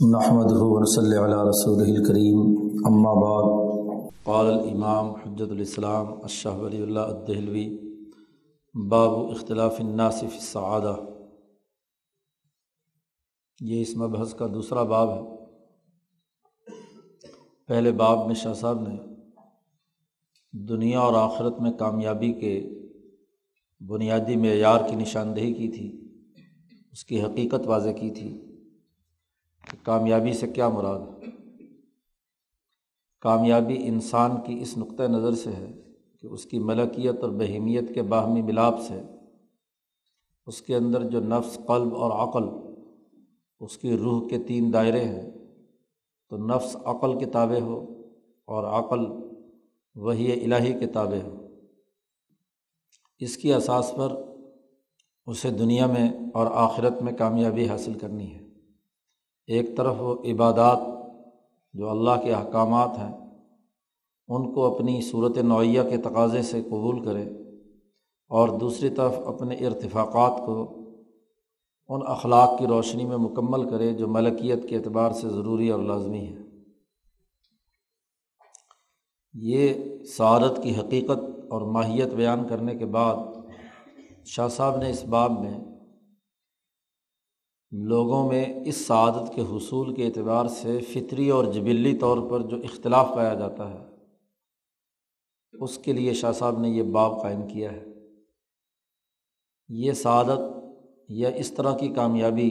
نحمد صلی علیہ رسول الکریم اما بعد. قال الامام حجت الاسلام اشہ ولی اللہ الدہلوی. باب اختلاف الناصف السعادہ. یہ اس مبحث کا دوسرا باب ہے. پہلے باب میں شاہ صاحب نے دنیا اور آخرت میں کامیابی کے بنیادی معیار کی نشاندہی کی تھی، اس کی حقیقت واضح کی تھی۔ کہ کامیابی سے کیا مراد ہے؟ کامیابی انسان کی اس نقطۂ نظر سے ہے کہ اس کی ملکیت اور بہیمیت کے باہمی ملاپ سے اس کے اندر جو نفس، قلب اور عقل، اس کی روح کے تین دائرے ہیں۔ تو نفس عقل کتابیں ہو اور عقل وہی الہی کتابیں ہو۔ اس کی اساس پر اسے دنیا میں اور آخرت میں کامیابی حاصل کرنی ہے۔ ایک طرف وہ عبادات جو اللہ کے احکامات ہیں، ان کو اپنی صورت نوعیہ کے تقاضے سے قبول کرے اور دوسری طرف اپنے ارتفاقات کو ان اخلاق کی روشنی میں مکمل کرے جو ملکیت کے اعتبار سے ضروری اور لازمی ہے یہ سعادت کی حقیقت اور ماہیت بیان کرنے کے بعد شاہ صاحب نے اس باب میں لوگوں میں اس سعادت کے حصول کے اعتبار سے فطری اور جبلی طور پر جو اختلاف پایا جاتا ہے، اس کے لیے شاہ صاحب نے یہ باب قائم کیا ہے۔ یہ سعادت یا اس طرح کی کامیابی،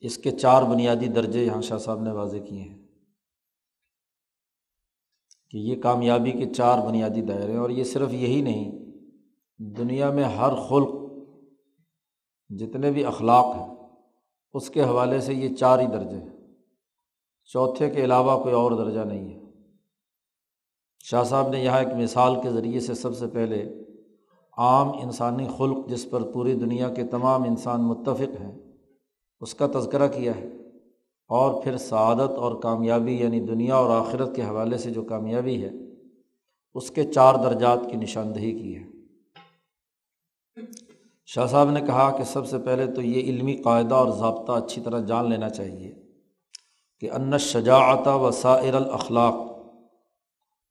اس کے چار بنیادی درجے یہاں شاہ صاحب نے واضح کیے ہیں۔ کہ یہ کامیابی کے چار بنیادی دائرے ہیں اور یہ صرف یہی نہیں، دنیا میں ہر خلق جتنے بھی اخلاق ہیں، اس کے حوالے سے یہ چار ہی درجے ہیں۔ چوتھے کے علاوہ کوئی اور درجہ نہیں ہے۔ شاہ صاحب نے یہاں ایک مثال کے ذریعے سے سب سے پہلے عام انسانی خلق جس پر پوری دنیا کے تمام انسان متفق ہیں، اس کا تذکرہ کیا ہے۔ اور پھر سعادت اور کامیابی یعنی دنیا اور آخرت کے حوالے سے جو کامیابی ہے، اس کے چار درجات کی نشاندہی کی ہے۔ شاہ صاحب نے کہا کہ سب سے پہلے تو یہ علمی قاعدہ اور ضابطہ اچھی طرح جان لینا چاہیے کہ ان شجاعت و سائر الاخلاق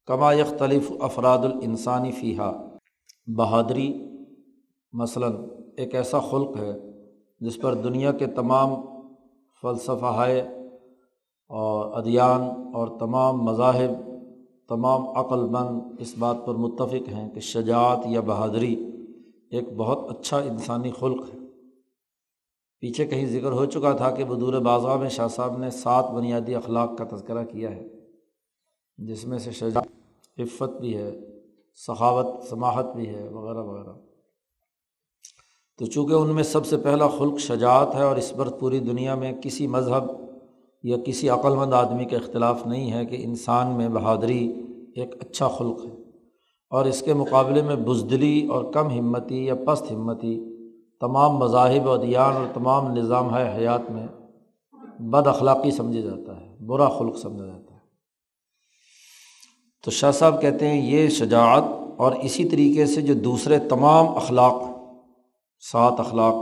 کما یختلف افراد الانسانی فیحہ بہادری مثلاً ایک ایسا خلق ہے جس پر دنیا کے تمام فلسفہ اور ادیان اور تمام مذاہب، تمام عقل مند اس بات پر متفق ہیں کہ شجاعت یا بہادری ایک بہت اچھا انسانی خلق ہے۔ پیچھے کہیں ذکر ہو چکا تھا کہ بدور بازا میں شاہ صاحب نے سات بنیادی اخلاق کا تذکرہ کیا ہے، جس میں سے شجا عفت بھی ہے، سخاوت، سماحت بھی ہے، وغیرہ وغیرہ۔ تو چونکہ ان میں سب سے پہلا خلق شجاعت ہے اور اس پر پوری دنیا میں کسی مذہب یا کسی عقلمند آدمی کا اختلاف نہیں ہے کہ انسان میں بہادری ایک اچھا خلق ہے۔ اور اس کے مقابلے میں بزدلی اور کم ہمتی یا پست ہمتی، تمام مذاہب و ادیان اور تمام نظام ہے حیات میں بد اخلاقی سمجھا جاتا ہے، برا خلق سمجھا جاتا ہے۔ تو شاہ صاحب کہتے ہیں یہ شجاعت اور اسی طریقے سے جو دوسرے تمام اخلاق، سات اخلاق،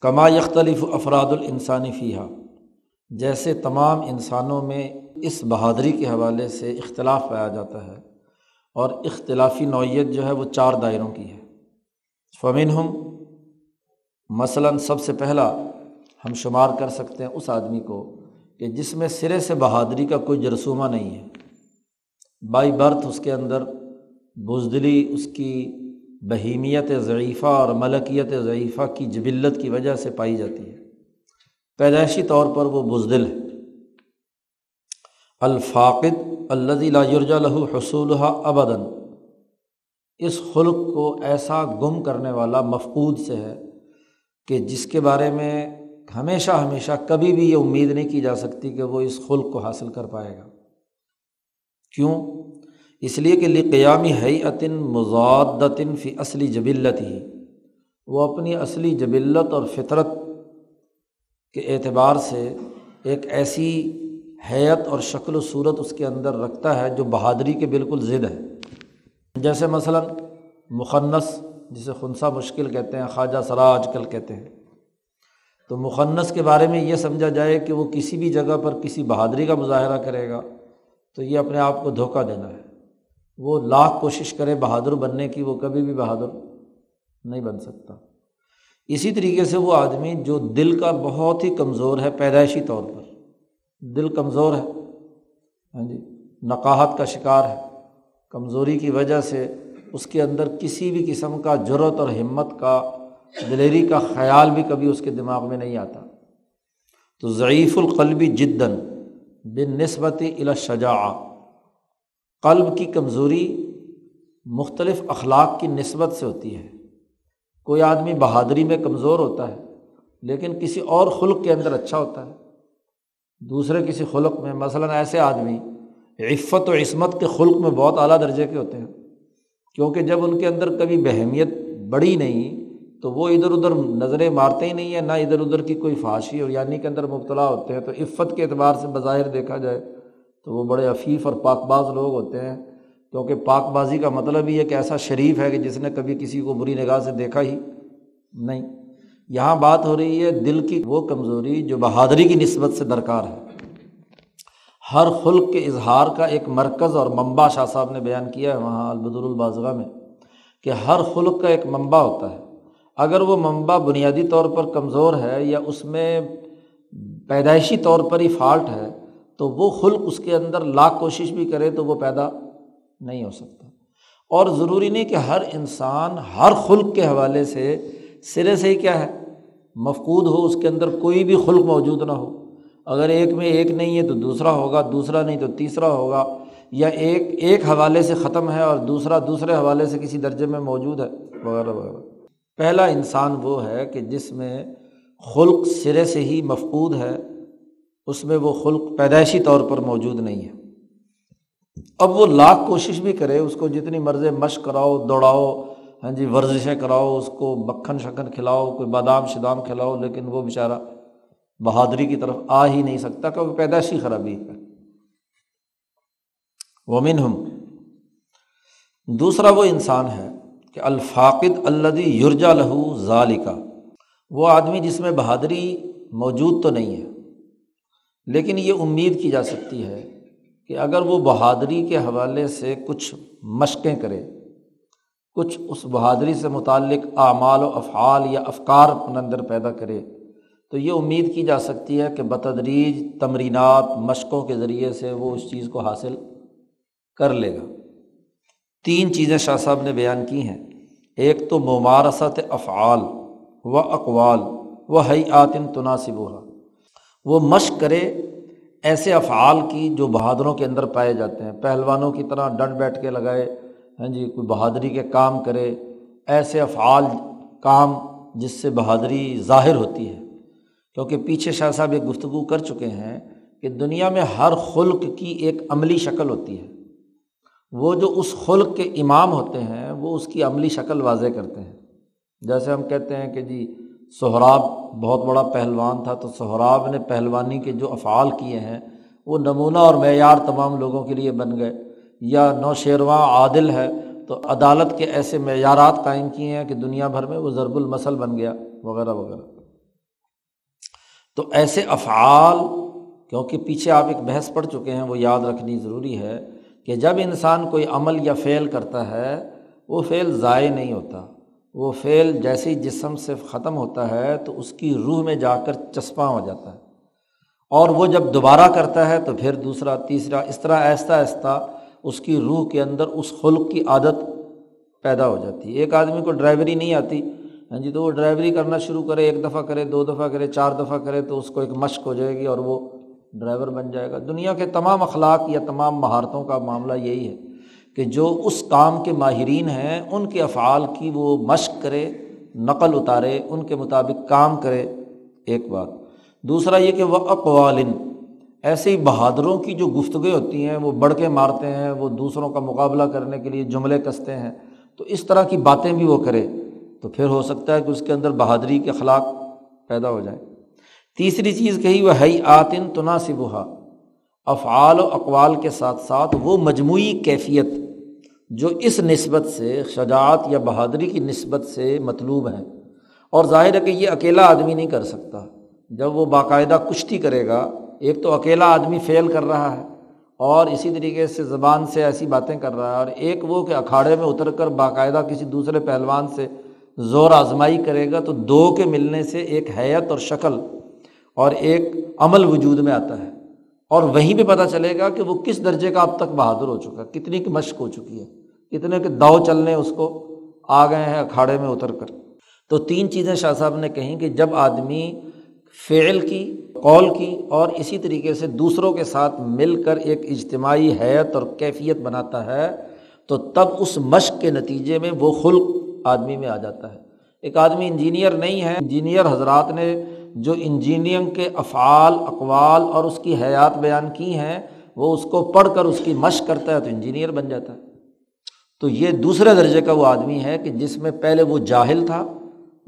کما یختلف افراد الانسانی فیحہ جیسے تمام انسانوں میں اس بہادری کے حوالے سے اختلاف پایا جاتا ہے۔ اور اختلافی نوعیت جو ہے وہ چار دائروں کی ہے۔ فمن ہم مثلاً سب سے پہلا ہم شمار کر سکتے ہیں اس آدمی کو کہ جس میں سرے سے بہادری کا کوئی جرسومہ نہیں ہے۔ بائی برتھ اس کے اندر بزدلی، اس کی بہیمیت ضعیفہ اور ملکیت ضعیفہ کی جبلت کی وجہ سے پائی جاتی ہے۔ پیدائشی طور پر وہ بزدل ہے۔ الفاقد الزی لاجرجا لہو حصول ابدن اس خلق کو ایسا گم کرنے والا مفقود سے ہے کہ جس کے بارے میں ہمیشہ ہمیشہ کبھی بھی یہ امید نہیں کی جا سکتی کہ وہ اس خلق کو حاصل کر پائے گا۔ کیوں؟ اس لیے کہ لقیامی حیعتن مزادتن فی اصلی جبلت ہی۔ وہ اپنی اصلی جبلت اور فطرت کے اعتبار سے ایک ایسی حیت اور شکل و صورت اس کے اندر رکھتا ہے جو بہادری کے بالکل ضد ہے۔ جیسے مثلاً مخنص جسے خنسا مشکل کہتے ہیں، خواجہ سرا آج کل کہتے ہیں۔ تو مخنص کے بارے میں یہ سمجھا جائے کہ وہ کسی بھی جگہ پر کسی بہادری کا مظاہرہ کرے گا، تو یہ اپنے آپ کو دھوکہ دینا ہے۔ وہ لاکھ کوشش کرے بہادر بننے کی، وہ کبھی بھی بہادر نہیں بن سکتا۔ اسی طریقے سے وہ آدمی جو دل کا بہت ہی کمزور ہے، پیدائشی طور پر۔ دل کمزور ہے۔ ہاں جی نقاہت کا شکار ہے۔ کمزوری کی وجہ سے اس کے اندر کسی بھی قسم کا جرت اور ہمت کا، دلیری کا خیال بھی کبھی اس کے دماغ میں نہیں آتا۔ تو ضعیف القلبی جدن بن نسبت الشجا قلب کی کمزوری مختلف اخلاق کی نسبت سے ہوتی ہے۔ کوئی آدمی بہادری میں کمزور ہوتا ہے، لیکن کسی اور خلق کے اندر اچھا ہوتا ہے۔ دوسرے کسی خلق میں، مثلاً ایسے آدمی، عفت و عصمت کے خلق میں بہت اعلیٰ درجے کے ہوتے ہیں۔ کیونکہ جب ان کے اندر کبھی بہمیت بڑی نہیں، تو وہ ادھر ادھر نظریں مارتے ہی نہیں ہیں، نہ ادھر ادھر کی کوئی فاشی اور یعنی کے اندر مبتلا ہوتے ہیں۔ تو عفت کے اعتبار سے بظاہر دیکھا جائے تو وہ بڑے عفیف اور پاک باز لوگ ہوتے ہیں۔ کیونکہ پاک بازی کا مطلب ہی ایک ایسا شریف ہے کہ جس نے کبھی کسی کو بری نگاہ سے دیکھا ہی نہیں۔ یہاں بات ہو رہی ہے دل کی وہ کمزوری جو بہادری کی نسبت سے درکار ہے۔ ہر خلق کے اظہار کا ایک مرکز اور منبع شاہ صاحب نے بیان کیا ہے وہاں البدر الباضغہ میں کہ ہر خلق کا ایک منبع ہوتا ہے۔ اگر وہ منبع بنیادی طور پر کمزور ہے یا اس میں پیدائشی طور پر ہی فالٹ ہے تو وہ خلق اس کے اندر لاکھ کوشش بھی کرے تو وہ پیدا نہیں ہو سکتا۔ اور ضروری نہیں کہ ہر انسان ہر خلق کے حوالے سے سرے سے ہی کیا ہے؟ مفقود ہو، اس کے اندر کوئی بھی خلق موجود نہ ہو۔ اگر ایک میں ایک نہیں ہے تو دوسرا ہوگا، دوسرا نہیں تو تیسرا ہوگا۔ یا ایک ایک حوالے سے ختم ہے اور دوسرا دوسرے حوالے سے کسی درجے میں موجود ہے۔ وغیرہ وغیرہ۔ پہلا انسان وہ ہے کہ جس میں خلق سرے سے ہی مفقود ہے، اس میں وہ خلق پیدائشی طور پر موجود نہیں ہے۔ اب وہ لاکھ کوشش بھی کرے، اس کو جتنی مرضی مشق کراؤ، دوڑاؤ ہاں جی ورزشیں کراؤ، اس کو مکھن شکن کھلاؤ، کوئی بادام شدام کھلاؤ، لیکن وہ بیچارہ بہادری کی طرف آ ہی نہیں سکتا کیونکہ پیدائشی خرابی ہے۔ ومن ہم دوسرا وہ انسان ہے کہ الفاقد الدی یورجا لہو ظالقہ وہ آدمی جس میں بہادری موجود تو نہیں ہے، لیکن یہ امید کی جا سکتی ہے کہ اگر وہ بہادری کے حوالے سے کچھ مشقیں کرے کچھ اس بہادری سے متعلق اعمال و افعال یا افکار اپنے اندر پیدا کرے۔ تو یہ امید کی جا سکتی ہے کہ بتدریج تمرینات مشقوں کے ذریعے سے وہ اس چیز کو حاصل کر لے گا۔ تین چیزیں شاہ صاحب نے بیان کی ہیں۔ ایک تو ممارست افعال و اقوال و حیاتن تناسب ہوا وہ مشق کرے ایسے افعال کی جو بہادروں کے اندر پائے جاتے ہیں، پہلوانوں کی طرح ڈٹ بیٹھ کے لگائے ہاں جی کوئی بہادری کے کام کرے، ایسے افعال، کام جس سے بہادری ظاہر ہوتی ہے۔ کیونکہ پیچھے شاہ صاحب ایک گفتگو کر چکے ہیں کہ دنیا میں ہر خلق کی ایک عملی شکل ہوتی ہے۔ وہ جو اس خلق کے امام ہوتے ہیں، وہ اس کی عملی شکل واضح کرتے ہیں۔ جیسے ہم کہتے ہیں کہ جی سہراب بہت بڑا پہلوان تھا، تو سہراب نے پہلوانی کے جو افعال کیے ہیں، وہ نمونہ اور معیار تمام لوگوں کے لیے بن گئے۔ یا نوشیرواں عادل ہے، تو عدالت کے ایسے معیارات قائم کیے ہیں کہ دنیا بھر میں وہ ضرب المسل بن گیا، وغیرہ وغیرہ۔ تو ایسے افعال، کیونکہ پیچھے آپ ایک بحث پڑھ چکے ہیں، وہ یاد رکھنی ضروری ہے کہ جب انسان کوئی عمل یا فعل کرتا ہے، وہ فعل ضائع نہیں ہوتا۔ وہ فعل جیسے ہی جسم سے ختم ہوتا ہے، تو اس کی روح میں جا کر چسپاں ہو جاتا ہے۔ اور وہ جب دوبارہ کرتا ہے، تو پھر دوسرا، تیسرا، اس طرح آہستہ آہستہ اس کی روح کے اندر اس خلق کی عادت پیدا ہو جاتی ہے۔ ایک آدمی کو ڈرائیوری نہیں آتی ہاں جی تو وہ ڈرائیوری کرنا شروع کرے، ایک دفعہ کرے، دو دفعہ کرے، چار دفعہ کرے، تو اس کو ایک مشق ہو جائے گی اور وہ ڈرائیور بن جائے گا۔ دنیا کے تمام اخلاق یا تمام مہارتوں کا معاملہ یہی ہے کہ جو اس کام کے ماہرین ہیں، ان کے افعال کی وہ مشق کرے، نقل اتارے، ان کے مطابق کام کرے، ایک بات۔ دوسرا یہ کہ وہ اقوالن ایسے ہی بہادروں کی جو گفتگو ہوتی ہیں، وہ بڑھ کے مارتے ہیں، وہ دوسروں کا مقابلہ کرنے کے لیے جملے کستے ہیں۔ تو اس طرح کی باتیں بھی وہ کرے تو پھر ہو سکتا ہے کہ اس کے اندر بہادری کے اخلاق پیدا ہو جائیں۔ تیسری چیز کہی، وہ ہے آتن تناسبہ افعال و اقوال کے ساتھ ساتھ وہ مجموعی کیفیت جو اس نسبت سے، شجاعت یا بہادری کی نسبت سے مطلوب ہے اور ظاہر ہے کہ یہ اکیلا آدمی نہیں کر سکتا۔ جب وہ باقاعدہ کشتی کرے گا ایک تو اکیلا آدمی فیل کر رہا ہے اور اسی طریقے سے زبان سے ایسی باتیں کر رہا ہے اور ایک وہ کہ اکھاڑے میں اتر کر باقاعدہ کسی دوسرے پہلوان سے زور آزمائی کرے گا تو دو کے ملنے سے ایک حیت اور شکل اور ایک عمل وجود میں آتا ہے اور وہیں پہ پتہ چلے گا کہ وہ کس درجے کا اب تک بہادر ہو چکا ہے، کتنی کی مشق ہو چکی ہے، کتنے کے داؤ چلنے اس کو آ گئے ہیں اکھاڑے میں اتر کر۔ تو تین چیزیں شاہ صاحب نے کہیں کہ جب آدمی فعل کی قول کی اور اسی طریقے سے دوسروں کے ساتھ مل کر ایک اجتماعی حیت اور کیفیت بناتا ہے، تو تب اس مشق کے نتیجے میں وہ خلق آدمی میں آ جاتا ہے۔ ایک آدمی انجینئر نہیں ہے، انجینئر حضرات نے جو انجینئرنگ کے افعال، اقوال اور اس کی حیات بیان کی ہیں، وہ اس کو پڑھ کر اس کی مشق کرتا ہے تو انجینئر بن جاتا ہے۔ تو یہ دوسرے درجے کا وہ آدمی ہے کہ جس میں پہلے وہ جاہل تھا،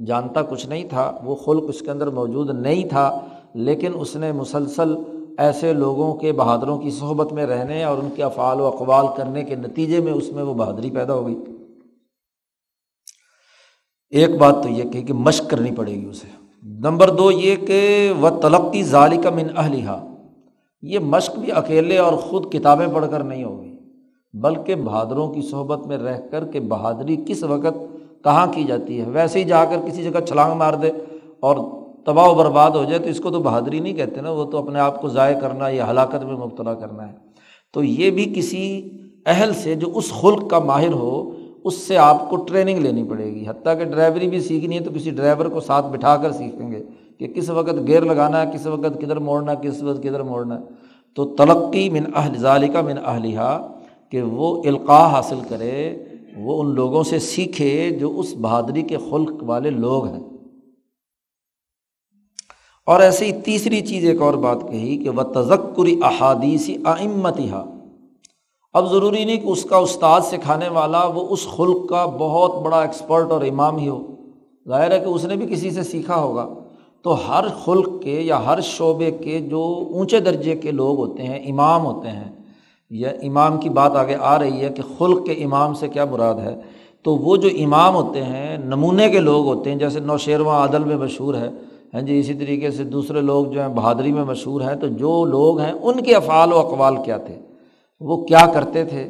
جانتا کچھ نہیں تھا، وہ خلق اس کے اندر موجود نہیں تھا لیکن اس نے مسلسل ایسے لوگوں کے بہادروں کی صحبت میں رہنے اور ان کے افعال و اقوال کرنے کے نتیجے میں اس میں وہ بہادری پیدا ہو گئی۔ ایک بات تو یہ کہ مشق کرنی پڑے گی اسے۔ نمبر دو یہ کہ وہ تلقی ظالقہ من اہلیہ یہ مشق بھی اکیلے اور خود کتابیں پڑھ کر نہیں ہوگی، بلکہ بہادروں کی صحبت میں رہ کر کہ بہادری کس وقت کہاں کی جاتی ہے؟ ویسے ہی جا کر کسی جگہ چھلانگ مار دے اور تباہ و برباد ہو جائے تو اس کو تو بہادری نہیں کہتے نا، وہ تو اپنے آپ کو ضائع کرنا یا ہلاکت میں مبتلا کرنا ہے۔ تو یہ بھی کسی اہل سے جو اس خلق کا ماہر ہو، اس سے آپ کو ٹریننگ لینی پڑے گی۔ حتیٰ کہ ڈرائیوری بھی سیکھنی ہے تو کسی ڈرائیور کو ساتھ بٹھا کر سیکھیں گے کہ کس وقت گیئر لگانا ہے، کس وقت کدھر موڑنا کس وقت کدھر موڑنا ہے۔ تو تلقی من اہل ظالقہ من اہلیہ کہ وہ القاع حاصل کرے، وہ ان لوگوں سے سیکھے جو اس بہادری کے خلق والے لوگ ہیں۔ اور ایسے ہی تیسری چیز ایک اور بات کہی کہ وہ تذکری احادیثی آمتہ اب ضروری نہیں کہ اس کا استاد سکھانے والا وہ اس خلق کا بہت بڑا ایکسپرٹ اور امام ہی ہو۔ ظاہر ہے کہ اس نے بھی کسی سے سیکھا ہوگا۔ تو ہر خلق کے یا ہر شعبے کے جو اونچے درجے کے لوگ ہوتے ہیں، امام ہوتے ہیں، یا امام کی بات آگے آ رہی ہے کہ خلق کے امام سے کیا مراد ہے؟ تو وہ جو امام ہوتے ہیں، نمونے کے لوگ ہوتے ہیں، جیسے نوشیرواں عدل میں مشہور ہے ہاں جی اسی طریقے سے دوسرے لوگ جو ہیں، بہادری میں مشہور ہیں، تو جو لوگ ہیں، ان کے افعال و اقوال کیا تھے؟ وہ کیا کرتے تھے؟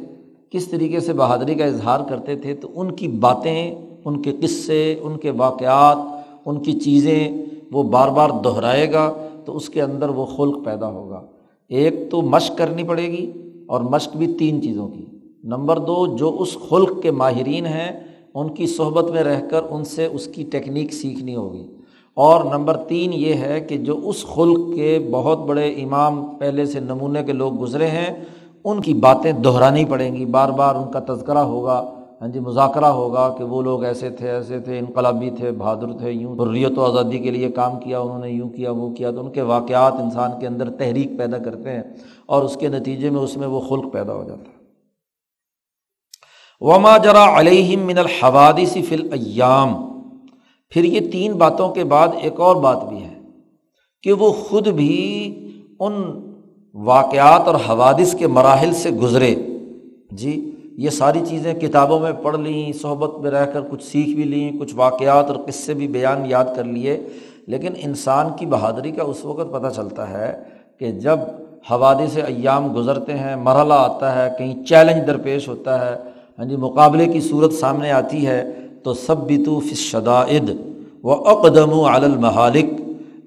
کس طریقے سے بہادری کا اظہار کرتے تھے؟ تو ان کی باتیں، ان کے قصے، ان کے واقعات، ان کی چیزیں وہ بار بار دہرائے گا، تو اس کے اندر وہ خلق پیدا ہوگا۔ ایک تو مشق کرنی پڑے گی، اور مشق بھی تین چیزوں کی۔ نمبر دو، جو اس خلق کے ماہرین ہیں، ان کی صحبت میں رہ کر ان سے اس کی ٹیکنیک سیکھنی ہوگی۔ اور نمبر تین یہ ہے کہ جو اس خلق کے بہت بڑے امام پہلے سے نمونے کے لوگ گزرے ہیں، ان کی باتیں دہرانی پڑیں گی۔ بار بار ان کا تذکرہ ہوگا ہاں جی مذاکرہ ہوگا کہ وہ لوگ ایسے تھے ایسے تھے، انقلابی تھے، بہادر تھے، یوں حریت و آزادی کے لیے کام کیا، انہوں نے یوں کیا، وہ کیا۔ تو ان کے واقعات انسان کے اندر تحریک پیدا کرتے ہیں اور اس کے نتیجے میں اس میں وہ خلق پیدا ہو جاتا ہے۔ وما جرا علیہم من الحوادث فی ایام پھر یہ تین باتوں کے بعد ایک اور بات بھی ہے کہ وہ خود بھی ان واقعات اور حوادث کے مراحل سے گزرے۔ جی یہ ساری چیزیں کتابوں میں پڑھ لیں، صحبت میں رہ کر کچھ سیکھ بھی لیں، کچھ واقعات اور قصے بھی بیان یاد کر لیے۔ لیکن انسان کی بہادری کا اس وقت پتہ چلتا ہے کہ جب حوادث ایام گزرتے ہیں، مرحلہ آتا ہے، کہیں چیلنج درپیش ہوتا ہے۔ ہاں جی مقابلے کی صورت سامنے آتی ہے۔ تو سب بتو فشدائد و اقدم و المحالک۔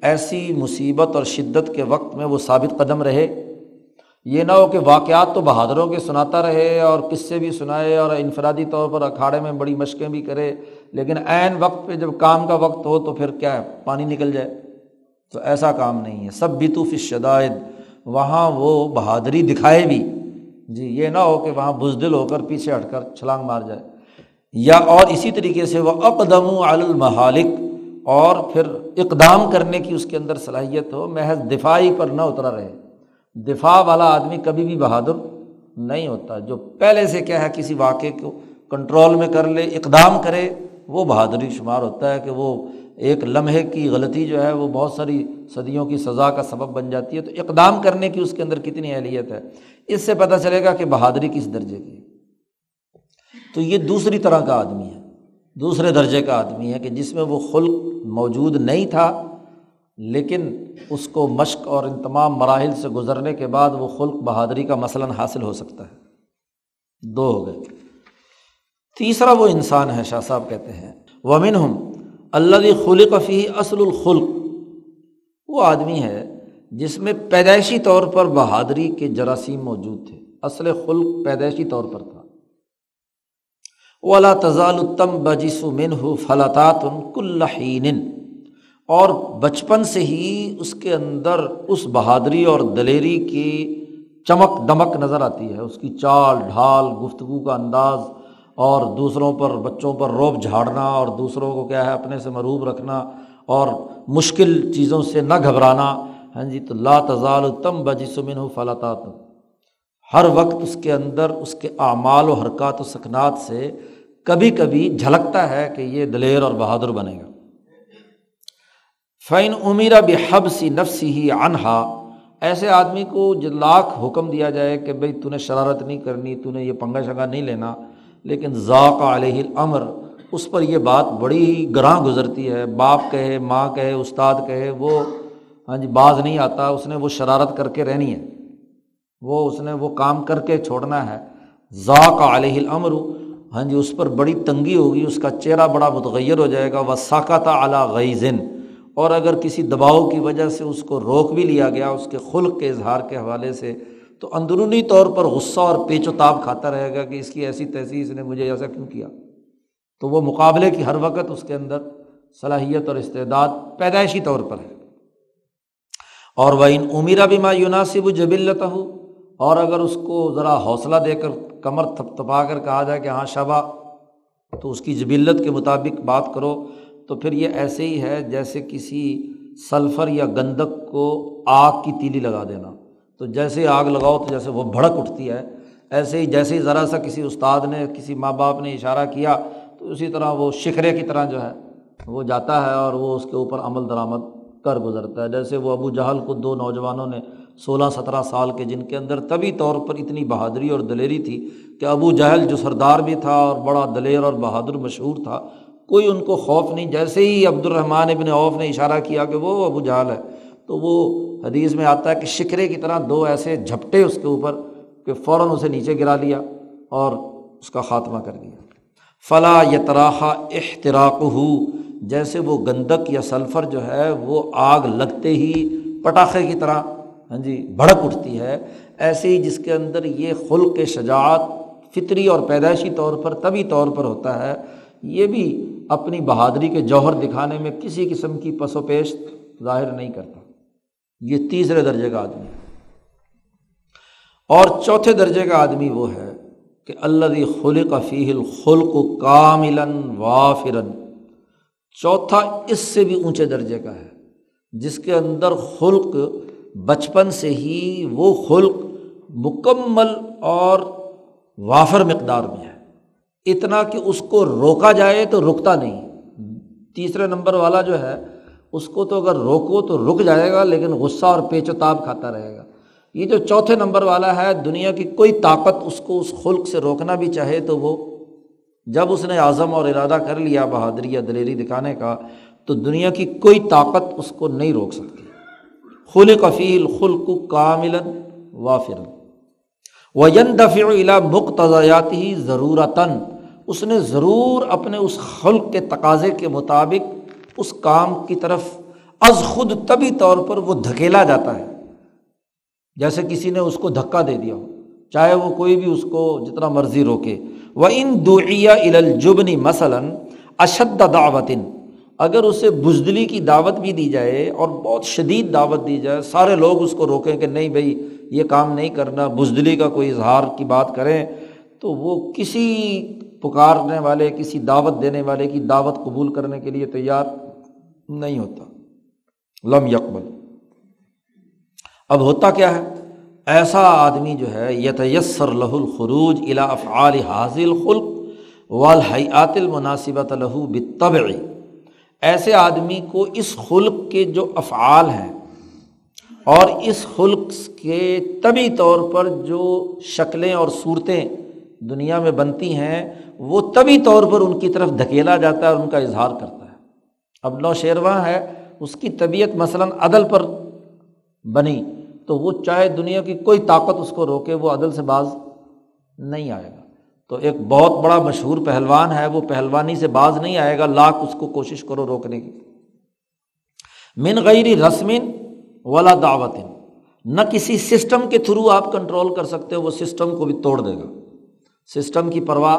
ایسی مصیبت اور شدت کے وقت میں وہ ثابت قدم رہے۔ یہ نہ ہو کہ واقعات تو بہادروں کے سناتا رہے اور قصے بھی سنائے اور انفرادی طور پر اکھاڑے میں بڑی مشقیں بھی کرے، لیکن عین وقت پہ جب کام کا وقت ہو تو پھر کیا ہے پانی نکل جائے؟ تو ایسا کام نہیں ہے۔ سب بھی تو فشدائد وہاں وہ بہادری دکھائے بھی۔ جی یہ نہ ہو کہ وہاں بزدل ہو کر پیچھے ہٹ کر چھلانگ مار جائے۔ یا اور اسی طریقے سے وہ اقدم المحالک، اور پھر اقدام کرنے کی اس کے اندر صلاحیت ہو، محض دفاعی پر نہ اترا رہے۔ دفاع والا آدمی کبھی بھی بہادر نہیں ہوتا۔ جو پہلے سے کیا ہے، کسی واقعے کو کنٹرول میں کر لے، اقدام کرے، وہ بہادری شمار ہوتا ہے کہ وہ ایک لمحے کی غلطی جو ہے، وہ بہت ساری صدیوں کی سزا کا سبب بن جاتی ہے۔ تو اقدام کرنے کی اس کے اندر کتنی اہلیت ہے؟ اس سے پتہ چلے گا کہ بہادری کس درجے کی تو یہ دوسری طرح کا آدمی ہے، دوسرے درجے کا آدمی ہے کہ جس میں وہ خلق موجود نہیں تھا، لیکن اس کو مشق اور ان تمام مراحل سے گزرنے کے بعد وہ خلق بہادری کا مثلاً حاصل ہو سکتا ہے۔ دو ہو گئے۔ تیسرا وہ انسان ہے، شاہ صاحب کہتے ہیں۔ ومن ہم اللہ خلق فی اصل الخلق۔ وہ آدمی ہے جس میں پیدائشی طور پر بہادری کے جراثیم موجود تھے۔ اصل خلق پیدائشی طور پر تھا۔ وہ اللہ تضال التم بجس من ہو فلاطات کلین اور بچپن سے ہی اس کے اندر اس بہادری اور دلیری کی چمک دمک نظر آتی ہے۔ اس کی چال، ڈھال، گفتگو کا انداز اور دوسروں پر، بچوں پر روب جھاڑنا اور دوسروں کو کیا ہے، اپنے سے مروب رکھنا اور مشکل چیزوں سے نہ گھبرانا۔ ہاں جی تو لا تضال تم بجسمن ہو فلاطات ہر وقت اس کے اندر اس کے اعمال و حرکات و سکنات سے کبھی کبھی جھلکتا ہے کہ یہ دلیر اور بہادر بنے گا۔ فعین عمیرہ بحب سی نفسی ہی انہا ایسے آدمی کو جو لاکھ حکم دیا جائے کہ بھائی تو نے شرارت نہیں کرنی، تو نے یہ پنگا شنگا نہیں لینا، لیکن ذاق علیہ الامر، اس پر یہ بات بڑی گراں گزرتی ہے۔ باپ کہے، ماں کہے، استاد کہے، وہ ہاں جی باز نہیں آتا، اس نے وہ شرارت کر کے رہنی ہے۔ وہ اس نے وہ کام کر کے چھوڑنا ہے۔ ذاق علیہ الامر ہاں جی اس پر بڑی تنگی ہوگی، اس کا چہرہ بڑا متغیر ہو جائے گا۔ وہ ساکت اعلیٰ غیزن اور اگر کسی دباؤ کی وجہ سے اس کو روک بھی لیا گیا، اس کے خلق کے اظہار کے حوالے سے، تو اندرونی طور پر غصہ اور پیچ و تاب کھاتا رہے گا کہ اس کی ایسی تیسی اس نے مجھے ایسا کیوں کیا؟ تو وہ مقابلے کی ہر وقت اس کے اندر صلاحیت اور استعداد پیدائشی طور پر ہے۔ اور وہ ان عمیرہ بھی ماں یوناسب جبلتا ہو اور اگر اس کو ذرا حوصلہ دے کر کمر تھپ تھپا کر کہا جائے کہ ہاں شبہ، تو اس کی جبلت کے مطابق بات کرو، تو پھر یہ ایسے ہی ہے جیسے کسی سلفر یا گندک کو آگ کی تیلی لگا دینا۔ تو جیسے آگ لگاؤ تو جیسے وہ بھڑک اٹھتی ہے۔ ایسے ہی جیسے ہی ذرا سا کسی استاد نے، کسی ماں باپ نے اشارہ کیا، تو اسی طرح وہ شکرے کی طرح جو ہے وہ جاتا ہے اور وہ اس کے اوپر عمل درآمد کر گزرتا ہے۔ جیسے وہ ابو جہل کو دو نوجوانوں نے سولہ سترہ سال کے جن کے اندر طبی طور پر اتنی بہادری اور دلیری تھی کہ ابو جہل جو سردار بھی تھا اور بڑا دلیر اور بہادر مشہور تھا، کوئی ان کو خوف نہیں۔ جیسے ہی عبد الرحمٰن ابن اوف نے اشارہ کیا کہ وہ ابو جہل ہے، تو وہ حدیث میں آتا ہے کہ شکرے کی طرح دو ایسے جھپٹے اس کے اوپر کہ فوراً اسے نیچے گرا لیا اور اس کا خاتمہ کر دیا۔ فلاں یتراحا اختراک ہو جیسے وہ گندک یا سلفر جو ہے، وہ آگ لگتے ہی پٹاخے کی طرح ہاں جی بھڑک اٹھتی ہے۔ ایسے ہی جس کے اندر یہ خلق کے شجاعت، فطری اور پیدائشی طور پر، طبی طور پر ہوتا ہے، یہ بھی اپنی بہادری کے جوہر دکھانے میں کسی قسم کی پس و پیش ظاہر نہیں کرتا۔ یہ تیسرے درجے کا آدمی ہے۔ اور چوتھے درجے کا آدمی وہ ہے کہ اللہ خلق فیح الخلق کامل وافرن چوتھا اس سے بھی اونچے درجے کا ہے، جس کے اندر خلق بچپن سے ہی وہ خلق مکمل اور وافر مقدار میں ہے۔ اتنا کہ اس کو روکا جائے تو رکتا نہیں۔ تیسرے نمبر والا جو ہے، اس کو تو اگر روکو تو رک جائے گا، لیکن غصہ اور پیچ و تاب کھاتا رہے گا۔ یہ جو چوتھے نمبر والا ہے، دنیا کی کوئی طاقت اس کو اس خلق سے روکنا بھی چاہے تو وہ جب اس نے اعظم اور ارادہ کر لیا، بہادری یا دلیری دکھانے کا، تو دنیا کی کوئی طاقت اس کو نہیں روک سکتی خل کفیل خلق کامل وافر و ین دفع الا مقتضیاتی ضرورتاً اس نے ضرور اپنے اس خلق کے تقاضے کے مطابق اس کام کی طرف از خود طبی طور پر وہ دھکیلا جاتا ہے۔ جیسے کسی نے اس کو دھکا دے دیا ہو، چاہے وہ کوئی بھی اس کو جتنا مرضی روکے۔ وہ ان دعیا الجبنی مثلاً اشد دعوتن اگر اسے بزدلی کی دعوت بھی دی جائے اور بہت شدید دعوت دی جائے، سارے لوگ اس کو روکیں کہ نہیں بھائی، یہ کام نہیں کرنا، بزدلی کا کوئی اظہار کی بات کریں، تو وہ کسی پکارنے والے، کسی دعوت دینے والے کی دعوت قبول کرنے کے لیے تیار نہیں ہوتا۔ لم یکبل اب ہوتا کیا ہے؟ ایسا آدمی جو ہے، یتیسر لہ الخروج الا افعال حاضل خلق والحیات المناسبت لہو بطبعی ایسے آدمی کو اس خلق کے جو افعال ہیں اور اس خلق کے طبی طور پر جو شکلیں اور صورتیں دنیا میں بنتی ہیں، وہ طبی طور پر ان کی طرف دھکیلا جاتا ہے اور ان کا اظہار کرتا ہے۔ اب نو شیرواں ہے، اس کی طبیعت مثلاً عدل پر بنی، تو وہ چاہے دنیا کی کوئی طاقت اس کو روکے، وہ عدل سے باز نہیں آئے گا۔ تو ایک بہت بڑا مشہور پہلوان ہے، وہ پہلوانی سے باز نہیں آئے گا، لاکھ اس کو کوشش کرو روکنے کی۔ من غیر رسمن ولا دعوت نہ کسی سسٹم کے تھرو آپ کنٹرول کر سکتے ہو، وہ سسٹم کو بھی توڑ دے گا۔ سسٹم کی پرواہ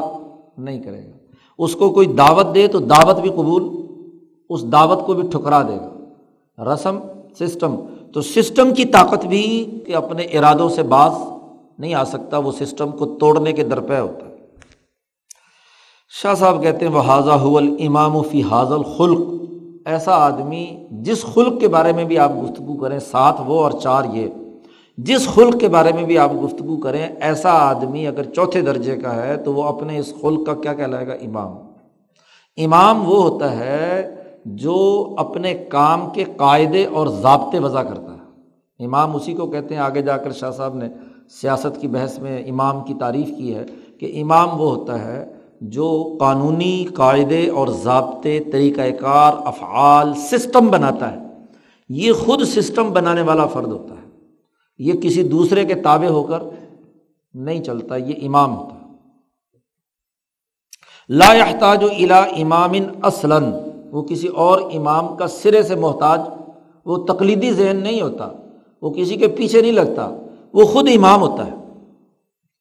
نہیں کرے گا۔ اس کو کوئی دعوت دے تو دعوت بھی قبول، اس دعوت کو بھی ٹھکرا دے گا۔ رسم، سسٹم۔ تو سسٹم کی طاقت بھی کہ اپنے ارادوں سے باز نہیں آ سکتا، وہ سسٹم کو توڑنے کے درپے ہوتا ہے۔ شاہ صاحب کہتے ہیں وہ حاضہ حول امام و فی حاضل خلق ایسا آدمی جس خلق کے بارے میں بھی آپ گفتگو کریں ساتھ وہ اور چار یہ۔ جس خلق کے بارے میں بھی آپ گفتگو کریں، ایسا آدمی اگر چوتھے درجے کا ہے، تو وہ اپنے اس خلق کا کیا کہلائے گا؟ امام۔ امام وہ ہوتا ہے جو اپنے کام کے قاعدے اور ضابطے وضع کرتا ہے۔ امام اسی کو کہتے ہیں، آگے جا کر شاہ صاحب نے سیاست کی بحث میں امام کی تعریف کی ہے کہ امام وہ ہوتا ہے جو قانونی قاعدے اور ضابطے طریقۂ کار، افعال، سسٹم بناتا ہے۔ یہ خود سسٹم بنانے والا فرد ہوتا ہے۔ یہ کسی دوسرے کے تابع ہو کر نہیں چلتا، یہ امام ہوتا ہے۔ لا یحتاج الا امام اصلاً، وہ کسی اور امام کا سرے سے محتاج، وہ تقلیدی ذہن نہیں ہوتا، وہ کسی کے پیچھے نہیں لگتا، وہ خود امام ہوتا ہے۔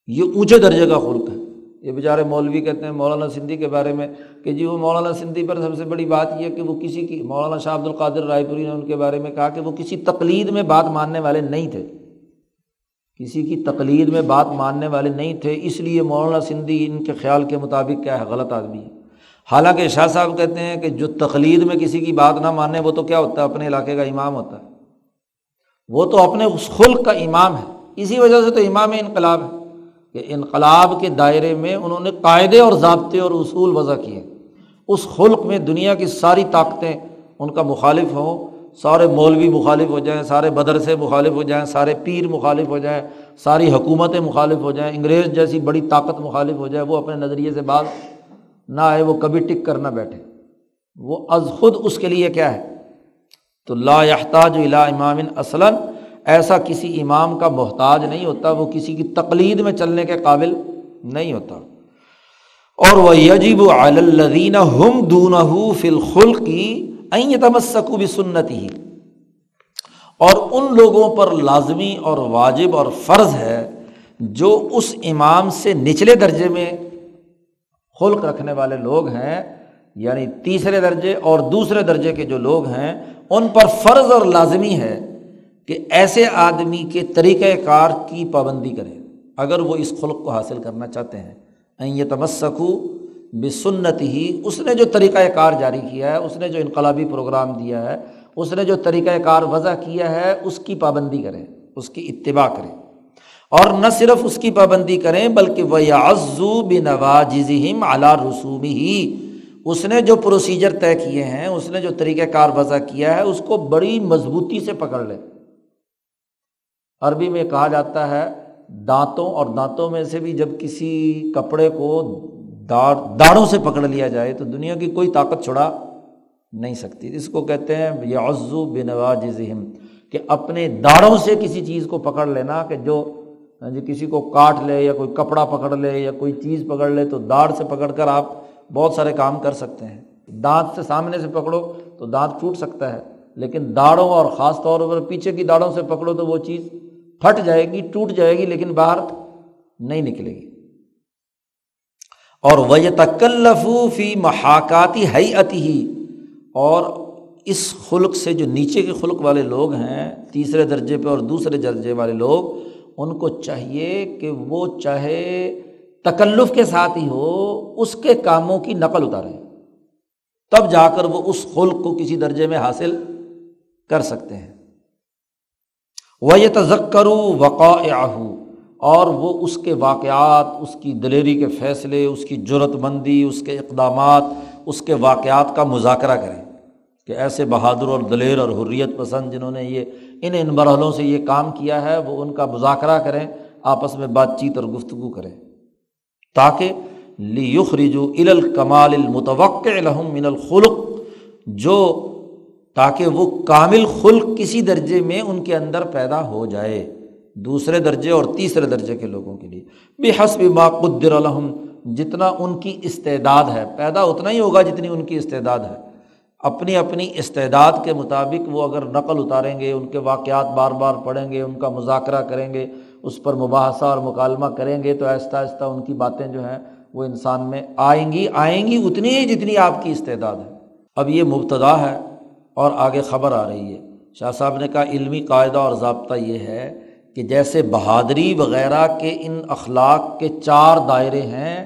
یہ اونچے درجے کا خلق ہے۔ یہ بیچارے مولوی کہتے ہیں مولانا سندھی کے بارے میں کہ جی وہ مولانا سندھی پر سب سے بڑی بات یہ کہ وہ کسی کی مولانا شاہ عبد القادر رائے پوری نے ان کے بارے میں کہا کہ وہ کسی تقلید میں بات ماننے والے نہیں تھے۔ کسی کی تقلید میں بات ماننے والے نہیں تھے، اس لیے مولانا سندھی ان کے خیال کے مطابق کیا ہے، غلط آدمی ہے حالانکہ شاہ صاحب کہتے ہیں کہ جو تقلید میں کسی کی بات نہ ماننے وہ تو کیا ہوتا ہے، اپنے علاقے کا امام ہوتا ہے۔ وہ تو اپنے اس خلق کا امام ہے۔ اسی وجہ سے تو امام انقلاب ہے۔ کہ انقلاب کے دائرے میں انہوں نے قاعدے اور ضابطے اور اصول وضع کیے۔ اس خلق میں دنیا کی ساری طاقتیں ان کا مخالف ہوں، سارے مولوی مخالف ہو جائیں، سارے مدرسے مخالف ہو جائیں، سارے پیر مخالف ہو جائیں، ساری حکومتیں مخالف ہو جائیں، انگریز جیسی بڑی طاقت مخالف ہو جائے، وہ اپنے نظریے سے بعض نہ آئے، وہ کبھی ٹک کر نہ بیٹھے۔ وہ از خود اس کے لیے کیا ہے؟ تو لا یحتاج الا امام اصلاً ایسا کسی امام کا محتاج نہیں ہوتا، وہ کسی کی تقلید میں چلنے کے قابل نہیں ہوتا۔ اور وہ یجب الدین ہم دون فلخل کی تمسکو بھی سنتی ہی اور ان لوگوں پر لازمی اور واجب اور فرض ہے جو اس امام سے نچلے درجے میں خلق رکھنے والے لوگ ہیں یعنی تیسرے درجے اور دوسرے درجے کے جو لوگ ہیں، ان پر فرض اور لازمی ہے۔ کہ ایسے آدمی کے طریقۂ کار کی پابندی کریں۔ اگر وہ اس خلق کو حاصل کرنا چاہتے ہیں۔ یہ تمسکو بے سنت ہی اس نے جو طریقۂ کار جاری کیا ہے، اس نے جو انقلابی پروگرام دیا ہے، اس نے جو طریقۂ کار وضع کیا ہے، اس کی پابندی کریں، اس کی اتباع کریں۔ اور نہ صرف اس کی پابندی کریں، بلکہ وہ عزو بن نواجم اعلیٰ رسومی ہی اس نے جو پروسیجر طے کیے ہیں، اس نے جو طریقۂ کار وضع کیا ہے، اس کو بڑی مضبوطی سے پکڑ لے عربی میں کہا جاتا ہے دانتوں اور دانتوں میں سے بھی جب کسی کپڑے کو داڑ داڑوں سے پکڑ لیا جائے تو دنیا کی کوئی طاقت چھڑا نہیں سکتی۔ اس کو کہتے ہیں یہ عزو بے نواز ذہم کہ اپنے داڑوں سے کسی چیز کو پکڑ لینا کہ جو ہاں جی کسی کو کاٹ لے یا کوئی کپڑا پکڑ لے یا کوئی چیز پکڑ لے تو داڑھ سے پکڑ کر آپ بہت سارے کام کر سکتے ہیں۔ دانت سے سامنے سے پکڑو تو دانت ٹوٹ سکتا ہے۔ لیکن داڑھوں اور خاص طور پر پیچھے کی داڑھوں سے پکڑو تو وہ چیز پھٹ جائے گی، ٹوٹ جائے گی، لیکن باہر نہیں نکلے گی۔ اور وہ تکلفی محاکاتی حیتی ہی اور اس خلق سے جو نیچے کے خلق والے لوگ ہیں، تیسرے درجے پہ اور دوسرے درجے والے لوگ، ان کو چاہیے کہ وہ چاہے تکلف کے ساتھ ہی ہو، اس کے کاموں کی نقل اتارے۔ تب جا کر وہ اس خلق کو کسی درجے میں حاصل کر سکتے ہیں۔ وہ یہ تذکرو وقا اور وہ اس کے واقعات، اس کی دلیری کے فیصلے، اس کی جرت مندی اس کے اقدامات، اس کے واقعات کا مذاکرہ کریں۔ کہ ایسے بہادر اور دلیر اور حریت پسند جنہوں نے یہ، ان ان مرحلوں سے یہ کام کیا ہے، وہ ان کا مذاکرہ کریں، آپس میں بات چیت اور گفتگو کریں۔ تاکہ لیخ رجو الکمال المتوقع الحم من الخلق، جو تاکہ وہ کامل خلق کسی درجے میں ان کے اندر پیدا ہو جائے، دوسرے درجے اور تیسرے درجے کے لوگوں کے لیے۔ بے حسب ما قدر الحم جتنا ان کی استعداد ہے، پیدا اتنا ہی ہوگا جتنی ان کی استعداد ہے۔ اپنی اپنی استعداد کے مطابق وہ اگر نقل اتاریں گے، ان کے واقعات بار بار پڑھیں گے، ان کا مذاکرہ کریں گے، اس پر مباحثہ اور مکالمہ کریں گے، تو آہستہ آہستہ ان کی باتیں جو ہیں وہ انسان میں آئیں گی۔ آئیں گی اتنی ہی جتنی آپ کی استعداد ہے۔ اب یہ مبتدا ہے۔ اور آگے خبر آ رہی ہے۔ شاہ صاحب نے کہا، علمی قاعدہ اور ضابطہ یہ ہے کہ جیسے بہادری وغیرہ کے ان اخلاق کے چار دائرے ہیں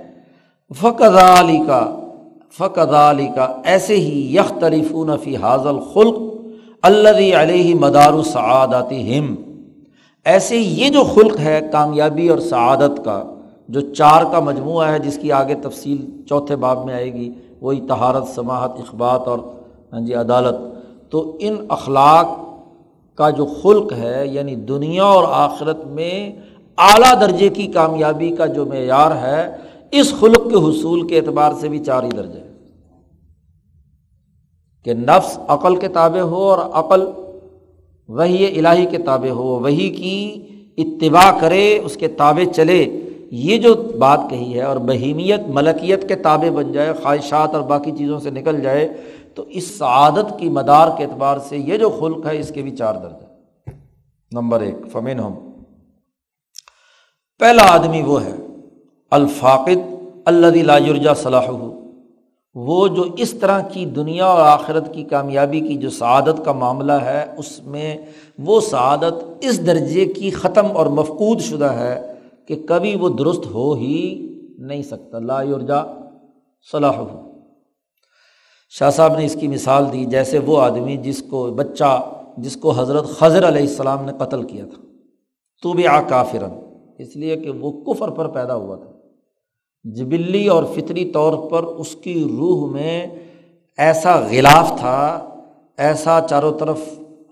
فقض علی کا فقض علی کا ایسے ہی یک تریفون فی حاضل خلق اللہ علیہ مدار سعاداتی ہم ایسے یہ جو خلق ہے کامیابی اور سعادت کا، جو چار کا مجموعہ ہے، جس کی آگے تفصیل چوتھے باب میں آئے گی، وہی تہارت سماحت، اخبات اور ہاں جی عدالت۔ تو ان اخلاق کا جو خلق ہے یعنی دنیا اور آخرت میں اعلیٰ درجے کی کامیابی کا جو معیار ہے، اس خلق کے حصول کے اعتبار سے بھی چار ہی درجے کہ نفس عقل کے تابع ہو اور عقل وہی الہی کے تابع ہو وہی کی اتباع کرے، اس کے تابع چلے، یہ جو بات کہی ہے اور بہیمیت، ملکیت کے تابع بن جائے، خواہشات اور باقی چیزوں سے نکل جائے تو اس سعادت کی مدار کے اعتبار سے یہ جو خلق ہے، اس کے بھی چار درجہ نمبر ایک فمین ہم پہلا آدمی وہ ہے، الفاقد اللہ لاجرجا صلاح وہ جو اس طرح کی دنیا اور آخرت کی کامیابی کی جو سعادت کا معاملہ ہے، اس میں وہ سعادت اس درجے کی ختم اور مفقود شدہ ہے کہ کبھی وہ درست ہو ہی نہیں سکتا۔ لا یورجا صلاح ہو شاہ صاحب نے اس کی مثال دی جیسے وہ آدمی جس کو بچہ جس کو حضرت خضر علیہ السلام نے قتل کیا تھا۔ تو بھی آ کافرن اس لیے کہ وہ کفر پر پیدا ہوا تھا۔ جبلی اور فطری طور پر اس کی روح میں ایسا غلاف تھا، ایسا چاروں طرف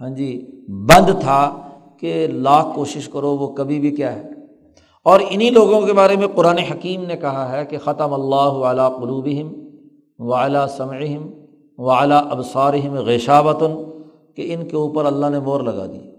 ہاں جی بند تھا کہ لاکھ کوشش کرو وہ کبھی بھی کیا ہے۔ اور انہیں لوگوں کے بارے میں قرآن حکیم نے کہا ہے کہ ختم اللہ علیٰ قلوبہم۔ و اعلیٰ سمعم و اعلیٰ غیشابتن کہ ان کے اوپر اللہ نے مور لگا دی۔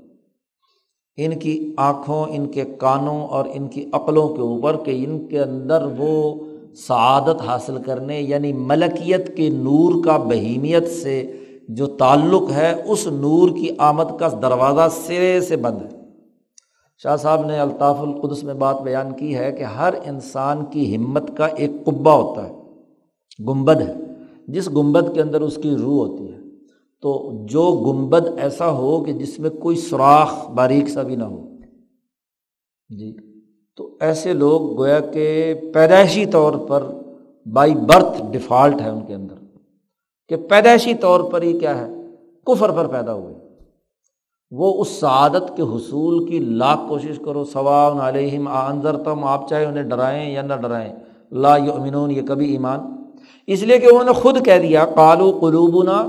ان کی آنکھوں، ان کے کانوں اور ان کی عقلوں کے اوپر کہ ان کے اندر وہ سعادت حاصل کرنے یعنی ملکیت کے نور کا بہیمیت سے جو تعلق ہے، اس نور کی آمد کا دروازہ سرے سے بند ہے۔ شاہ صاحب نے الطاف القدس میں بات بیان کی ہے کہ ہر انسان کی ہمت کا ایک قبا ہوتا ہے۔ گنبد ہے۔ جس گنبد کے اندر اس کی روح ہوتی ہے۔ تو جو گنبد ایسا ہو کہ جس میں کوئی سوراخ باریک سا بھی نہ ہو۔ جی۔ تو ایسے لوگ گویا کہ پیدائشی طور پر بائی برتھ ڈیفالٹ ہے ان کے اندر۔ کہ پیدائشی طور پر ہی کیا ہے؟ کفر پر پیدا ہوئے۔ وہ اس سعادت کے حصول کی لاکھ کوشش کرو، ثواب علیہم آنظر تم آپ چاہے انہیں ڈرائیں یا نہ ڈرائیں۔ لا یؤمنون، یہ کبھی ایمان اس لیے کہ انہوں نے خود کہہ دیا کالو قلوبنا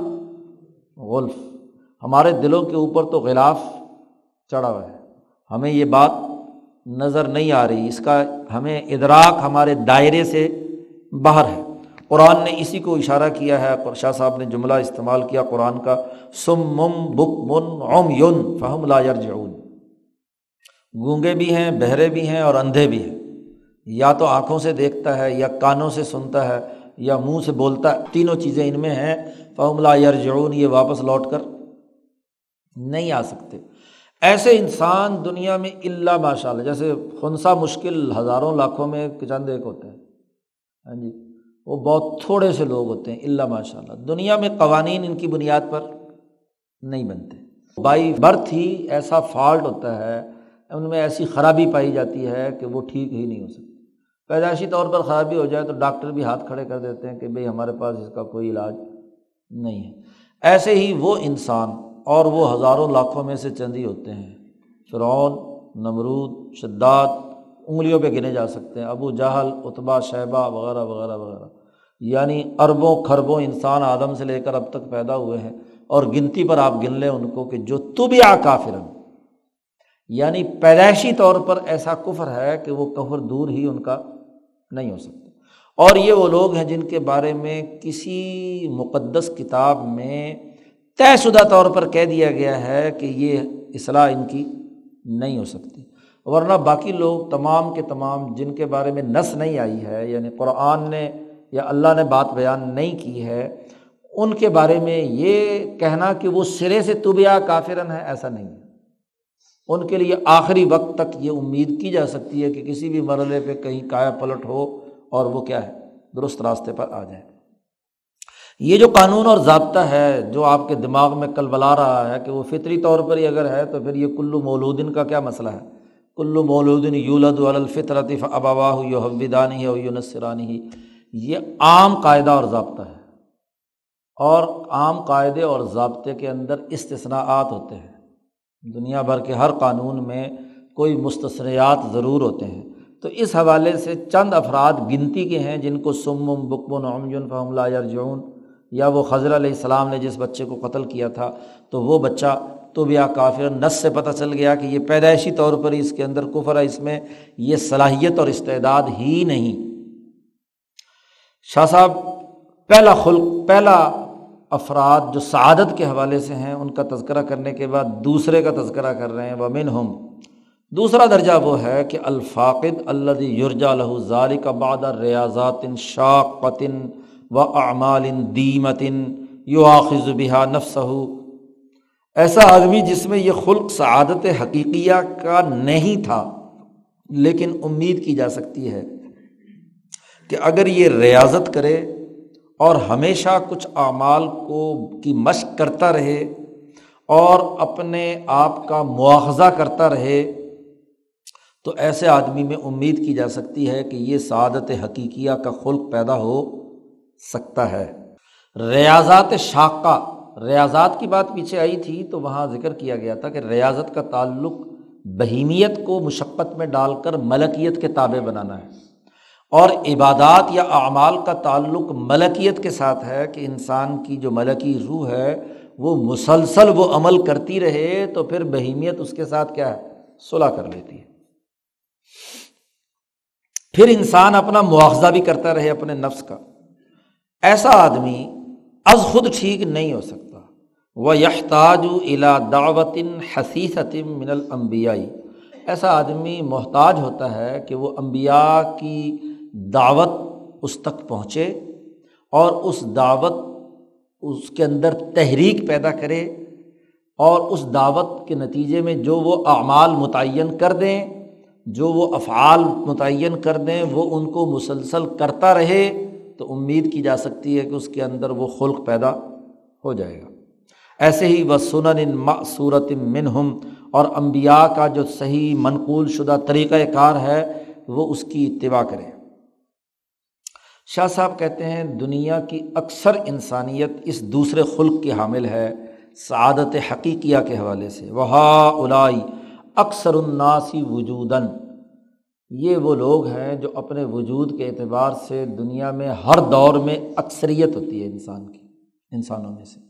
غلف۔ ہمارے دلوں کے اوپر تو غلاف چڑھا ہوا ہے۔ ہمیں یہ بات نظر نہیں آ رہی، اس کا ہمیں ادراک ہمارے دائرے سے باہر ہے۔ قرآن نے اسی کو اشارہ کیا ہے، شاہ صاحب نے جملہ استعمال کیا قرآن کا سم مم بک من اوم یون فہم لا یرجعون۔ گونگے بھی ہیں، بہرے بھی ہیں اور اندھے بھی ہیں۔ یا تو آنکھوں سے دیکھتا ہے یا کانوں سے سنتا ہے۔ یا منہ سے بولتا ہے، تینوں چیزیں ان میں ہیں۔ فملا یرجعون یہ واپس لوٹ کر نہیں آ سکتے۔ ایسے انسان دنیا میں اللہ ماشاء اللہ جیسے خنسا مشکل ہزاروں لاکھوں میں چند ایک ہوتے ہیں۔ ہاں جی وہ بہت تھوڑے سے لوگ ہوتے ہیں اللہ ماشاء اللہ دنیا میں قوانین ان کی بنیاد پر نہیں بنتے۔ بائی برتھ ہی ایسا فالٹ ہوتا ہے، ان میں ایسی خرابی پائی جاتی ہے کہ وہ ٹھیک ہی نہیں ہو سکتی پیدائشی طور پر خرابی ہو جائے تو ڈاکٹر بھی ہاتھ کھڑے کر دیتے ہیں کہ بھائی ہمارے پاس اس کا کوئی علاج نہیں ہے۔ ایسے ہی وہ انسان اور وہ ہزاروں لاکھوں میں سے چندی ہوتے ہیں۔ فرعون، نمرود، شداد، انگلیوں پہ گنے جا سکتے ہیں۔ ابو جہل اتبا شہبہ وغیرہ وغیرہ وغیرہ۔ یعنی اربوں کھربوں انسان آدم سے لے کر اب تک پیدا ہوئے ہیں اور گنتی پر آپ گن لیں ان کو کہ جو تبیا کافر یعنی پیدائشی طور پر ایسا کفر ہے کہ وہ کفر دور ہی ان کا نہیں ہو سکتا اور یہ وہ لوگ ہیں جن کے بارے میں کسی مقدس کتاب میں طے شدہ طور پر کہہ دیا گیا ہے کہ یہ اصلاح ان کی نہیں ہو سکتی۔ ورنہ باقی لوگ تمام کے تمام جن کے بارے میں نس نہیں آئی ہے یعنی قرآن نے یا اللہ نے بات بیان نہیں کی ہے، ان کے بارے میں یہ کہنا کہ وہ سرے سے طبیہ کافرن ہے ایسا نہیں ہے۔ ان کے لیے آخری وقت تک یہ امید کی جا سکتی ہے کہ کسی بھی مرحلے پہ کہیں کایا پلٹ ہو اور وہ کیا ہے؟ درست راستے پر آ جائے۔ یہ جو قانون اور ضابطہ ہے جو آپ کے دماغ میں کل بلا رہا ہے کہ وہ فطری طور پر ہی اگر ہے تو پھر یہ کلو مولودن کا کیا مسئلہ ہے؟ کلو مولودن یولد الفطرطف اباواہ یو حودانی ہو یو نصرانی ہی یہ عام قاعدہ اور ضابطہ ہے۔ اور عام قاعدے اور ضابطے کے اندر استثناءات ہوتے ہیں۔ دنیا بھر کے ہر قانون میں کوئی مستثریات ضرور ہوتے ہیں۔ تو اس حوالے سے چند افراد گنتی کے ہیں جن کو سمم بکم عمجن فہم لا یرجعون، یا وہ خضر علیہ السلام نے جس بچے کو قتل کیا تھا، تو وہ بچہ تو بیا کافر، نس سے پتہ چل گیا کہ یہ پیدائشی طور پر اس کے اندر کفر ہے، اس میں یہ صلاحیت اور استعداد ہی نہیں۔ شاہ صاحب، پہلا خلق، پہلا افراد جو سعادت کے حوالے سے ہیں، ان کا تذکرہ کرنے کے بعد دوسرے کا تذکرہ کر رہے ہیں ومن ہم دوسرا درجہ وہ ہے کہ الفاقد اللہ یورجا لہو ظال کا بادر ریاضات شاقتن و اعمال دیمتن یو آخذ بحا نفس ایسا آدمی جس میں یہ خلق سعادت حقیقیہ کا نہیں تھا، لیکن امید کی جا سکتی ہے کہ اگر یہ ریاضت کرے اور ہمیشہ کچھ اعمال کو کی مشق کرتا رہے اور اپنے آپ کا مواخذہ کرتا رہے، تو ایسے آدمی میں امید کی جا سکتی ہے کہ یہ سعادت حقیقیہ کا خلق پیدا ہو سکتا ہے۔ ریاضات شاقہ، ریاضات کی بات پیچھے آئی تھی تو وہاں ذکر کیا گیا تھا کہ ریاضت کا تعلق بہیمیت کو مشقت میں ڈال کر ملکیت کے تابع بنانا ہے۔ اور عبادات یا اعمال کا تعلق ملکیت کے ساتھ ہے کہ انسان کی جو ملکی روح ہے، وہ مسلسل وہ عمل کرتی رہے تو پھر بہیمیت اس کے ساتھ کیا ہے؟ صلاح کر لیتی ہے۔ پھر انسان اپنا مواخذہ بھی کرتا رہے اپنے نفس کا۔ ایسا آدمی از خود ٹھیک نہیں ہو سکتا۔ وہ یحتاج الا دعوت حسیثت من المبیائی ایسا آدمی محتاج ہوتا ہے کہ وہ امبیا کی دعوت اس تک پہنچے اور اس دعوت اس کے اندر تحریک پیدا کرے اور اس دعوت کے نتیجے میں جو وہ اعمال متعین کر دیں، جو وہ افعال متعین کر دیں، وہ ان کو مسلسل کرتا رہے تو امید کی جا سکتی ہے کہ اس کے اندر وہ خلق پیدا ہو جائے گا۔ ایسے ہی وہ سنن صورت منہم اور امبیا کا جو صحیح منقول شدہ طریقۂ کار ہے، وہ اس کی اتباع کرے شاہ صاحب کہتے ہیں، دنیا کی اکثر انسانیت اس دوسرے خلق کی حامل ہے، سعادت حقیقیہ کے حوالے سے۔ وہ الائی اکثر الناسی وجوداً۔ یہ وہ لوگ ہیں جو اپنے وجود کے اعتبار سے دنیا میں ہر دور میں اکثریت ہوتی ہے انسان کی، انسانوں میں سے۔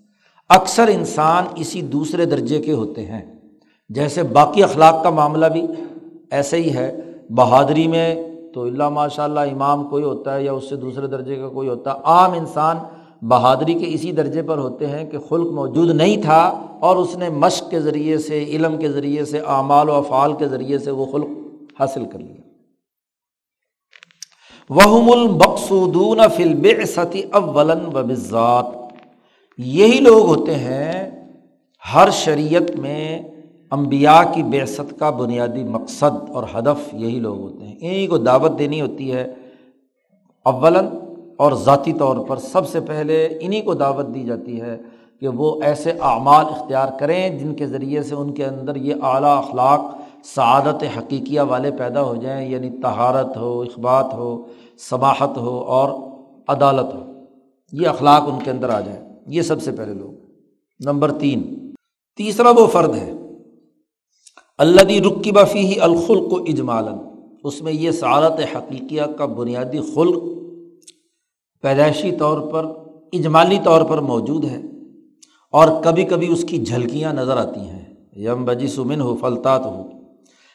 اکثر انسان اسی دوسرے درجے کے ہوتے ہیں۔ جیسے باقی اخلاق کا معاملہ بھی ایسے ہی ہے، بہادری میں تو اللہ ماشاء اللہ امام کوئی ہوتا ہے یا اس سے دوسرے درجے کا کوئی ہوتا ہے، عام انسان بہادری کے اسی درجے پر ہوتے ہیں کہ خلق موجود نہیں تھا اور اس نے مشق کے ذریعے سے، علم کے ذریعے سے، اعمال و افعال کے ذریعے سے وہ خلق حاصل کر لیا۔ وہم المقصودون فلب ستی اولن و بذات یہی لوگ ہوتے ہیں ہر شریعت میں امبیا کی بیست کا بنیادی مقصد اور ہدف یہی لوگ ہوتے ہیں۔ انہیں کو دعوت دینی ہوتی ہے اولن اور ذاتی طور پر۔ سب سے پہلے انہیں کو دعوت دی جاتی ہے کہ وہ ایسے اعمال اختیار کریں جن کے ذریعے سے ان کے اندر یہ اعلیٰ اخلاق، سعادت حقیقیہ والے پیدا ہو جائیں یعنی تہارت ہو، اخبات ہو سماحت ہو اور عدالت ہو۔ یہ اخلاق ان کے اندر آ جائے یہ سب سے پہلے لوگ۔ نمبر تین۔ تیسرا وہ فرد ہے اللہ رکی بفی الخل کو اجمالن اس میں یہ سعادت حقیقیہ کا بنیادی خلق پیدائشی طور پر، اجمالی طور پر موجود ہے اور کبھی کبھی اس کی جھلکیاں نظر آتی ہیں۔ یم بجی سمن ہو فلطات ہو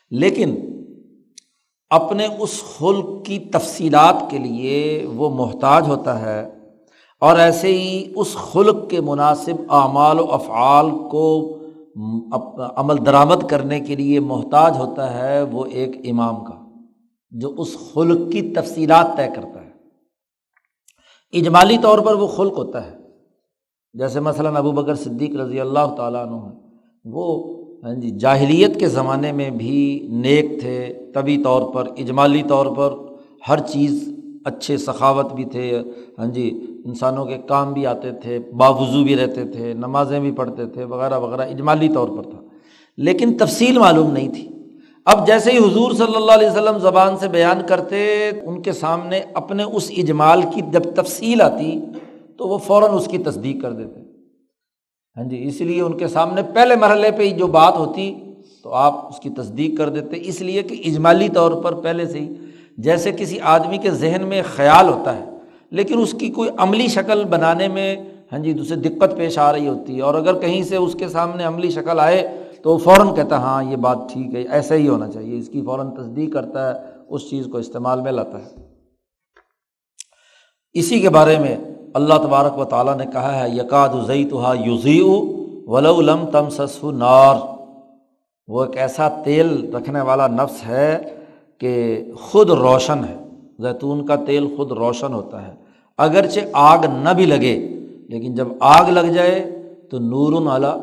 لیکن اپنے اس خلق کی تفصیلات کے لیے وہ محتاج ہوتا ہے اور ایسے ہی اس خلق کے مناسب اعمال و افعال کو عمل درآمد کرنے کے لیے محتاج ہوتا ہے وہ ایک امام کا، جو اس خلق کی تفصیلات طے کرتا ہے۔ اجمالی طور پر وہ خلق ہوتا ہے۔ جیسے مثلاً ابو بکر صدیق رضی اللہ تعالیٰ عنہ وہ ہاں جی جاہلیت کے زمانے میں بھی نیک تھے۔ طبی طور پر، اجمالی طور پر ہر چیز اچھے سخاوت بھی تھے۔ ہاں جی انسانوں کے کام بھی آتے تھے، باوضو بھی رہتے تھے، نمازیں بھی پڑھتے تھے، وغیرہ وغیرہ، اجمالی طور پر تھا۔ لیکن تفصیل معلوم نہیں تھی۔ اب جیسے ہی حضور صلی اللہ علیہ وسلم زبان سے بیان کرتے، ان کے سامنے اپنے اس اجمال کی جب تفصیل آتی، تو وہ فوراً اس کی تصدیق کر دیتے۔ ہاں جی اس لیے ان کے سامنے پہلے مرحلے پہ ہی جو بات ہوتی، تو آپ اس کی تصدیق کر دیتے۔ اس لیے کہ اجمالی طور پر پہلے سے ہی جیسے کسی آدمی کے ذہن میں خیال ہوتا ہے لیکن اس کی کوئی عملی شکل بنانے میں ہاں جی اسے دقت پیش آ رہی ہوتی ہے اور اگر کہیں سے اس کے سامنے عملی شکل آئے تو وہ فوراً کہتا ہے ہاں یہ بات ٹھیک ہے، ایسا ہی ہونا چاہیے، اس کی فوراً تصدیق کرتا ہے، اس چیز کو استعمال میں لاتا ہے۔ اسی کے بارے میں اللہ تبارک و تعالیٰ نے کہا ہے یقاد ازئی تو یوزی ولم تم سسف نار وہ ایک ایسا تیل رکھنے والا نفس ہے کہ خود روشن ہے۔ زیتون کا تیل خود روشن ہوتا ہے۔ اگرچہ آگ نہ بھی لگے، لیکن جب آگ لگ جائے تو نور اعلیٰ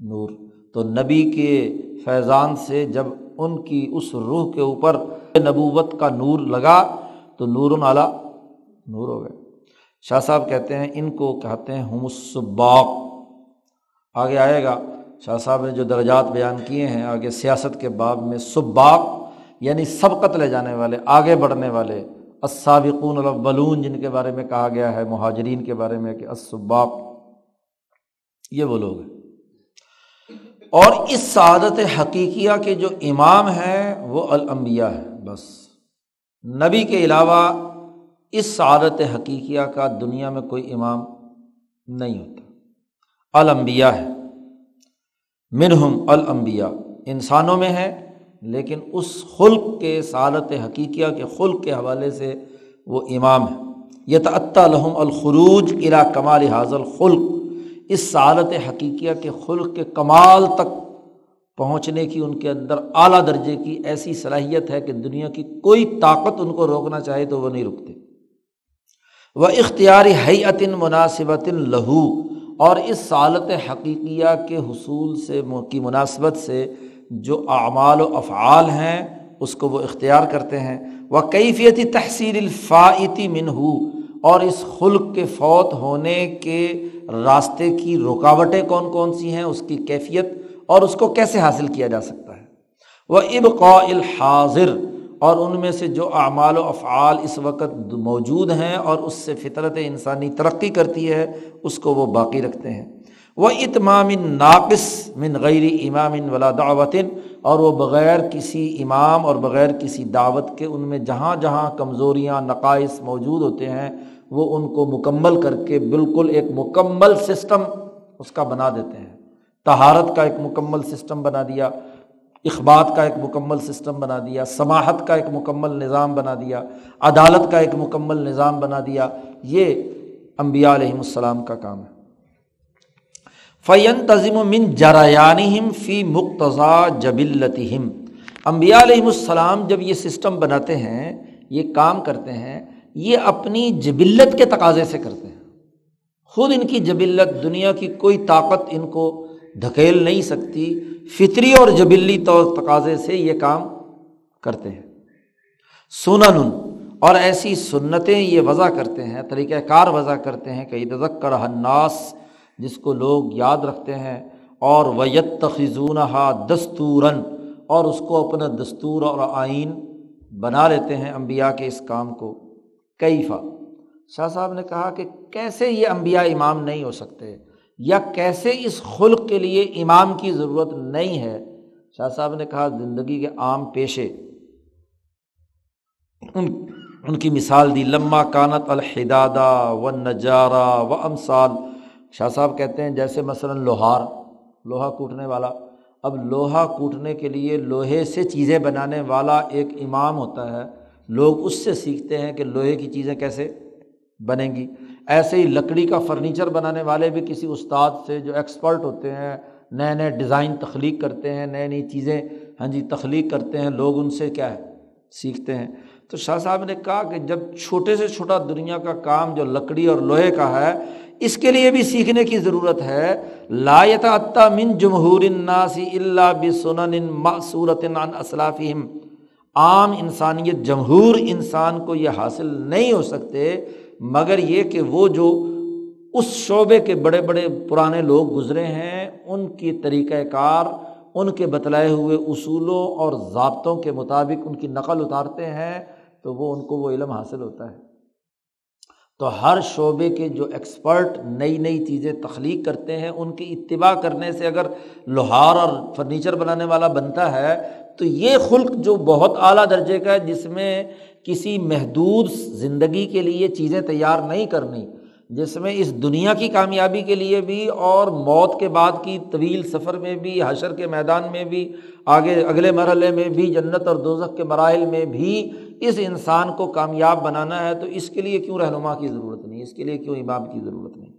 نور۔ تو نبی کے فیضان سے جب ان کی اس روح کے اوپر نبوت کا نور لگا تو نور اعلیٰ نور ہو گئے۔ شاہ صاحب کہتے ہیں، ان کو کہتے ہیں ہم الصباق آگے آئے گا۔ شاہ صاحب نے جو درجات بیان کیے ہیں، آگے سیاست کے باب میں سباق۔ یعنی سبقت لے جانے والے، آگے بڑھنے والے، السابقون الاولون، جن کے بارے میں کہا گیا ہے، مہاجرین کے بارے میں کہ اسباق یہ وہ لوگ ہیں۔ اور اس سعادت حقیقیہ کے جو امام ہیں، وہ الانبیاء ہے بس۔ نبی کے علاوہ اس سعادت حقیقیہ کا دنیا میں کوئی امام نہیں ہوتا۔ الانبیاء ہے منہم الانبیاء، انسانوں میں ہے لیکن اس خلق کے سعادت حقیقیہ کے خلق کے حوالے سے وہ امام ہے۔ یہ لحم الخروج ارا کمال حاضل خلق اس سعادت حقیقیہ کے خلق کے کمال تک پہنچنے کی ان کے اندر اعلیٰ درجے کی ایسی صلاحیت ہے کہ دنیا کی کوئی طاقت ان کو روکنا چاہے تو وہ نہیں رکتے۔ وہ اختیاری حیعتن مناسبت لہو۔ اور اس سالت حقیقیہ کے حصول سے، کی مناسبت سے جو اعمال و افعال ہیں، اس کو وہ اختیار کرتے ہیں۔ وہ کیفیتی تحصیل الفاعتی من ہو اور اس خلق کے فوت ہونے کے راستے کی رکاوٹیں کون کون سی ہیں، اس کی کیفیت، اور اس کو کیسے حاصل کیا جا سکتا ہے۔ وہ ابقاء الحاضر، اور ان میں سے جو اعمال و افعال اس وقت موجود ہیں، اور اس سے فطرت انسانی ترقی کرتی ہے، اس کو وہ باقی رکھتے ہیں۔ وہ اتمام ناقص من غیر امام ولا دعوتن اور وہ بغیر کسی امام اور بغیر کسی دعوت کے ان میں جہاں جہاں کمزوریاں، نقائص موجود ہوتے ہیں، وہ ان کو مکمل کر کے بالکل ایک مکمل سسٹم اس کا بنا دیتے ہیں۔ تہارت کا ایک مکمل سسٹم بنا دیا، اخبات کا ایک مکمل سسٹم بنا دیا، سماحت کا ایک مکمل نظام بنا دیا، عدالت کا ایک مکمل نظام بنا دیا، یہ امبیا علیہم السلام کا کام ہے۔ فین تظم من جرایان فی مقتضا جبلتہم امبیا علیہم السلام جب یہ سسٹم بناتے ہیں، یہ کام کرتے ہیں، یہ اپنی جبلت کے تقاضے سے کرتے ہیں۔ خود ان کی جبلت، دنیا کی کوئی طاقت ان کو دھکیل نہیں سکتی، فطری اور جبلی طور تقاضے سے یہ کام کرتے ہیں۔ سنن اور ایسی سنتیں یہ وضع کرتے ہیں طریقۂ کار وضع کرتے ہیں، کہ ادک کر جس کو لوگ یاد رکھتے ہیں، اور ویت تخذون دستوراً، اور اس کو اپنا دستور اور آئین بنا لیتے ہیں امبیا کے اس کام کو۔ کئی فا شاہ صاحب نے کہا کہ کیسے یہ امبیا امام نہیں ہو سکتے؟ یا کیسے اس خلق کے لیے امام کی ضرورت نہیں ہے؟ شاہ صاحب نے کہا، زندگی کے عام پیشے۔ ان ان کی مثال دی لمہ کانت الحدادہ و نجارہ و امسال شاہ صاحب کہتے ہیں جیسے مثلاً لوہار، لوہا کوٹنے والا۔ اب لوہا کوٹنے کے لیے لوہے سے چیزیں بنانے والا ایک امام ہوتا ہے۔ لوگ اس سے سیکھتے ہیں کہ لوہے کی چیزیں کیسے بنیں گی۔ ایسے ہی لکڑی کا فرنیچر بنانے والے بھی کسی استاد سے جو ایکسپرٹ ہوتے ہیں، نئے نئے ڈیزائن تخلیق کرتے ہیں، نئے نئی چیزیں ہاں جی تخلیق کرتے ہیں۔ لوگ ان سے کیا ہے؟ سیکھتے ہیں۔ تو شاہ صاحب نے کہا کہ جب چھوٹے سے چھوٹا دنیا کا کام جو لکڑی اور لوہے کا ہے اس کے لیے بھی سیکھنے کی ضرورت ہے۔ لایت عطا من جمہور الناسی اللہ بسن معصورت عن اسلافہم۔ عام انسانیت، جمہور انسان کو یہ حاصل نہیں ہو سکتے، مگر یہ کہ وہ جو اس شعبے کے بڑے بڑے پرانے لوگ گزرے ہیں، ان کی طریقۂ کار، ان کے بتلائے ہوئے اصولوں اور ضابطوں کے مطابق ان کی نقل اتارتے ہیں، تو وہ، ان کو وہ علم حاصل ہوتا ہے۔ تو ہر شعبے کے جو ایکسپرٹ نئی نئی چیزیں تخلیق کرتے ہیں، ان کی اتباع کرنے سے اگر لوہار اور فرنیچر بنانے والا بنتا ہے، تو یہ خلق جو بہت اعلیٰ درجے کا ہے، جس میں کسی محدود زندگی کے لیے چیزیں تیار نہیں کرنی۔ جس میں اس دنیا کی کامیابی کے لیے بھی اور موت کے بعد کی طویل سفر میں بھی، حشر کے میدان میں بھی، آگے اگلے مرحلے میں بھی، جنت اور دوزخ کے مراحل میں بھی اس انسان کو کامیاب بنانا ہے، تو اس کے لیے کیوں رہنما کی ضرورت نہیں؟ اس کے لیے کیوں امام کی ضرورت نہیں؟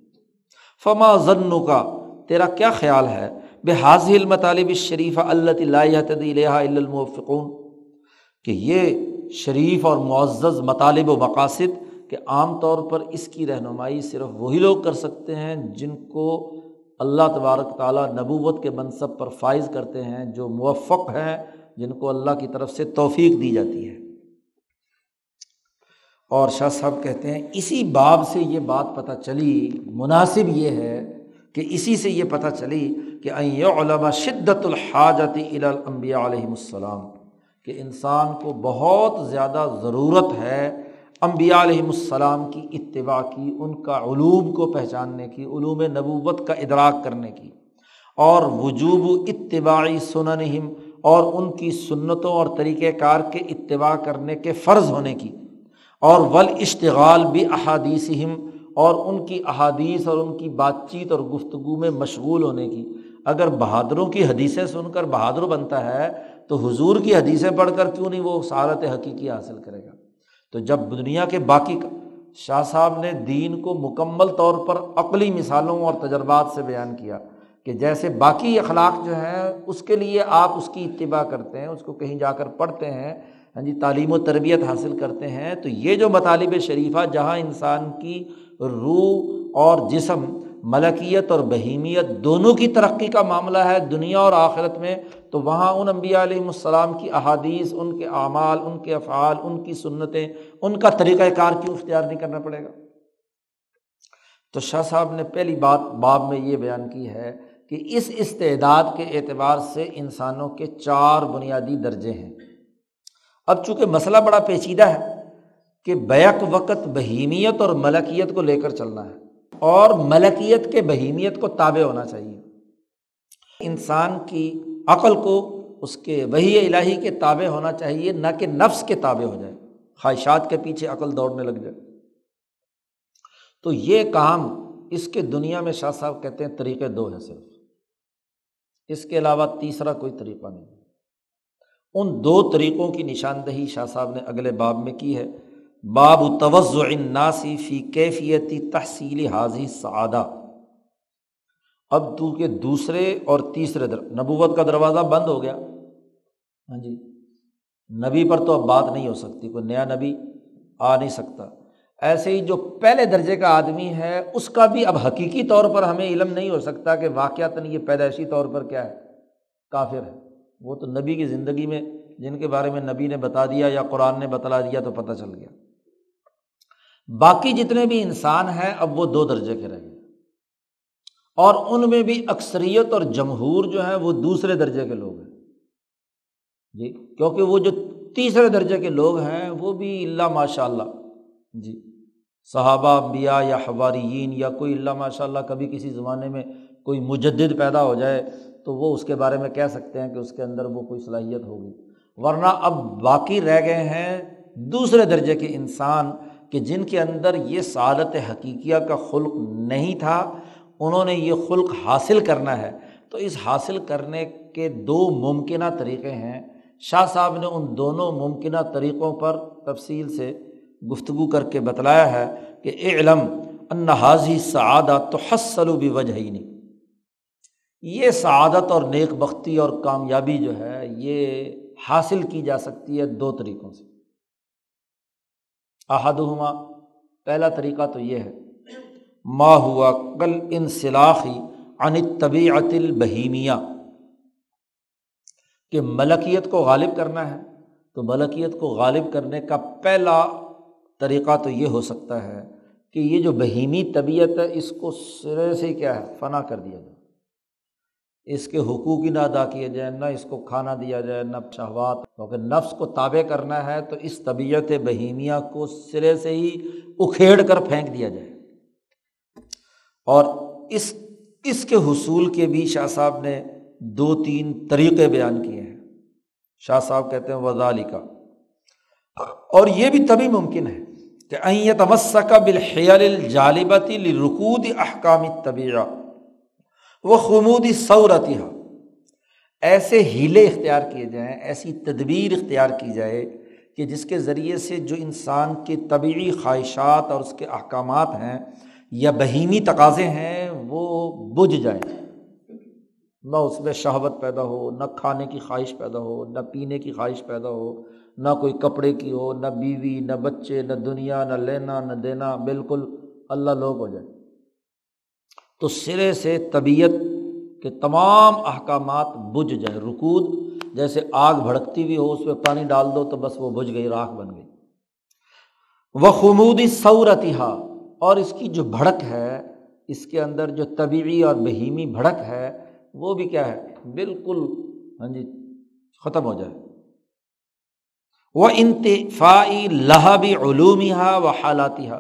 فما ضنو کا تیرا کیا خیال ہے؟ بے حاضل مطالب شریف اللہ المفقون کہ یہ شریف اور معزز مطالب و مقاصد کہ عام طور پر اس کی رہنمائی صرف وہی لوگ کر سکتے ہیں جن کو اللہ تبارک تعالیٰ نبوت کے منصب پر فائز کرتے ہیں، جو موفق ہیں، جن کو اللہ کی طرف سے توفیق دی جاتی ہے۔ اور شاہ صاحب کہتے ہیں، اسی باب سے یہ بات پتہ چلی، مناسب یہ ہے کہ اسی سے یہ پتہ چلی کہ علما شدت الحاجت الانبیاء علیہم السلام، کہ انسان کو بہت زیادہ ضرورت ہے امبیا علیہم السلام کی اتباع کی، ان کا علوم کو پہچاننے کی، علوم نبوت کا ادراک کرنے کی، اور وجوب اتباعی سننہم اور ان کی سنتوں اور طریقۂ کار کے اتباع کرنے کے فرض ہونے کی، اور ول اشتغال بھی احادیث اور ان کی احادیث اور ان کی بات چیت اور گفتگو میں مشغول ہونے کی۔ اگر بہادروں کی حدیثیں سن کر بہادر بنتا ہے، تو حضور کی حدیثیں پڑھ کر کیوں نہیں وہ سعارت حقیقی حاصل کرے گا؟ تو جب دنیا کے باقی شاہ صاحب نے دین کو مکمل طور پر عقلی مثالوں اور تجربات سے بیان کیا کہ جیسے باقی اخلاق جو ہیں، اس کے لیے آپ اس کی اتباع کرتے ہیں، اس کو کہیں جا کر پڑھتے ہیں ہاں جی تعلیم و تربیت حاصل کرتے ہیں، تو یہ جو مطالب شریفہ جہاں انسان کی روح اور جسم ملکیت اور بہیمیت دونوں کی ترقی کا معاملہ ہے دنیا اور آخرت میں، تو وہاں ان انبیاء علیہم السلام کی احادیث، ان کے اعمال، ان کے افعال، ان کی سنتیں، ان کا طریقۂ کار کیوں اختیار نہیں کرنا پڑے گا؟ تو شاہ صاحب نے پہلی بات باب میں یہ بیان کی ہے کہ اس استعداد کے اعتبار سے انسانوں کے چار بنیادی درجے ہیں۔ اب چونکہ مسئلہ بڑا پیچیدہ ہے کہ بیک وقت بہیمیت اور ملکیت کو لے کر چلنا ہے اور ملکیت کے بہیمیت کو تابع ہونا چاہیے۔ انسان کی عقل کو اس کے وہی الہی کے تابع ہونا چاہیے، نہ کہ نفس کے تابع ہو جائے۔ خواہشات کے پیچھے عقل دوڑنے لگ جائے۔ تو یہ کام اس کے دنیا میں شاہ صاحب کہتے ہیں طریقے دو ہیں صرف۔ اس کے علاوہ تیسرا کوئی طریقہ نہیں۔ ان دو طریقوں کی نشاندہی شاہ صاحب نے اگلے باب میں کی ہے۔ باب توضع الناسی فی کیفیتی تحصیل حاضی سعادہ۔ اب تو کے دوسرے اور تیسرے در، نبوت کا دروازہ بند ہو گیا۔ ہاں جی نبی پر تو اب بات نہیں ہو سکتی، کوئی نیا نبی آ نہیں سکتا۔ ایسے ہی جو پہلے درجے کا آدمی ہے، اس کا بھی اب حقیقی طور پر ہمیں علم نہیں ہو سکتا کہ واقعات یہ پیدائشی طور پر کیا ہے۔ کافر ہے۔ وہ تو نبی کی زندگی میں، جن کے بارے میں نبی نے بتا دیا یا قرآن نے بتلا دیا تو پتہ چل گیا۔ باقی جتنے بھی انسان ہیں، اب وہ دو درجے کے رہ گئے۔ اور ان میں بھی اکثریت اور جمہور جو ہیں، وہ دوسرے درجے کے لوگ ہیں۔ جی کیونکہ وہ جو تیسرے درجے کے لوگ ہیں، وہ بھی اللہ ماشاء اللہ جی صحابہ بیا یا حواریین یا کوئی اللہ ماشاء اللہ کبھی کسی زمانے میں کوئی مجدد پیدا ہو جائے، تو وہ اس کے بارے میں کہہ سکتے ہیں کہ اس کے اندر وہ کوئی صلاحیت ہوگی۔ ورنہ اب باقی رہ گئے ہیں دوسرے درجے کے انسان کہ جن کے اندر یہ سعادت حقیقیہ کا خلق نہیں تھا، انہوں نے یہ خلق حاصل کرنا ہے۔ تو اس حاصل کرنے کے دو ممکنہ طریقے ہیں۔ شاہ صاحب نے ان دونوں ممکنہ طریقوں پر تفصیل سے گفتگو کر کے بتلایا ہے کہ اے علم ان حاضی سعادت تو حسل بھی وجہ ہی نہیں یہ سعادت اور نیک بختی اور کامیابی جو ہے، یہ حاصل کی جا سکتی ہے دو طریقوں سے۔ احدہما، پہلا طریقہ تو یہ ہے، ما ہوا کل انسلاخی ان طبیعت البہیمیہ، کہ ملکیت کو غالب کرنا ہے، تو ملکیت کو غالب کرنے کا پہلا طریقہ تو یہ ہو سکتا ہے کہ یہ جو بہیمی طبیعت ہے، اس کو سرے سے کیا ہے، فنا کر دیا جائے۔ اس کے حقوق ہی نہ ادا کیے جائیں، نہ اس کو کھانا دیا جائے، نہ شہوات۔ کیونکہ نفس کو تابع کرنا ہے تو اس طبیعت بہیمیہ کو سرے سے ہی اکھیڑ کر پھینک دیا جائے۔ اور اس اس کے حصول کے بھی شاہ صاحب نے دو تین طریقے بیان کیے ہیں۔ شاہ صاحب کہتے ہیں وزالی کا اور یہ بھی تبھی ممکن ہے کہ این تمسکا بالحیل الجالبتی رکود احکامی طبیعہ وہ خمودی صورتہ ہاں۔ ایسے ہیلے اختیار کیے جائیں، ایسی تدبیر اختیار کی جائے کہ جس کے ذریعے سے جو انسان کی طبعی خواہشات اور اس کے احکامات ہیں یا بہیمی تقاضے ہیں، وہ بجھ جائیں۔ نہ اس میں شہوت پیدا ہو، نہ کھانے کی خواہش پیدا ہو، نہ پینے کی خواہش پیدا ہو، نہ کوئی کپڑے کی ہو، نہ بیوی، نہ بچے، نہ دنیا، نہ لینا، نہ دینا، بالکل اللہ لوگ ہو جائے تو سرے سے طبیعت کے تمام احکامات بجھ جائیں رکود۔ جیسے آگ بھڑکتی ہوئی ہو، اس پہ پانی ڈال دو تو بس وہ بجھ گئی، راکھ بن گئی۔ وہ خمودی سعورتہ اور اس کی جو بھڑک ہے، اس کے اندر جو طبعی اور بہیمی بھڑک ہے، وہ بھی کیا ہے؟ بالکل ہاں جی ختم ہو جائے۔ وہ انتفاعی لہبی علومیہ و حالاتیہ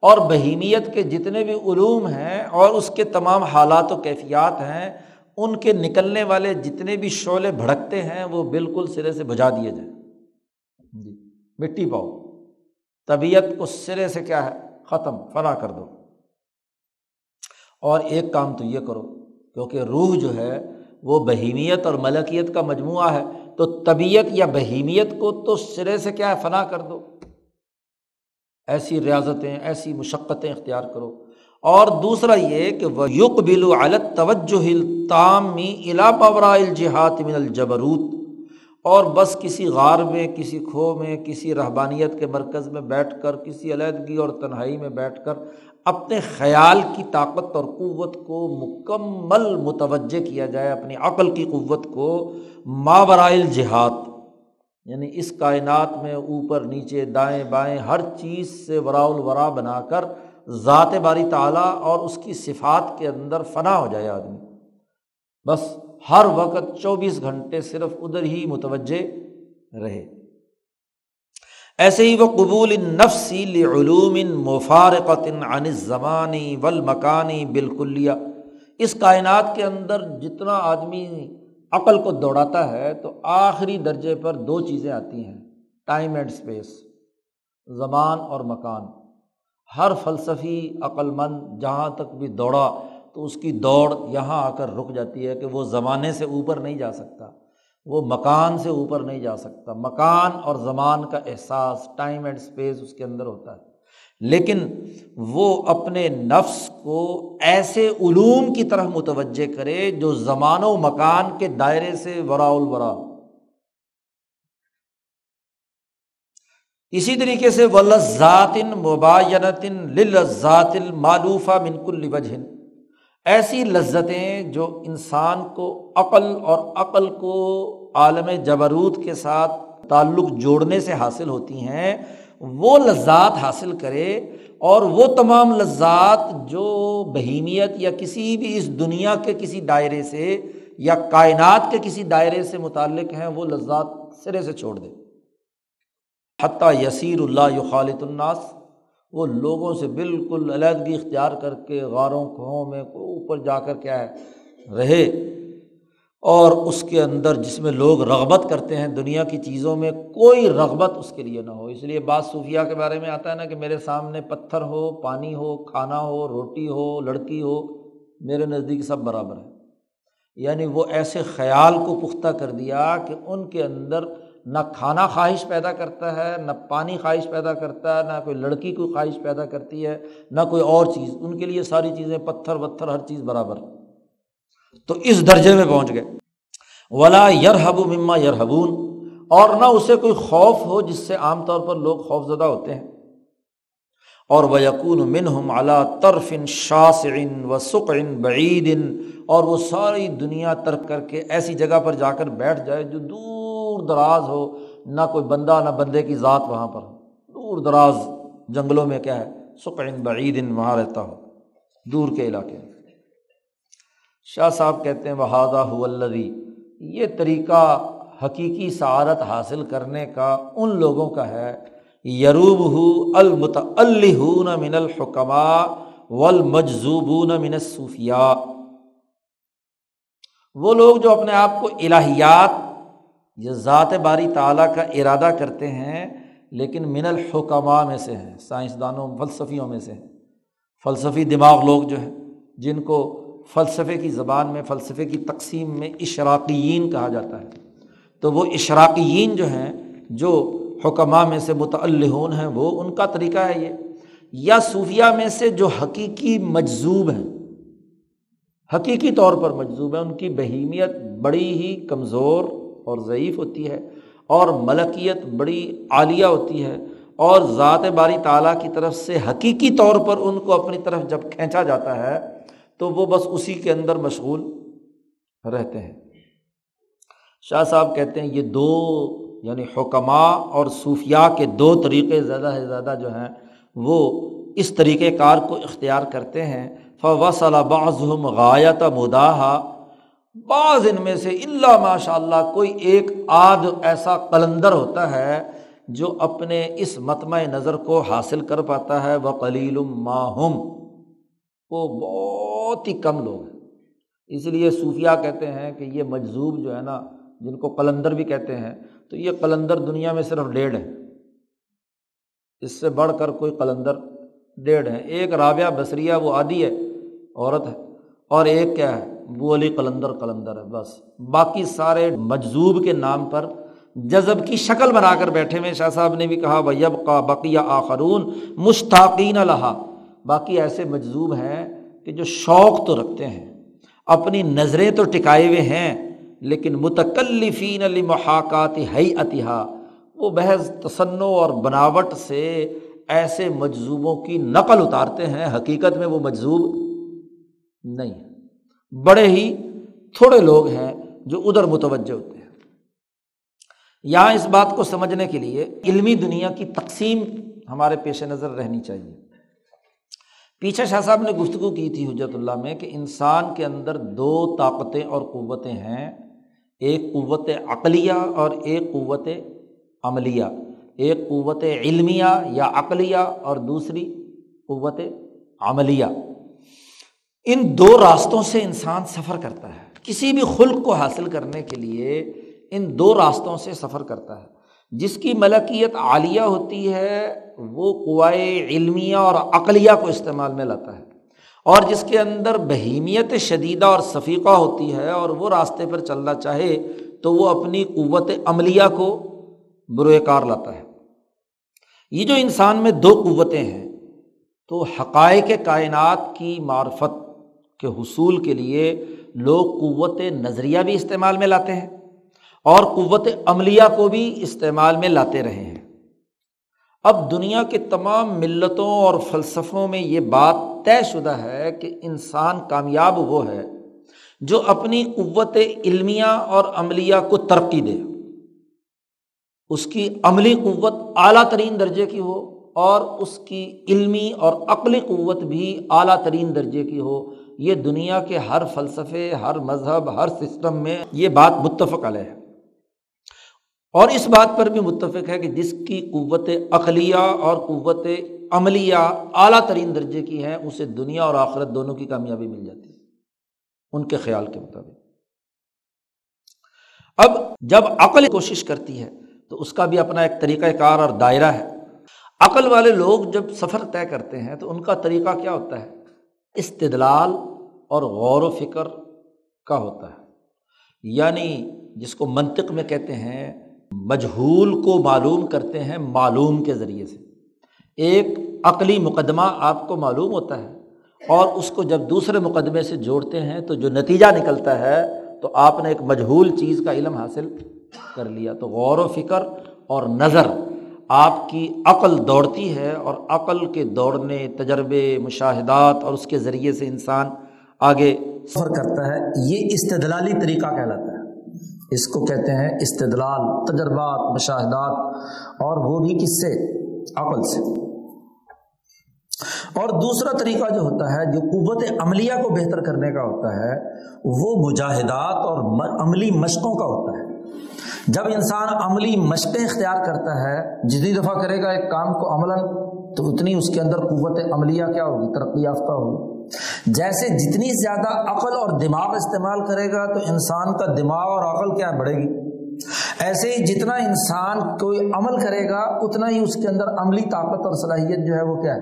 اور بہیمیت کے جتنے بھی علوم ہیں اور اس کے تمام حالات و کیفیات ہیں، ان کے نکلنے والے جتنے بھی شعلے بھڑکتے ہیں، وہ بالکل سرے سے بجھا دیے جائیں۔ جی مٹی پاؤ۔ طبیعت کو سرے سے کیا ہے؟ ختم، فنا کر دو۔ اور ایک کام تو یہ کرو، کیونکہ روح جو ہے، وہ بہیمیت اور ملکیت کا مجموعہ ہے، تو طبیعت یا بہیمیت کو تو سرے سے کیا ہے؟ فنا کر دو۔ ایسی ریاضتیں، ایسی مشقتیں اختیار کرو۔ اور دوسرا یہ کہ وہ یق بلو علت توجہ تامی الا پورا الجہات من الجبروت۔ اور بس کسی غار میں، کسی کھو میں، کسی رہبانیت کے مرکز میں بیٹھ کر، کسی علیحدگی اور تنہائی میں بیٹھ کر اپنے خیال کی طاقت اور قوت کو مکمل متوجہ کیا جائے، اپنی عقل کی قوت کو ماورائل جہاد یعنی اس کائنات میں اوپر، نیچے، دائیں بائیں، ہر چیز سے ورا الورا بنا کر ذات باری تعلیٰ اور اس کی صفات کے اندر فنا ہو جائے آدمی۔ بس ہر وقت چوبیس گھنٹے صرف ادھر ہی متوجہ رہے۔ ایسے ہی وہ قبول نفسی لعلوم مفارقت عن زمانی ول مکانی بالکلیہ۔ اس کائنات کے اندر جتنا آدمی عقل کو دوڑاتا ہے تو آخری درجے پر دو چیزیں آتی ہیں ٹائم اینڈ اسپیس زبان اور مکان۔ ہر فلسفی عقل مند جہاں تک بھی دوڑا تو اس کی دوڑ یہاں آ کر رک جاتی ہے کہ وہ زمانے سے اوپر نہیں جا سکتا، وہ مکان سے اوپر نہیں جا سکتا۔ مکان اور زمان کا احساس ٹائم اینڈ اسپیس اس کے اندر ہوتا ہے۔ لیکن وہ اپنے نفس کو ایسے علوم کی طرح متوجہ کرے جو زمان و مکان کے دائرے سے ورا الورا اسی طریقے سے و لذاتن مباینتن لذات المعلوفہ منکل وجہن۔ ایسی لذتیں جو انسان کو عقل اور عقل کو عالم جبروت کے ساتھ تعلق جوڑنے سے حاصل ہوتی ہیں وہ لذات حاصل کرے اور وہ تمام لذات جو بہیمیت یا کسی بھی اس دنیا کے کسی دائرے سے یا کائنات کے کسی دائرے سے متعلق ہیں، وہ لذات سرے سے چھوڑ دے۔ حتیٰ یسیر اللہ خالط الناس، وہ لوگوں سے بالکل علیحدگی اختیار کر کے غاروں کھوہوں میں اوپر جا کر کیا ہے، رہے۔ اور اس کے اندر جس میں لوگ رغبت کرتے ہیں دنیا کی چیزوں میں، کوئی رغبت اس کے لیے نہ ہو۔ اس لیے بعض صوفیہ کے بارے میں آتا ہے نا کہ میرے سامنے پتھر ہو، پانی ہو، کھانا ہو، روٹی ہو، لڑکی ہو، میرے نزدیک سب برابر ہے۔ یعنی وہ ایسے خیال کو پختہ کر دیا کہ ان کے اندر نہ کھانا خواہش پیدا کرتا ہے، نہ پانی خواہش پیدا کرتا ہے، نہ کوئی لڑکی کو خواہش پیدا کرتی ہے، نہ کوئی اور چیز۔ ان کے لیے ساری چیزیں پتھر وتھر، ہر چیز برابر ہے۔ تو اس درجے میں پہنچ گئے۔ ولا یرحب مما یرحبون اور نہ اسے کوئی خوف ہو جس سے عام طور پر لوگ خوف زدہ ہوتے ہیں۔ اور وہ یقون من ہم اعلیٰ ترفن شاثن و سقن بعید اور وہ ساری دنیا ترک کر کے ایسی جگہ پر جا کر بیٹھ جائے جو دور دراز ہو۔ نہ کوئی بندہ نہ بندے کی ذات وہاں پر۔ دور دراز جنگلوں میں کیا ہے؟ سقن بعید وہاں رہتا ہو۔ دور کے علاقے میں۔ شاہ صاحب کہتے ہیں وہادہ الدی یہ طریقہ حقیقی سعادت حاصل کرنے کا ان لوگوں کا ہے یروب ہو المت من الحکمہ و من صوفیہ وہ لوگ جو اپنے آپ کو الہیات یا ذات باری تعالیٰ کا ارادہ کرتے ہیں، لیکن من الحکمہ میں سے ہیں، سائنسدانوں، فلسفیوں میں سے ہیں۔ فلسفی دماغ لوگ جو ہیں، جن کو فلسفے کی زبان میں، فلسفے کی تقسیم میں اشراقیین کہا جاتا ہے۔ تو وہ اشراقیین جو ہیں، جو حکمہ میں سے متعلون ہیں، وہ ان کا طریقہ ہے یہ۔ یا صوفیہ میں سے جو حقیقی مجذوب ہیں۔ حقیقی طور پر مجذوب ہیں، ان کی بہیمیت بڑی ہی کمزور اور ضعیف ہوتی ہے، اور ملکیت بڑی عالیہ ہوتی ہے، اور ذات باری تعالیٰ کی طرف سے حقیقی طور پر ان کو اپنی طرف جب کھینچا جاتا ہے تو وہ بس اسی کے اندر مشغول رہتے ہیں۔ شاہ صاحب کہتے ہیں یہ دو یعنی حکمہ اور صوفیہ کے دو طریقے زیادہ سے زیادہ جو ہیں وہ اس طریقۂ کار کو اختیار کرتے ہیں۔ فو صلاح بعض غایت مداح۔ بعض ان میں سے اللہ ماشاء اللہ کوئی ایک آدھ ایسا قلندر ہوتا ہے جو اپنے اس متمع نظر کو حاصل کر پاتا ہے۔ وہ کلیل ماہم وہ بہت ہی کم لوگ ہیں۔ اس لیے صوفیہ کہتے ہیں کہ یہ مجذوب جو ہے نا، جن کو قلندر بھی کہتے ہیں، تو یہ قلندر دنیا میں صرف ڈیڑھ ہے اس سے بڑھ کر کوئی قلندر ڈیڑھ ہے ایک رابعہ بصریہ، وہ آدھی ہے، عورت ہے، اور ایک کیا ہے وہ علی قلندر قلندر ہے، بس۔ باقی سارے مجذوب کے نام پر جذب کی شکل بنا کر بیٹھے میں شاہ صاحب نے بھی کہا ویب کا بقیہ آخرون مشتاقین لہا باقی ایسے مجذوب ہیں کہ جو شوق تو رکھتے ہیں، اپنی نظریں تو ٹکائے ہوئے ہیں، لیکن متکلفین علی محاکات ہی اتہا وہ بحث تصنع اور بناوٹ سے ایسے مجزوبوں کی نقل اتارتے ہیں، حقیقت میں وہ مجزوب نہیں بڑے ہی تھوڑے لوگ ہیں جو ادھر متوجہ ہوتے ہیں۔ یہاں اس بات کو سمجھنے کے لیے علمی دنیا کی تقسیم ہمارے پیش نظر رہنی چاہیے۔ پیچھے شاہ صاحب نے گفتگو کی تھی حجرت اللہ میں کہ انسان کے اندر دو طاقتیں اور قوتیں ہیں، ایک قوت عقلیہ اور ایک قوت عملیہ۔ ایک قوت علمیہ یا عقلیہ اور دوسری قوت عملیہ۔ ان دو راستوں سے انسان سفر کرتا ہے۔ کسی بھی خلق کو حاصل کرنے کے لیے ان دو راستوں سے سفر کرتا ہے۔ جس کی ملکیت عالیہ ہوتی ہے، وہ قوائے علمیہ اور عقلیہ کو استعمال میں لاتا ہے۔ اور جس کے اندر بہیمیت شدیدہ اور صفیقہ ہوتی ہے اور وہ راستے پر چلنا چاہے، تو وہ اپنی قوت عملیہ کو بروئے کار لاتا ہے۔ یہ جو انسان میں دو قوتیں ہیں، تو حقائق کائنات کی معرفت کے حصول کے لیے لوگ قوت نظریہ بھی استعمال میں لاتے ہیں۔ اور قوت عملیہ کو بھی استعمال میں لاتے رہے ہیں۔ اب دنیا کے تمام ملتوں اور فلسفوں میں یہ بات طے شدہ ہے کہ انسان کامیاب وہ ہے جو اپنی قوت علمیہ اور عملیہ کو ترقی دے۔ اس کی عملی قوت اعلیٰ ترین درجے کی ہو اور اس کی علمی اور عقلی قوت بھی اعلیٰ ترین درجے کی ہو۔ یہ دنیا کے ہر فلسفے، ہر مذہب، ہر سسٹم میں یہ بات متفق علیہ۔ ہے اور اس بات پر بھی متفق ہے کہ جس کی قوت عقلیہ اور قوت عملیہ اعلیٰ ترین درجے کی ہے اسے دنیا اور آخرت دونوں کی کامیابی مل جاتی ہے، ان کے خیال کے مطابق۔ اب جب عقل کوشش کرتی ہے، تو اس کا بھی اپنا ایک طریقۂ کار اور دائرہ ہے۔ عقل والے لوگ جب سفر طے کرتے ہیں، تو ان کا طریقہ کیا ہوتا ہے؟ استدلال اور غور و فکر کا ہوتا ہے۔ یعنی جس کو منطق میں کہتے ہیں مجہول کو معلوم کرتے ہیں معلوم کے ذریعے سے۔ ایک عقلی مقدمہ آپ کو معلوم ہوتا ہے اور اس کو جب دوسرے مقدمے سے جوڑتے ہیں تو جو نتیجہ نکلتا ہے تو آپ نے ایک مجہول چیز کا علم حاصل کر لیا۔ تو غور و فکر اور نظر آپ کی عقل دوڑتی ہے اور عقل کے دوڑنے، تجربے، مشاہدات اور اس کے ذریعے سے انسان آگے سفر کرتا ہے۔ یہ استدلالی طریقہ کہلاتا ہے۔ اس کو کہتے ہیں استدلال، تجربات، مشاہدات، اور وہ بھی کس سے؟ عقل سے۔ اور دوسرا طریقہ جو ہوتا ہے، جو قوت عملیہ کو بہتر کرنے کا ہوتا ہے، وہ مجاہدات اور عملی مشقوں کا ہوتا ہے۔ جب انسان عملی مشقیں اختیار کرتا ہے، جتنی دفعہ کرے گا ایک کام کو عمل تو اتنی اس کے اندر قوت عملیہ کیا ہوگی؟ ترقی یافتہ ہوگی۔ جیسے جتنی زیادہ عقل اور دماغ استعمال کرے گا تو انسان کا دماغ اور عقل کیا بڑھے گی؟ ایسے ہی جتنا انسان کوئی عمل کرے گا، اتنا ہی اس کے اندر عملی طاقت اور صلاحیت جو ہے وہ کیا ہے؟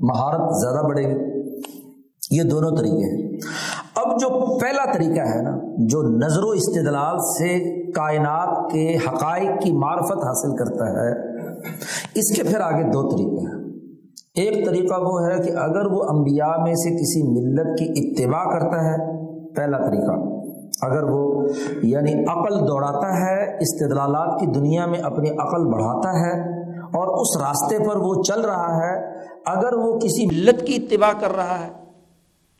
مہارت زیادہ بڑھے گی۔ یہ دونوں طریقے ہیں۔ اب جو پہلا طریقہ ہے نا، جو نظر و استدلال سے کائنات کے حقائق کی معرفت حاصل کرتا ہے، اس کے پھر آگے دو طریقے ہیں۔ ایک طریقہ وہ ہے کہ اگر وہ انبیاء میں سے کسی ملت کی اتباع کرتا ہے، پہلا طریقہ، اگر وہ یعنی عقل دوڑاتا ہے، استدلالات کی دنیا میں اپنی عقل بڑھاتا ہے اور اس راستے پر وہ چل رہا ہے، اگر وہ کسی ملت کی اتباع کر رہا ہے،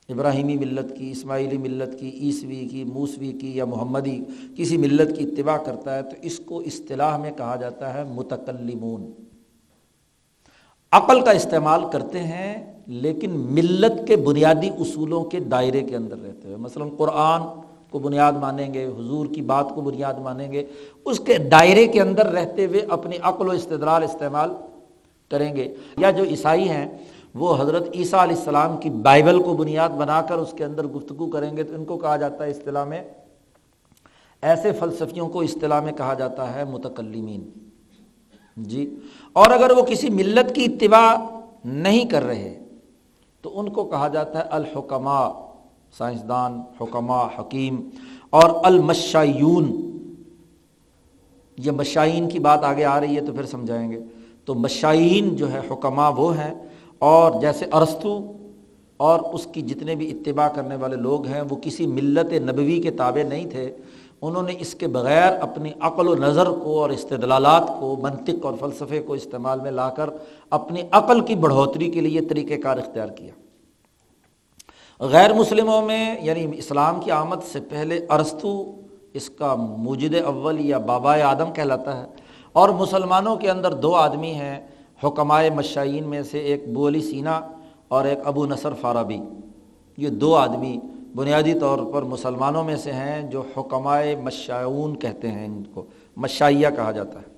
ابراہیمی ملت کی، اسماعیلی ملت کی، عیسوی کی، موسوی کی یا محمدی کسی ملت کی اتباع کرتا ہے، تو اس کو اصطلاح میں کہا جاتا ہے متکلمون۔ عقل کا استعمال کرتے ہیں، لیکن ملت کے بنیادی اصولوں کے دائرے کے اندر رہتے ہوئے، مثلاً قرآن کو بنیاد مانیں گے، حضور کی بات کو بنیاد مانیں گے، اس کے دائرے کے اندر رہتے ہوئے اپنی عقل و استدلال استعمال کریں گے۔ یا جو عیسائی ہیں، وہ حضرت عیسیٰ علیہ السلام کی بائبل کو بنیاد بنا کر اس کے اندر گفتگو کریں گے، تو ان کو کہا جاتا ہے اصطلاح میں، ایسے فلسفیوں کو اصطلاح میں کہا جاتا ہے متکلمین۔ جی اور اگر وہ کسی ملت کی اتباع نہیں کر رہے، تو ان کو کہا جاتا ہے الحکمہ سائنسدان حکمہ حکیم، اور المشایون یہ مشائین کی بات آگے آ رہی ہے تو پھر سمجھائیں گے۔ تو مشائین جو ہے حکمہ وہ ہیں، اور جیسے ارستو اور اس کی جتنے بھی اتباع کرنے والے لوگ ہیں، وہ کسی ملت نبوی کے تابع نہیں تھے انہوں نے اس کے بغیر اپنی عقل و نظر کو اور استدلالات کو، منطق اور فلسفے کو استعمال میں لا کر اپنی عقل کی بڑھوتری کے لیے طریقۂ کار اختیار کیا۔ غیر مسلموں میں یعنی اسلام کی آمد سے پہلے ارستو اس کا موجد اول یا بابا آدم کہلاتا ہے۔ اور مسلمانوں کے اندر دو آدمی ہیں حکمائے مشائین میں سے ایک بو علی سینا اور ایک ابو نصر فارابی۔ یہ دو آدمی بنیادی طور پر مسلمانوں میں سے ہیں جو حکمائے مشاعون کہتے ہیں ان کو مشائیہ کہا جاتا ہے۔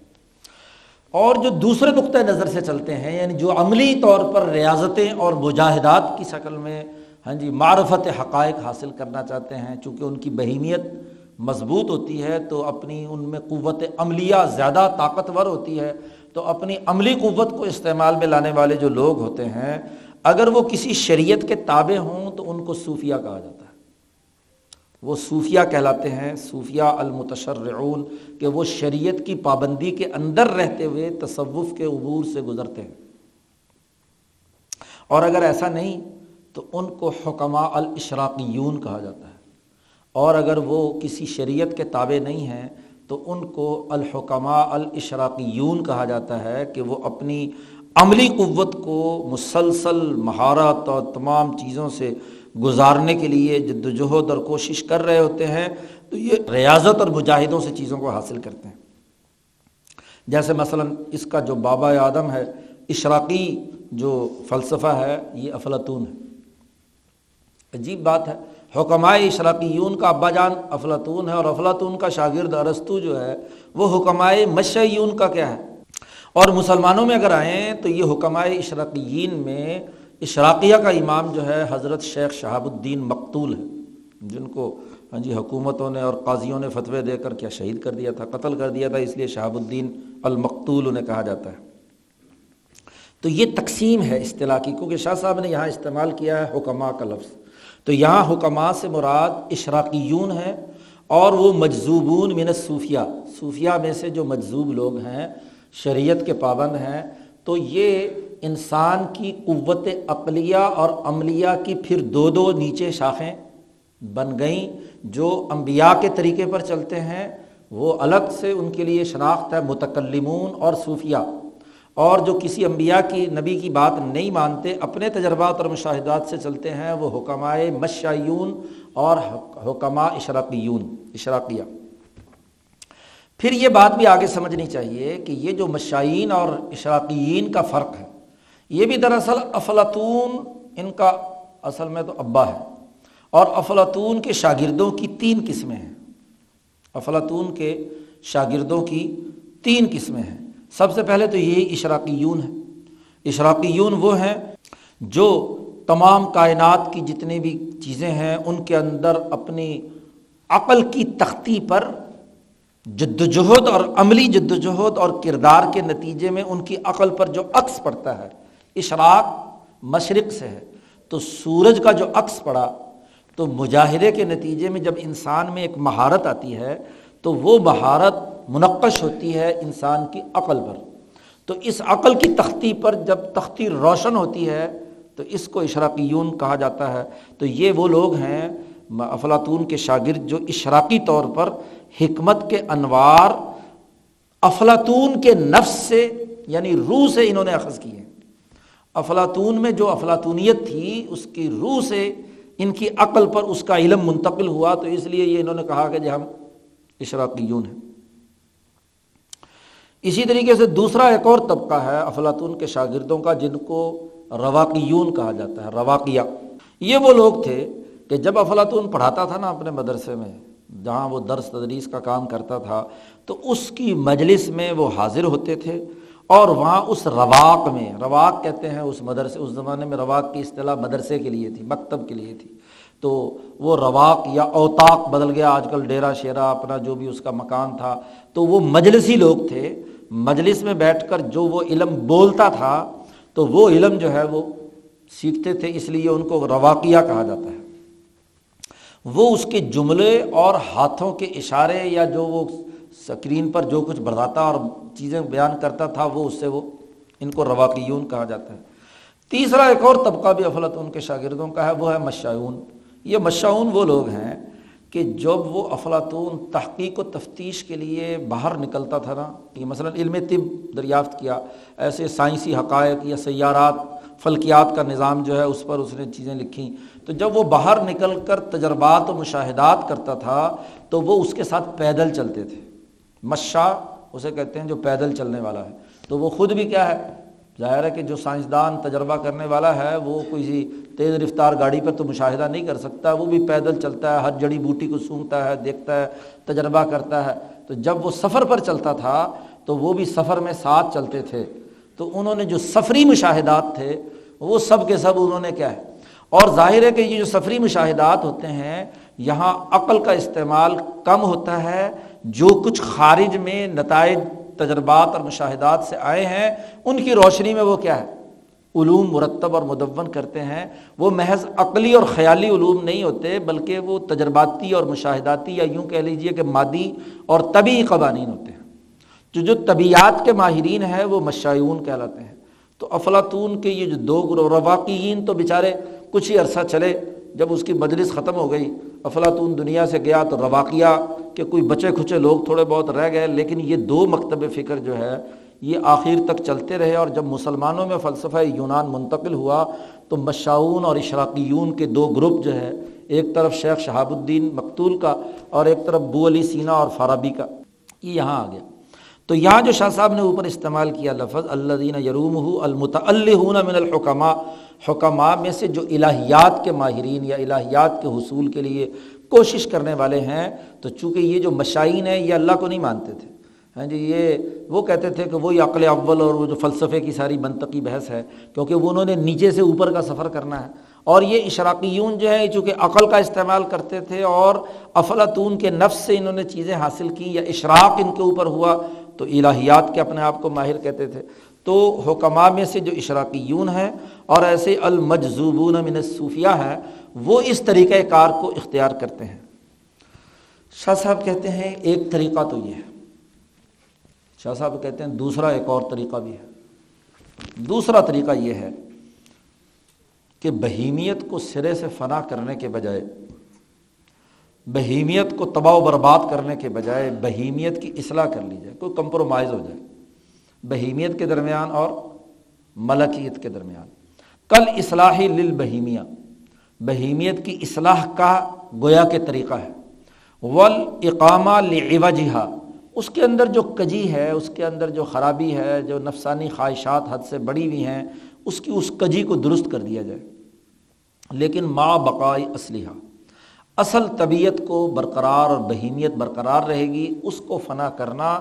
اور جو دوسرے نقطۂ نظر سے چلتے ہیں یعنی جو عملی طور پر ریاضتیں اور مجاہدات کی شکل میں ہاں جی معرفت حقائق حاصل کرنا چاہتے ہیں، چونکہ ان کی بہیمیت مضبوط ہوتی ہے، تو اپنی ان میں قوت عملیہ زیادہ طاقتور ہوتی ہے، تو اپنی عملی قوت کو استعمال میں لانے والے جو لوگ ہوتے ہیں، اگر وہ کسی شریعت کے تابع ہوں، تو ان کو صوفیہ کہا جاتا ہے۔ وہ صوفیہ کہلاتے ہیں، صوفیہ المتشرعون، کہ وہ شریعت کی پابندی کے اندر رہتے ہوئے تصوف کے عبور سے گزرتے ہیں۔ اور اگر ایسا نہیں، تو ان کو حکمہ الاشراقیون کہا جاتا ہے۔ اور اگر وہ کسی شریعت کے تابع نہیں ہیں، تو ان کو الحکمہ الاشراقیون کہا جاتا ہے کہ وہ اپنی عملی قوت کو مسلسل مہارت اور تمام چیزوں سے گزارنے کے لیے جد وجہد اور کوشش کر رہے ہوتے ہیں، تو یہ ریاضت اور مجاہدوں سے چیزوں کو حاصل کرتے ہیں۔ جیسے مثلاً اس کا جو بابا آدم ہے، اشراقی جو فلسفہ ہے، یہ افلاطون ہے۔ عجیب بات ہے حکمائے اشراقیون کا ابا جان افلاطون ہے اور افلاطون کا شاگرد ارستو جو ہے، وہ حکمائے مشعیون کا کیا ہے؟ اور مسلمانوں میں اگر آئیں، تو یہ حکمائے اشراقیین میں اشراقیہ کا امام جو ہے، حضرت شیخ شہاب الدین مقتول ہے۔ جن کو ہاں جی حکومتوں نے اور قاضیوں نے فتوے دے کر کیا شہید کر دیا تھا، قتل کر دیا تھا، اس لیے شہاب الدین المقتول انہیں کہا جاتا ہے۔ تو یہ تقسیم ہے اصطلاح کی، کیونکہ شاہ صاحب نے یہاں استعمال کیا ہے حکمہ کا لفظ۔ تو یہاں حکمات سے مراد اشراقیون ہے اور وہ مجزوبون من صوفیہ صوفیہ میں سے جو مجزوب لوگ ہیں، شریعت کے پابند ہیں۔ تو یہ انسان کی قوت عقلیہ اور عملیہ کی پھر دو دو نیچے شاخیں بن گئیں۔ جو انبیاء کے طریقے پر چلتے ہیں، وہ الگ سے ان کے لیے شناخت ہے، متکلمون اور صوفیہ۔ اور جو کسی انبیاء کی، نبی کی بات نہیں مانتے، اپنے تجربات اور مشاہدات سے چلتے ہیں، وہ حکمائے مشعیون اور حکمہ اشراقیون، اشراقیہ۔ پھر یہ بات بھی آگے سمجھنی چاہیے کہ یہ جو مشائین اور اشراقیین کا فرق ہے یہ بھی دراصل افلاطون، ان کا اصل میں تو ابا ہے، اور افلاطون کے شاگردوں کی تین قسمیں ہیں۔ افلاطون کے شاگردوں کی تین قسمیں ہیں۔ سب سے پہلے تو یہی اشراقیون ہے اشراقیون وہ ہیں جو تمام کائنات کی جتنی بھی چیزیں ہیں، ان کے اندر اپنی عقل کی تختی پر جد وجہد اور عملی جد وجہد اور کردار کے نتیجے میں ان کی عقل پر جو عکس پڑتا ہے اشراق مشرق سے ہے۔ تو سورج کا جو عکس پڑا، تو مجاہدے کے نتیجے میں جب انسان میں ایک مہارت آتی ہے، تو وہ مہارت منقش ہوتی ہے انسان کی عقل پر۔ تو اس عقل کی تختی پر جب تختی روشن ہوتی ہے، تو اس کو اشراقیون کہا جاتا ہے۔ تو یہ وہ لوگ ہیں، افلاطون کے شاگرد، جو اشراقی طور پر حکمت کے انوار افلاطون کے نفس سے یعنی روح سے انہوں نے اخذ کیے۔ افلاطون میں جو افلاطونیت تھی، اس کی روح سے ان کی عقل پر اس کا علم منتقل ہوا، تو اس لیے یہ انہوں نے کہا کہ جی ہم اشراقیون ہیں۔ اسی طریقے سے دوسرا ایک اور طبقہ ہے افلاطون کے شاگردوں کا، جن کو رواقیون کہا جاتا ہے، رواقیہ۔ یہ وہ لوگ تھے کہ جب افلاطون پڑھاتا تھا نا اپنے مدرسے میں، جہاں وہ درس تدریس کا کام کرتا تھا، تو اس کی مجلس میں وہ حاضر ہوتے تھے۔ اور وہاں اس رواق میں، رواق کہتے ہیں اس مدرسے، اس زمانے میں رواق کی اصطلاح مدرسے کے لیے تھی، مکتب کے لیے تھی۔ تو وہ رواق یا اوتاق بدل گیا، آج کل ڈیرا شیرا اپنا جو بھی اس کا مکان تھا۔ تو وہ مجلسی لوگ تھے، مجلس میں بیٹھ کر جو وہ علم بولتا تھا، تو وہ علم جو ہے وہ سیکھتے تھے، اس لیے ان کو رواقیہ کہا جاتا ہے۔ وہ اس کے جملے اور ہاتھوں کے اشارے یا جو وہ اسکرین پر جو کچھ بڑھاتا اور چیزیں بیان کرتا تھا، وہ اس سے وہ ان کو رواقیون کہا جاتا ہے۔ تیسرا ایک اور طبقہ بھی افلت ان کے شاگردوں کا ہے، وہ ہے مشاعون یہ مشاعون وہ لوگ ہیں کہ جب وہ افلاطون تحقیق و تفتیش کے لیے باہر نکلتا تھا نا کہ مثلاً علم طب دریافت کیا، ایسے سائنسی حقائق یا سیارات، فلکیات کا نظام جو ہے اس پر اس نے چیزیں لکھیں تو جب وہ باہر نکل کر تجربات و مشاہدات کرتا تھا، تو وہ اس کے ساتھ پیدل چلتے تھے۔ مشا اسے کہتے ہیں جو پیدل چلنے والا ہے۔ تو وہ خود بھی کیا ہے؟ ظاہر ہے کہ جو سائنسدان تجربہ کرنے والا ہے، وہ کسی تیز رفتار گاڑی پر تو مشاہدہ نہیں کر سکتا، وہ بھی پیدل چلتا ہے، ہر جڑی بوٹی کو سونگتا ہے، دیکھتا ہے، تجربہ کرتا ہے۔ تو جب وہ سفر پر چلتا تھا، تو وہ بھی سفر میں ساتھ چلتے تھے۔ تو انہوں نے جو سفری مشاہدات تھے، وہ سب کے سب انہوں نے کیا ہے؟ اور ظاہر ہے کہ یہ جو سفری مشاہدات ہوتے ہیں، یہاں عقل کا استعمال کم ہوتا ہے جو کچھ خارج میں نتائج، تجربات اور مشاہدات سے آئے ہیں، ان کی روشنی میں وہ کیا ہے؟ علوم مرتب اور مدون کرتے ہیں۔ وہ محض عقلی اور خیالی علوم نہیں ہوتے، بلکہ وہ تجرباتی اور مشاہداتی یا یوں کہہ لیجیے کہ مادی اور طبی قوانین ہوتے ہیں۔ جو جو طبیعت کے ماہرین ہیں، وہ مشاعون کہلاتے ہیں۔ تو افلاطون کے یہ جو دو گروہ رواقین تو بیچارے کچھ ہی عرصہ چلے، جب اس کی مجلس ختم ہو گئی، افلاطون دنیا سے گیا تو رواقیہ کے کوئی بچے کھچے لوگ تھوڑے بہت رہ گئے، لیکن یہ دو مکتب فکر جو ہے، یہ آخر تک چلتے رہے اور جب مسلمانوں میں فلسفہ یونان منتقل ہوا، تو مشاؤن اور اشراقیون کے دو گروپ جو ہے، ایک طرف شیخ شہاب الدین مقتول کا اور ایک طرف بو علی سینا اور فارابی کا۔ یہ یہاں آ گیا۔ تو یہاں جو شاہ صاحب نے اوپر استعمال کیا لفظ اللہ دین یروم المتعلّہ من الحکمہ حکمہ میں سے جو الہیات کے ماہرین یا الہیات کے حصول کے لیے کوشش کرنے والے ہیں، تو چونکہ یہ جو مشائین ہیں، یہ اللہ کو نہیں مانتے تھے۔ ہاں جی یہ وہ کہتے تھے کہ وہی عقل اول اور وہ جو فلسفے کی ساری منطقی بحث ہے، کیونکہ وہ انہوں نے نیچے سے اوپر کا سفر کرنا ہے۔ اور یہ اشراقیون جو ہے چونکہ عقل کا استعمال کرتے تھے اور افلاطون کے نفس سے انہوں نے چیزیں حاصل کی یا اشراق ان کے اوپر ہوا، تو الہیات کے اپنے آپ کو ماہر کہتے تھے۔ تو حکمہ میں سے جو اشراقیون ہیں، اور ایسے المجزوبون من صوفیہ ہیں وہ اس طریقۂ کار کو اختیار کرتے ہیں۔ شاہ صاحب کہتے ہیں ایک طریقہ تو یہ ہے۔ شاہ صاحب کہتے ہیں دوسرا ایک اور طریقہ بھی ہے۔ دوسرا طریقہ یہ ہے کہ بہیمیت کو سرے سے فنا کرنے کے بجائے، بہیمیت کو تباہ و برباد کرنے کے بجائے بہیمیت کی اصلاح کر لی جائے، کوئی کمپرومائز ہو جائے۔ بہیمیت کے درمیان اور ملکیت کے درمیان۔ کل اصلاحی لل بہیمیا بہیمیت کی اصلاح کا گویا کے طریقہ ہے۔ ول اقامہ لوجہ اس کے اندر جو کجی ہے، اس کے اندر جو خرابی ہے، جو نفسانی خواہشات حد سے بڑی ہوئی ہیں، اس کی اس کجی کو درست کر دیا جائے۔ لیکن ماں بقائی اسلحہ اصل طبیعت کو برقرار اور بہیمیت برقرار رہے گی۔ اس کو فنا کرنا،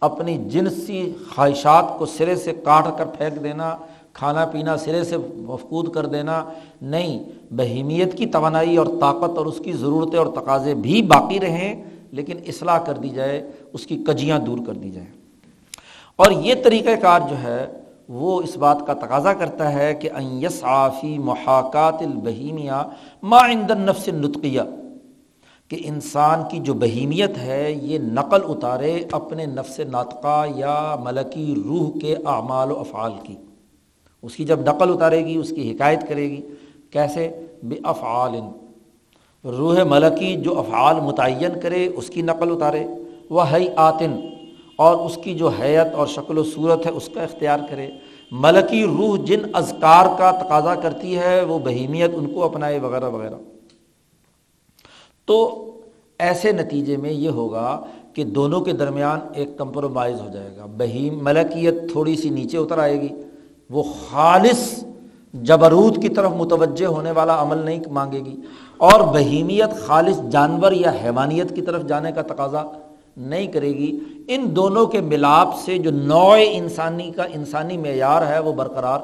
اپنی جنسی خواہشات کو سرے سے کاٹ کر پھینک دینا کھانا پینا سرے سے مفقود کر دینا نہیں، بہیمیت کی توانائی اور طاقت اور اس کی ضرورتیں اور تقاضے بھی باقی رہیں، لیکن اصلاح کر دی جائے، اس کی کجیاں دور کر دی جائیں۔ اور یہ طریقۂ کار جو ہے، وہ اس بات کا تقاضا کرتا ہے کہ یس آفی محاکات البہیمیا ما عند النفس نطقیہ کہ انسان کی جو بہیمیت ہے، یہ نقل اتارے اپنے نفس ناطقہ یا ملکی روح کے اعمال و افعال کی۔ اس کی جب نقل اتارے گی، اس کی حکایت کرے گی، کیسے؟ بے افعال روح ملکی جو افعال متعین کرے، اس کی نقل اتارے۔ وہ ہے آتن اور اس کی جو حیت اور شکل و صورت ہے، اس کا اختیار کرے۔ ملکی روح جن اذکار کا تقاضا کرتی ہے، وہ بہیمیت ان کو اپنائے، وغیرہ وغیرہ۔ تو ایسے نتیجے میں یہ ہوگا کہ دونوں کے درمیان ایک کمپرومائز ہو جائے گا۔ بہیم، ملکیت تھوڑی سی نیچے اتر آئے گی۔ وہ خالص جبروت کی طرف متوجہ ہونے والا عمل نہیں مانگے گی۔ اور بہیمیت خالص جانور یا حیوانیت کی طرف جانے کا تقاضا نہیں کرے گی۔ ان دونوں کے ملاپ سے جو نوع انسانی کا انسانی معیار ہے وہ برقرار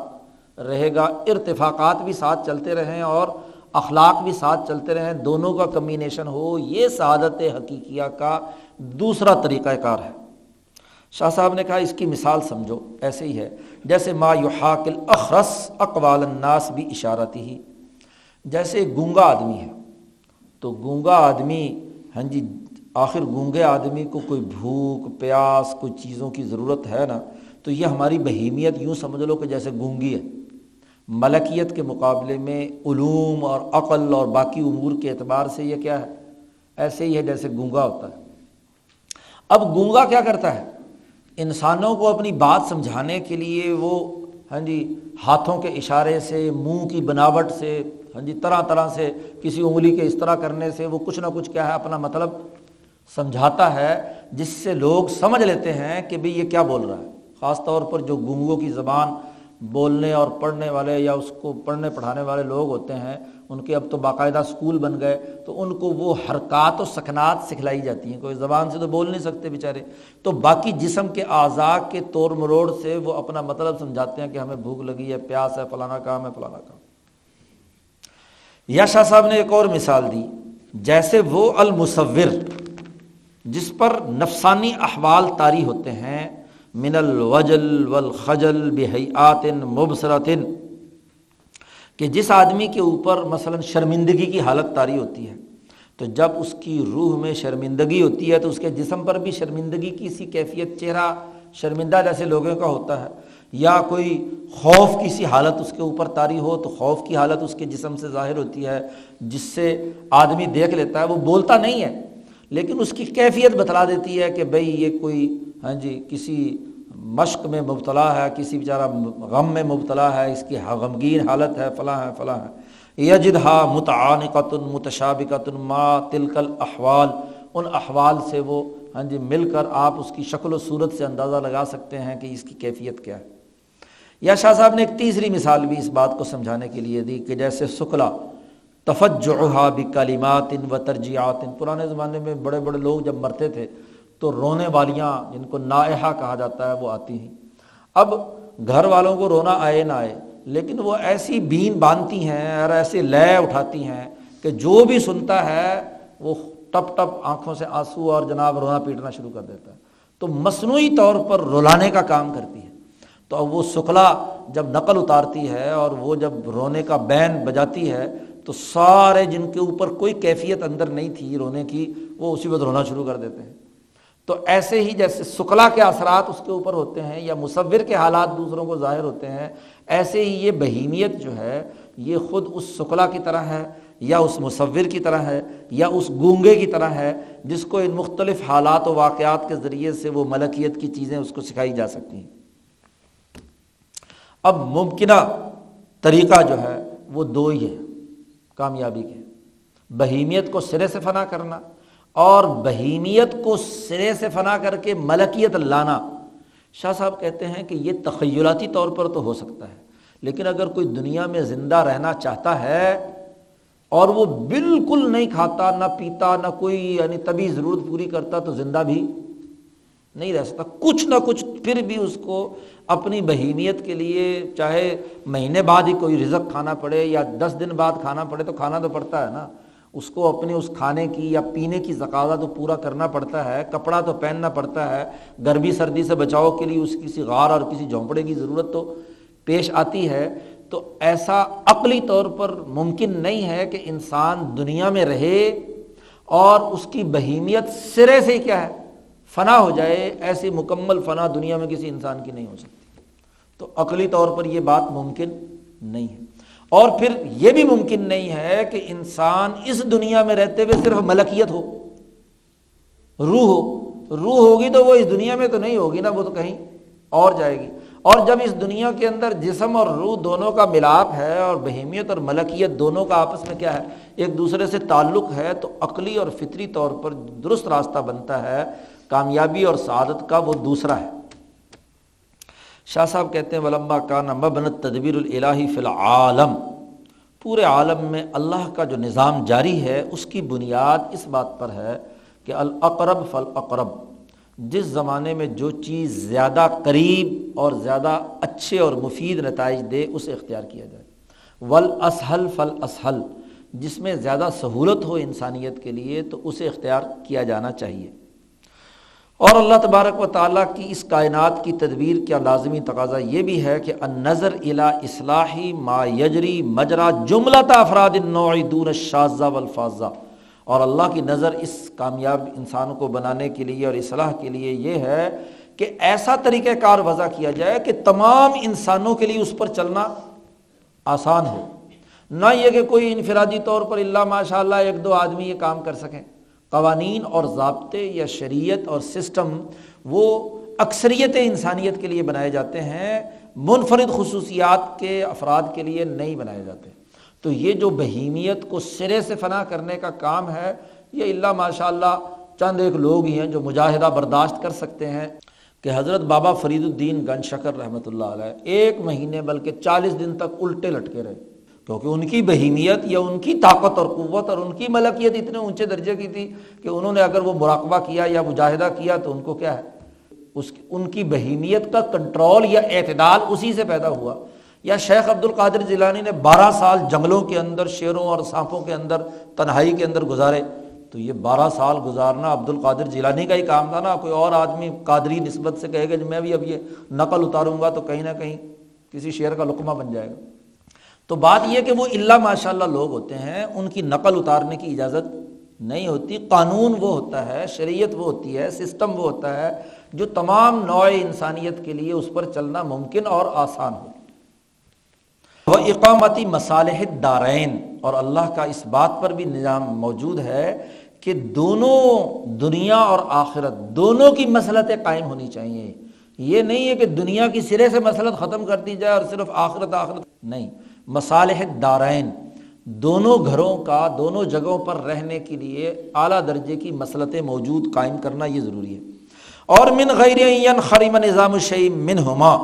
رہے گا۔ ارتفاقات بھی ساتھ چلتے رہیں اور اخلاق بھی ساتھ چلتے رہیں۔ دونوں کا کمبینیشن ہو، یہ سعادت حقیقیہ کا دوسرا طریقۂ کار ہے۔ شاہ صاحب نے کہا، اس کی مثال سمجھو، ایسے ہی ہے۔ جیسے ما یحاکل اخرس اقوال الناس بھی اشارتی ہی۔ جیسے گونگا آدمی ہے، تو گونگا آدمی ہاں جی آخر گونگے آدمی کو کوئی بھوک، پیاس، کوئی چیزوں کی ضرورت ہے نا، تو یہ ہماری بہیمیت یوں سمجھ لو کہ جیسے گونگی ہے۔ ملکیت کے مقابلے میں علوم اور عقل اور باقی امور کے اعتبار سے یہ کیا ہے؟ ایسے ہی ہے جیسے گونگا ہوتا ہے۔ اب گونگا کیا کرتا ہے؟ انسانوں کو اپنی بات سمجھانے کے لیے وہ ہاں جی ہاتھوں کے اشارے سے، منہ کی بناوٹ سے ہاں جی طرح طرح سے کسی انگلی کے اس طرح کرنے سے وہ کچھ نہ کچھ کیا ہے، اپنا مطلب سمجھاتا ہے، جس سے لوگ سمجھ لیتے ہیں کہ بھئی یہ کیا بول رہا ہے۔ خاص طور پر جو گونگوں کی زبان بولنے اور پڑھنے والے یا اس کو پڑھنے پڑھانے والے لوگ ہوتے ہیں، ان کے اب تو باقاعدہ اسکول بن گئے، تو ان کو وہ حرکات و سکنات سکھلائی جاتی ہیں۔ کوئی زبان سے تو بول نہیں سکتے بیچارے۔ تو باقی جسم کے اعضاء کے طور مروڑ سے وہ اپنا مطلب سمجھاتے ہیں کہ ہمیں بھوک لگی ہے، پیاس ہے، فلانا کام ہے، فلانا کام۔ یا شاہ صاحب نے ایک اور مثال دی، جیسے وہ المصور، جس پر نفسانی احوال طاری ہوتے ہیں من الوجل والخجل بحیات مبصرتن، کہ جس آدمی کے اوپر مثلاً شرمندگی کی حالت طاری ہوتی ہے، تو جب اس کی روح میں شرمندگی ہوتی ہے، تو اس کے جسم پر بھی شرمندگی کی سی کیفیت، چہرہ شرمندہ جیسے لوگوں کا ہوتا ہے، یا کوئی خوف کی سی حالت اس کے اوپر طاری ہو، تو خوف کی حالت اس کے جسم سے ظاہر ہوتی ہے، جس سے آدمی دیکھ لیتا ہے، وہ بولتا نہیں ہے۔ لیکن اس کی کیفیت بتلا دیتی ہے کہ بھائی یہ کوئی ہاں جی کسی مشق میں مبتلا ہے، کسی بیچارہ غم میں مبتلا ہے، اس کی ہاں غمگین حالت ہے، فلاں ہے فلاں ہے۔ یجد ہا متعان قطن متشابقتن ما تلکل احوال ان احوال سے وہ ہاں جی مل کر آپ اس کی شکل و صورت سے اندازہ لگا سکتے ہیں کہ اس کی کیفیت کیا ہے۔ یا شاہ صاحب نے ایک تیسری مثال بھی اس بات کو سمجھانے کے لیے دی کہ جیسے سکلا تفجعہ بکلمات و ترجیحات پرانے زمانے میں بڑے بڑے لوگ جب مرتے تھے تو رونے والیاں جن کو نائحہ کہا جاتا ہے وہ آتی ہیں۔ اب گھر والوں کو رونا آئے نہ آئے، لیکن وہ ایسی بین باندھتی ہیں اور ایسے لے اٹھاتی ہیں کہ جو بھی سنتا ہے وہ ٹپ ٹپ آنکھوں سے آنسو اور جناب رونا پیٹنا شروع کر دیتا ہے۔ تو مصنوعی طور پر رلانے کا کام کرتی ہے۔ تو اب وہ سکلا جب نقل اتارتی ہے اور وہ جب رونے کا بین بجاتی ہے تو سارے جن کے اوپر کوئی کیفیت اندر نہیں تھی رونے کی، وہ اسی وقت رونا شروع کر دیتے ہیں۔ تو ایسے ہی جیسے سکلا کے اثرات اس کے اوپر ہوتے ہیں یا مصور کے حالات دوسروں کو ظاہر ہوتے ہیں، ایسے ہی یہ بہیمیت جو ہے، یہ خود اس سکلا کی طرح ہے یا اس مصور کی طرح ہے یا اس گونگے کی طرح ہے، جس کو ان مختلف حالات و واقعات کے ذریعے سے وہ ملکیت کی چیزیں اس کو سکھائی جا سکتی ہیں۔ اب ممکنہ طریقہ جو ہے، وہ دو ہی ہے کامیابی کے بہیمیت کو سرے سے فنا کرنا اور بہیمیت کو سرے سے فنا کر کے ملکیت لانا۔ شاہ صاحب کہتے ہیں کہ یہ تخیلاتی طور پر تو ہو سکتا ہے، لیکن اگر کوئی دنیا میں زندہ رہنا چاہتا ہے اور وہ بالکل نہیں کھاتا، نہ پیتا، نہ کوئی یعنی طبی ضرورت پوری کرتا تو زندہ بھی نہیں رہ سکتا۔ کچھ نہ کچھ پھر بھی اس کو اپنی بہیمیت کے لیے چاہے مہینے بعد ہی کوئی رزق کھانا پڑے یا دس دن بعد کھانا پڑے تو کھانا تو پڑتا ہے نا۔ اس کو اپنے اس کھانے کی یا پینے کی زکاضہ تو پورا کرنا پڑتا ہے، کپڑا تو پہننا پڑتا ہے۔ گرمی سردی سے بچاؤ کے لیے اس کسی غار اور کسی جھونپڑے کی ضرورت تو پیش آتی ہے۔ تو ایسا عقلی طور پر ممکن نہیں ہے کہ انسان دنیا میں رہے اور اس کی بہیمیت سرے سے ہی کیا ہے۔ فنا ہو جائے، ایسی مکمل فنا دنیا میں کسی انسان کی نہیں ہو سکتی۔ تو عقلی طور پر یہ بات ممکن نہیں ہے۔ اور پھر یہ بھی ممکن نہیں ہے کہ انسان اس دنیا میں رہتے ہوئے صرف ملکیت ہو، روح ہو۔ روح ہوگی تو وہ اس دنیا میں تو نہیں ہوگی نا، وہ تو کہیں اور جائے گی۔ اور جب اس دنیا کے اندر جسم اور روح دونوں کا ملاپ ہے اور بہیمیت اور ملکیت دونوں کا آپس میں کیا ہے، ایک دوسرے سے تعلق ہے، تو عقلی اور فطری طور پر درست راستہ بنتا ہے کامیابی اور سعادت کا وہ دوسرا ہے۔ شاہ صاحب کہتے ہیں، ولما کا نا مبن تدبیر الہی فی العالم پورے عالم میں اللہ کا جو نظام جاری ہے، اس کی بنیاد اس بات پر ہے کہ الاقرب فل اقرب جس زمانے میں جو چیز زیادہ قریب اور زیادہ اچھے اور مفید نتائج دے، اسے اختیار کیا جائے۔ ول اسحل فل اسحل جس میں زیادہ سہولت ہو انسانیت کے لیے، تو اسے اختیار کیا جانا چاہیے۔ اور اللہ تبارک و تعالیٰ کی اس کائنات کی تدبیر کیا لازمی تقاضا یہ بھی ہے کہ ان نظر الا اصلاحی ما یجری مجرا جملہ افراد دون شاذہ والفاظہ۔ اور اللہ کی نظر اس کامیاب انسان کو بنانے کے لیے اور اصلاح کے لیے یہ ہے کہ ایسا طریقہ کار وضع کیا جائے کہ تمام انسانوں کے لیے اس پر چلنا آسان ہو۔ نہ یہ کہ کوئی انفرادی طور پر اللہ ماشاء اللہ ایک دو آدمی یہ کام کر سکیں۔ قوانین اور ضابطے یا شریعت اور سسٹم وہ اکثریت انسانیت کے لیے بنائے جاتے ہیں، منفرد خصوصیات کے افراد کے لیے نہیں بنائے جاتے۔ تو یہ جو بہیمیت کو سرے سے فنا کرنے کا کام ہے، یہ اللہ ماشاء اللہ چند ایک لوگ ہی ہیں جو مجاہدہ برداشت کر سکتے ہیں کہ حضرت بابا فرید الدین گن شکر رحمۃ اللہ علیہ ایک مہینے بلکہ چالیس دن تک الٹے لٹکے رہے۔ کیونکہ ان کی بہیمیت یا ان کی طاقت اور قوت اور ان کی ملکیت اتنے اونچے درجے کی تھی کہ انہوں نے اگر وہ مراقبہ کیا یا مجاہدہ کیا تو ان کو کیا ہے؟ اس ان کی بہیمیت کا کنٹرول یا اعتدال اسی سے پیدا ہوا۔ یا شیخ عبد القادر ضلانی نے بارہ سال جنگلوں کے اندر، شیروں اور سانپوں کے اندر تنہائی کے اندر گزارے۔ تو یہ بارہ سال گزارنا عبد القادر جیلانی کا ہی کام تھا نا۔ کوئی اور آدمی قادری نسبت سے کہے گا میں بھی اب یہ نقل اتاروں گا تو کہیں نہ کہیں کسی شعر کا لقمہ بن جائے گا۔ تو بات یہ کہ وہ اللہ ماشاء اللہ لوگ ہوتے ہیں، ان کی نقل اتارنے کی اجازت نہیں ہوتی۔ قانون وہ ہوتا ہے، شریعت وہ ہوتی ہے، سسٹم وہ ہوتا ہے جو تمام نوع انسانیت کے لیے اس پر چلنا ممکن اور آسان ہو۔ وہ اقامتی مصالح دارین اور اللہ کا اس بات پر بھی نظام موجود ہے کہ دونوں دنیا اور آخرت دونوں کی مسلطیں قائم ہونی چاہیے۔ یہ نہیں ہے کہ دنیا کی سرے سے مسلط ختم کر دی جائے اور صرف آخرت آخرت۔ نہیں مصالح دارین دونوں گھروں کا، دونوں جگہوں پر رہنے کے لیے اعلیٰ درجے کی مسلطیں موجود قائم کرنا یہ ضروری ہے۔ اور من غیر خریم نظام الشعیم من ہما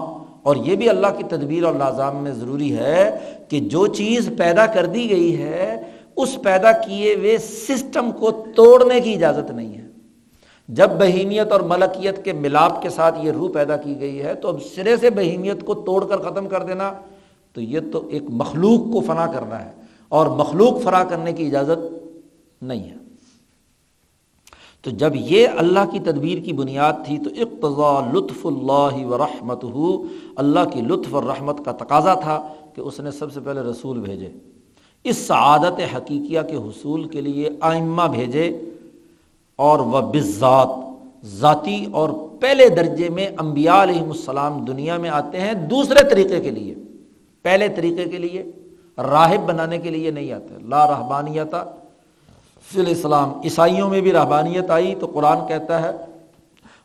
اور یہ بھی اللہ کی تدبیر اور لازام میں ضروری ہے کہ جو چیز پیدا کر دی گئی ہے، اس پیدا کیے ہوئے سسٹم کو توڑنے کی اجازت نہیں ہے۔ جب بہیمیت اور ملکیت کے ملاپ کے ساتھ یہ روح پیدا کی گئی ہے، تو اب سرے سے بہیمیت کو توڑ کر ختم کر دینا تو یہ تو ایک مخلوق کو فنا کرنا ہے اور مخلوق فنا کرنے کی اجازت نہیں ہے۔ تو جب یہ اللہ کی تدبیر کی بنیاد تھی تو اقتضا لطف اللہ و رحمت ہو اللہ کی لطف اور رحمت کا تقاضا تھا کہ اس نے سب سے پہلے رسول بھیجے۔ اس سعادت حقیقیہ کے حصول کے لیے آئمہ بھیجے اور وہ بذات ذاتی اور پہلے درجے میں انبیاء علیہ السلام دنیا میں آتے ہیں دوسرے طریقے کے لیے۔ پہلے طریقے کے لیے، راہب بنانے کے لیے نہیں آتے۔ لا رحبانیت فی الاسلام عیسائیوں میں بھی رحبانیت آئی تو قرآن کہتا ہے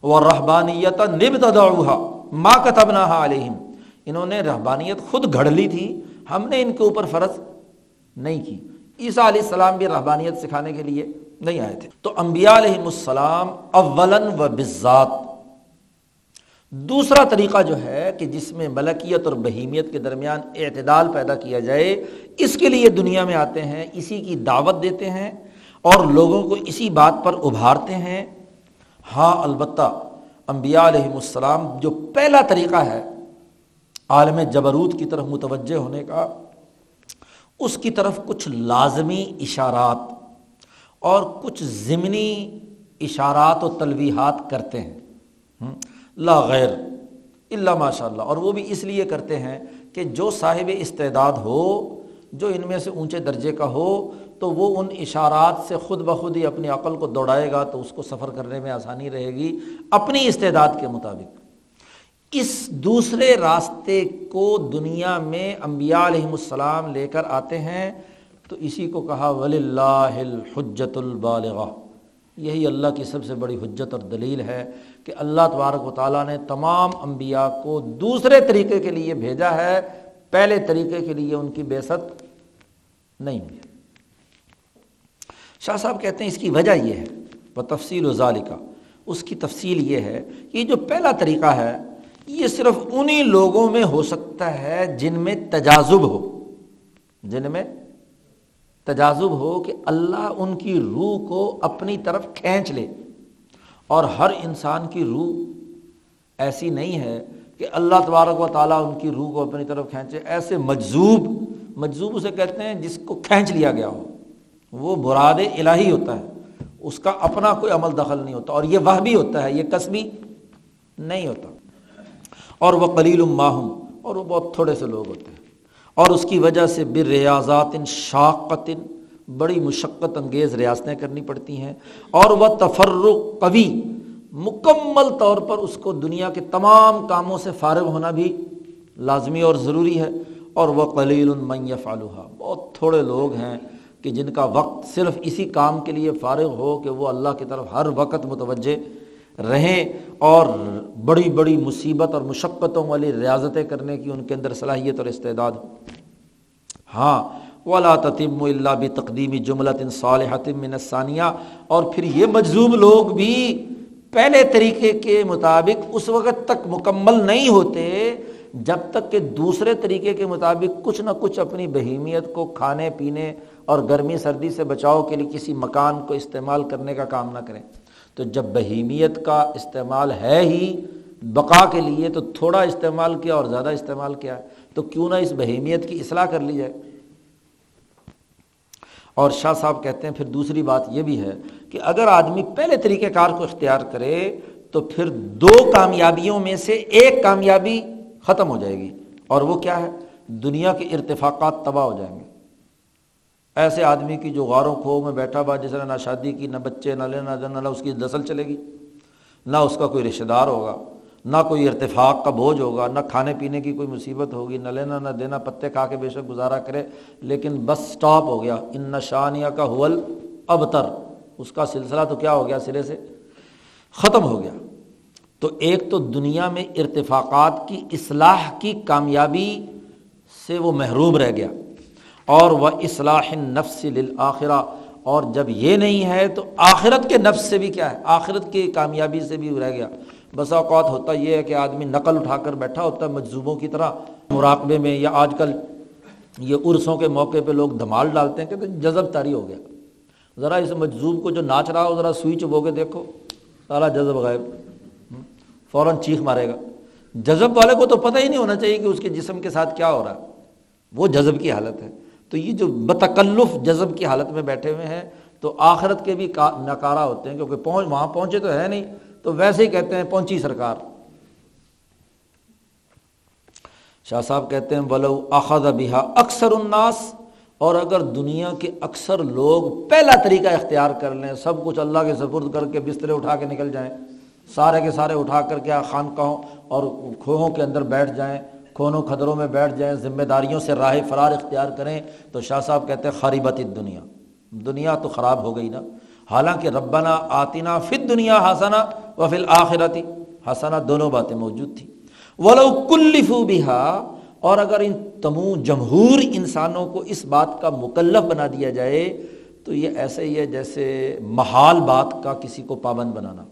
وہ رحبانیت نب تدعوہا ماں کتبنا علیہم. انہوں نے رحبانیت خود گھڑ لی تھی، ہم نے ان کے اوپر فرض نہیں کی۔ عیسیٰ علیہ السلام بھی رحبانیت سکھانے کے لیے نہیں آئے تھے۔ تو انبیاء علیہ السلام اولن و بزات دوسرا طریقہ جو ہے کہ جس میں ملکیت اور بہیمیت کے درمیان اعتدال پیدا کیا جائے، اس کے لیے دنیا میں آتے ہیں، اسی کی دعوت دیتے ہیں اور لوگوں کو اسی بات پر ابھارتے ہیں۔ ہاں البتہ انبیاء علیہ السلام جو پہلا طریقہ ہے عالم جبروت کی طرف متوجہ ہونے کا، اس کی طرف کچھ لازمی اشارات اور کچھ ضمنی اشارات و تلویحات کرتے ہیں۔ لا غیر اللہ ماشاء اللہ اور وہ بھی اس لیے کرتے ہیں کہ جو صاحب استعداد ہو، جو ان میں سے اونچے درجے کا ہو، تو وہ ان اشارات سے خود بخود ہی اپنی عقل کو دوڑائے گا تو اس کو سفر کرنے میں آسانی رہے گی اپنی استعداد کے مطابق۔ اس دوسرے راستے کو دنیا میں انبیاء علیہم السلام لے کر آتے ہیں، تو اسی کو کہا ولی اللہ الحجت البالغ یہی اللہ کی سب سے بڑی حجت اور دلیل ہے کہ اللہ تبارک و تعالیٰ نے تمام انبیاء کو دوسرے طریقے کے لیے بھیجا ہے، پہلے طریقے کے لیے ان کی بیست نہیں ہوئی۔ شاہ صاحب کہتے ہیں اس کی وجہ یہ ہے وہ تفصیل و ظالقہ اس کی تفصیل یہ ہے کہ یہ جو پہلا طریقہ ہے، یہ صرف انہی لوگوں میں ہو سکتا ہے جن میں تجازب ہو۔ جن میں تجازب ہو کہ اللہ ان کی روح کو اپنی طرف کھینچ لے۔ اور ہر انسان کی روح ایسی نہیں ہے کہ اللہ تبارک و تعالیٰ ان کی روح کو اپنی طرف کھینچے۔ ایسے مجذوب مجذوب اسے کہتے ہیں جس کو کھینچ لیا گیا ہو۔ وہ براد الہی ہوتا ہے۔ اس کا اپنا کوئی عمل دخل نہیں ہوتا۔ اور یہ وہ بھی ہوتا ہے، یہ کسبی نہیں ہوتا۔ اور وہ قلیل ماہم اور وہ بہت تھوڑے سے لوگ ہوتے ہیں۔ اور اس کی وجہ سے بر ریاضات شاقت بڑی مشقت انگیز ریاستیں کرنی پڑتی ہیں۔ اور وہ تفرق قوی، مکمل طور پر اس کو دنیا کے تمام کاموں سے فارغ ہونا بھی لازمی اور ضروری ہے۔ اور وہ قلیل المن فالحہ بہت تھوڑے لوگ ہیں کہ جن کا وقت صرف اسی کام کے لیے فارغ ہو کہ وہ اللہ کی طرف ہر وقت متوجہ رہیں اور بڑی بڑی مصیبت اور مشقتوں والی ریاضتیں کرنے کی ان کے اندر صلاحیت اور استعداد ہو۔ ہاں ولا تتم اللہ بھی تقدیمی جملت ان صالحتم ثانیہ اور پھر یہ مجزوم لوگ بھی پہلے طریقے کے مطابق اس وقت تک مکمل نہیں ہوتے جب تک کہ دوسرے طریقے کے مطابق کچھ نہ کچھ اپنی بہیمیت کو کھانے پینے اور گرمی سردی سے بچاؤ کے لیے کسی مکان کو استعمال کرنے کا کام نہ کریں۔ تو جب بہیمیت کا استعمال ہے ہی بقا کے لیے تو تھوڑا استعمال کیا اور زیادہ استعمال کیا تو کیوں نہ اس بہیمیت کی اصلاح کر لی جائے۔ اور شاہ صاحب کہتے ہیں، پھر دوسری بات یہ بھی ہے کہ اگر آدمی پہلے طریقہ کار کو اختیار کرے تو پھر دو کامیابیوں میں سے ایک کامیابی ختم ہو جائے گی۔ اور وہ کیا ہے؟ دنیا کے ارتفاقات تباہ ہو جائیں گے۔ ایسے آدمی کی جو غاروں کھو میں بیٹھا ہوا جس نے نہ شادی کی، نہ بچے، نہ لینا نہ اس کی نسل چلے گی، نہ اس کا کوئی رشتہ دار ہوگا، نہ کوئی ارتفاق کا بوجھ ہوگا، نہ کھانے پینے کی کوئی مصیبت ہوگی، نہ لینا نہ دینا، پتے کھا کے بے شک گزارا کرے، لیکن بس اسٹاپ ہو گیا۔ ان نشانیہ کا حول ابتر اس کا سلسلہ تو کیا ہو گیا سرے سے؟ ختم ہو گیا۔ تو ایک تو دنیا میں ارتفاقات کی اصلاح کی کامیابی سے وہ محروم رہ گیا۔ اور وہ اصلاح نفس للآخرہ۔ اور جب یہ نہیں ہے تو آخرت کے نفس سے بھی کیا ہے؟ آخرت کی کامیابی سے بھی رہ گیا۔ بسا اوقات ہوتا یہ ہے کہ آدمی نقل اٹھا کر بیٹھا ہوتا ہے مجزوبوں کی طرح، مراقبے میں، یا آج کل یہ عرسوں کے موقع پہ لوگ دھمال ڈالتے ہیں کہ جذب تاری ہو گیا۔ ذرا اس مجزوب کو جو ناچ رہا ہو، ذرا سوئی چبو کے دیکھو، سارا جذب غائب۔ فوراً چیخ مارے گا۔ جذب والے کو تو پتہ ہی نہیں ہونا چاہیے کہ اس کے جسم کے ساتھ کیا ہو رہا ہے۔ وہ جذب کی حالت ہے۔ تو یہ جو بتکلف جذب کی حالت میں بیٹھے ہوئے ہیں، تو آخرت کے بھی نکارا ہوتے ہیں، کیونکہ پہنچ وہاں پہنچے تو ہے نہیں، تو ویسے ہی کہتے ہیں پہنچی سرکار۔ شاہ صاحب کہتے ہیں، ولو اخذ بہا اکثر الناس اور اگر دنیا کے اکثر لوگ پہلا طریقہ اختیار کر لیں، سب کچھ اللہ کے سپرد کر کے بسترے اٹھا کے نکل جائیں، سارے کے سارے اٹھا کر کے خانقاہوں اور کھوہوں کے اندر بیٹھ جائیں کھونوں کھدروں میں بیٹھ جائیں ذمہ داریوں سے راہ فرار اختیار کریں، تو شاہ صاحب کہتے ہیں خریبت دنیا دنیا تو خراب ہو گئی نا۔ حالانکہ ربنا آتینہ فت دنیا ہسنا و فل آخرتی ہسنا دونوں باتیں موجود تھیں۔ ولو کلفو بہا۔ اور اگر ان تمو جمہور انسانوں کو اس بات کا مکلف بنا دیا جائے، تو یہ ایسے ہی ہے جیسے محال بات کا کسی کو پابند بنانا۔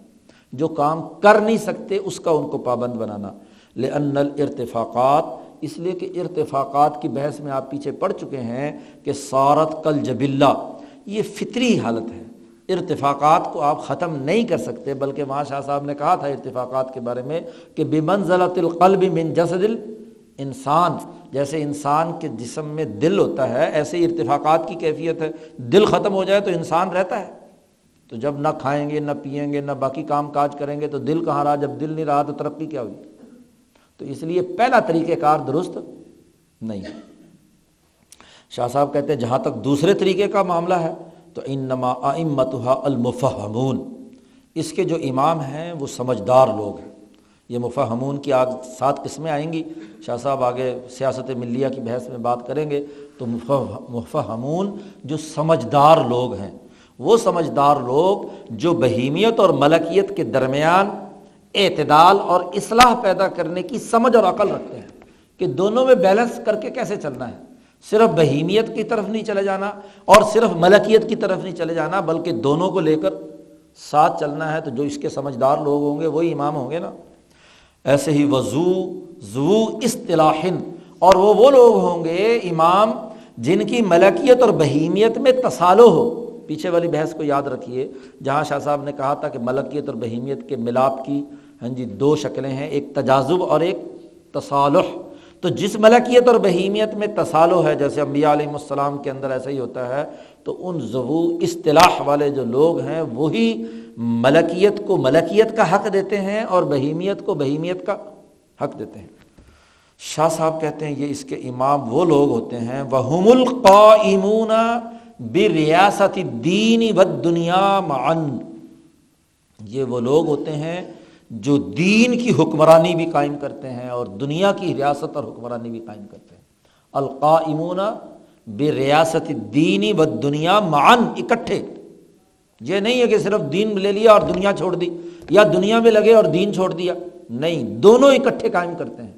جو کام کر نہیں سکتے، اس کا ان کو پابند بنانا۔ لن ارتفاقات اس لیے کہ ارتفاقات کی بحث میں آپ پیچھے پڑ چکے ہیں کہ سارت کل جبلہ یہ فطری حالت ہے۔ ارتفاقات کو آپ ختم نہیں کر سکتے، بلکہ وہاں شاہ صاحب نے کہا تھا ارتفاقات کے بارے میں کہ بمنزلت القلب من جسد انسان جیسے انسان کے جسم میں دل ہوتا ہے، ایسے ہی ارتفاقات کی کیفیت ہے۔ دل ختم ہو جائے تو انسان رہتا ہے۔ تو جب نہ کھائیں گے، نہ پئیں گے، نہ باقی کام کاج کریں گے، تو دل کہاں رہا؟ جب دل نہیں رہا تو ترقی کیا ہوگی تو اس لیے پہلا طریقہ کار درست نہیں۔ شاہ صاحب کہتے ہیں، جہاں تک دوسرے طریقے کا معاملہ ہے، تو ان نما امتحا المفہمون۔ اس کے جو امام ہیں، وہ سمجھدار لوگ ہیں۔ یہ مفہمون کی آگ سات قسمیں آئیں گی۔ شاہ صاحب آگے سیاست ملیہ کی بحث میں بات کریں گے۔ تو مفہمون جو سمجھدار لوگ ہیں، وہ سمجھدار لوگ جو بہیمیت اور ملکیت کے درمیان اعتدال اور اصلاح پیدا کرنے کی سمجھ اور عقل رکھتے ہیں کہ دونوں میں بیلنس کر کے کیسے چلنا ہے۔ صرف بہیمیت کی طرف نہیں چلے جانا اور صرف ملکیت کی طرف نہیں چلے جانا، بلکہ دونوں کو لے کر ساتھ چلنا ہے۔ تو جو اس کے سمجھدار لوگ ہوں گے، وہی امام ہوں گے نا۔ ایسے ہی وضو زو اصطلاحن۔ اور وہ وہ لوگ ہوں گے امام جن کی ملکیت اور بہیمیت میں تصالو ہو۔ پیچھے والی بحث کو یاد رکھیے، جہاں شاہ صاحب نے کہا تھا کہ ملکیت اور بہیمیت کے ملاپ کی ہاں جی دو شکلیں ہیں، ایک تجازب اور ایک تصالح تو جس ملکیت اور بہیمیت میں تصالح ہے، جیسے انبیاء علیہ السلام کے اندر ایسا ہی ہوتا ہے، تو ان ضبو اصطلاح والے جو لوگ ہیں، وہی ملکیت کو ملکیت کا حق دیتے ہیں اور بہیمیت کو بہیمیت کا حق دیتے ہیں۔ شاہ صاحب کہتے ہیں، یہ اس کے امام وہ لوگ ہوتے ہیں وہ القاعمون بے ریاست دینی و دنیا معن یہ وہ لوگ ہوتے ہیں جو دین کی حکمرانی بھی قائم کرتے ہیں اور دنیا کی ریاست اور حکمرانی بھی قائم کرتے ہیں۔ القاعمون بے ریاست دینی و دنیا معن اکٹھے۔ یہ نہیں ہے کہ صرف دین لے لیا اور دنیا چھوڑ دی، یا دنیا میں لگے اور دین چھوڑ دیا۔ نہیں، دونوں اکٹھے قائم کرتے ہیں۔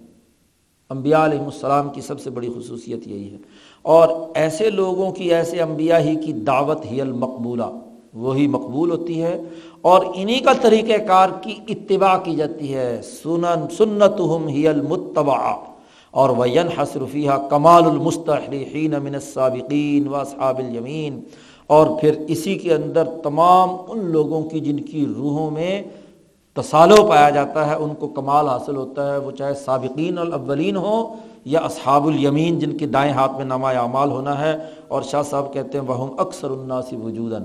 انبیاء علیہ السلام کی سب سے بڑی خصوصیت یہی ہے۔ اور ایسے لوگوں کی، ایسے انبیاء ہی کی دعوت ہی المقبولہ۔ وہی مقبول ہوتی ہے۔ اور انہی کا طریقہ کار کی اتباع کی جاتی ہے۔ سنن سنت ہم ہی المتبا اور وین حسرفیہ کمال المستحلین من السابقین و صحاب الیمین۔ اور پھر اسی کے اندر تمام ان لوگوں کی جن کی روحوں میں تصالو پایا جاتا ہے، ان کو کمال حاصل ہوتا ہے۔ وہ چاہے سابقین الاولین ہوں یا اصحاب الیمین، جن کے دائیں ہاتھ میں نمایاں اعمال ہونا ہے۔ اور شاہ صاحب کہتے ہیں وہ اکثر الناسی وجوداً۔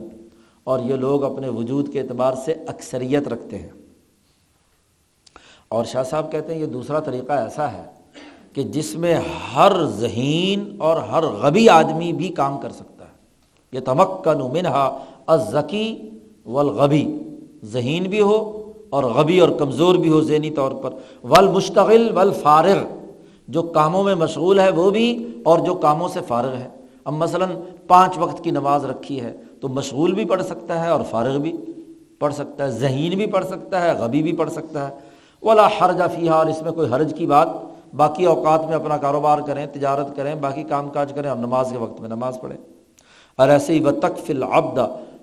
اور یہ لوگ اپنے وجود کے اعتبار سے اکثریت رکھتے ہیں۔ اور شاہ صاحب کہتے ہیں یہ دوسرا طریقہ ایسا ہے کہ جس میں ہر ذہین اور ہر غبی آدمی بھی کام کر سکتا ہے۔ یہ تمکن منہا ازکی والغبی۔ ذہین بھی ہو اور غبی اور کمزور بھی ہو ذہنی طور پر۔ والمشتغل والفارغ۔ جو کاموں میں مشغول ہے وہ بھی اور جو کاموں سے فارغ ہے۔ اب مثلاً پانچ وقت کی نماز رکھی ہے۔ تو مشغول بھی پڑھ سکتا ہے اور فارغ بھی پڑھ سکتا ہے، ذہین بھی پڑھ سکتا ہے، غبی بھی پڑھ سکتا ہے۔ ولا حرج فیحہ اور اس میں کوئی حرج کی بات باقی اوقات میں اپنا کاروبار کریں، تجارت کریں، باقی کام کاج کریں، اور نماز کے وقت میں نماز پڑھیں۔ اور ایسے ہی و تک العبد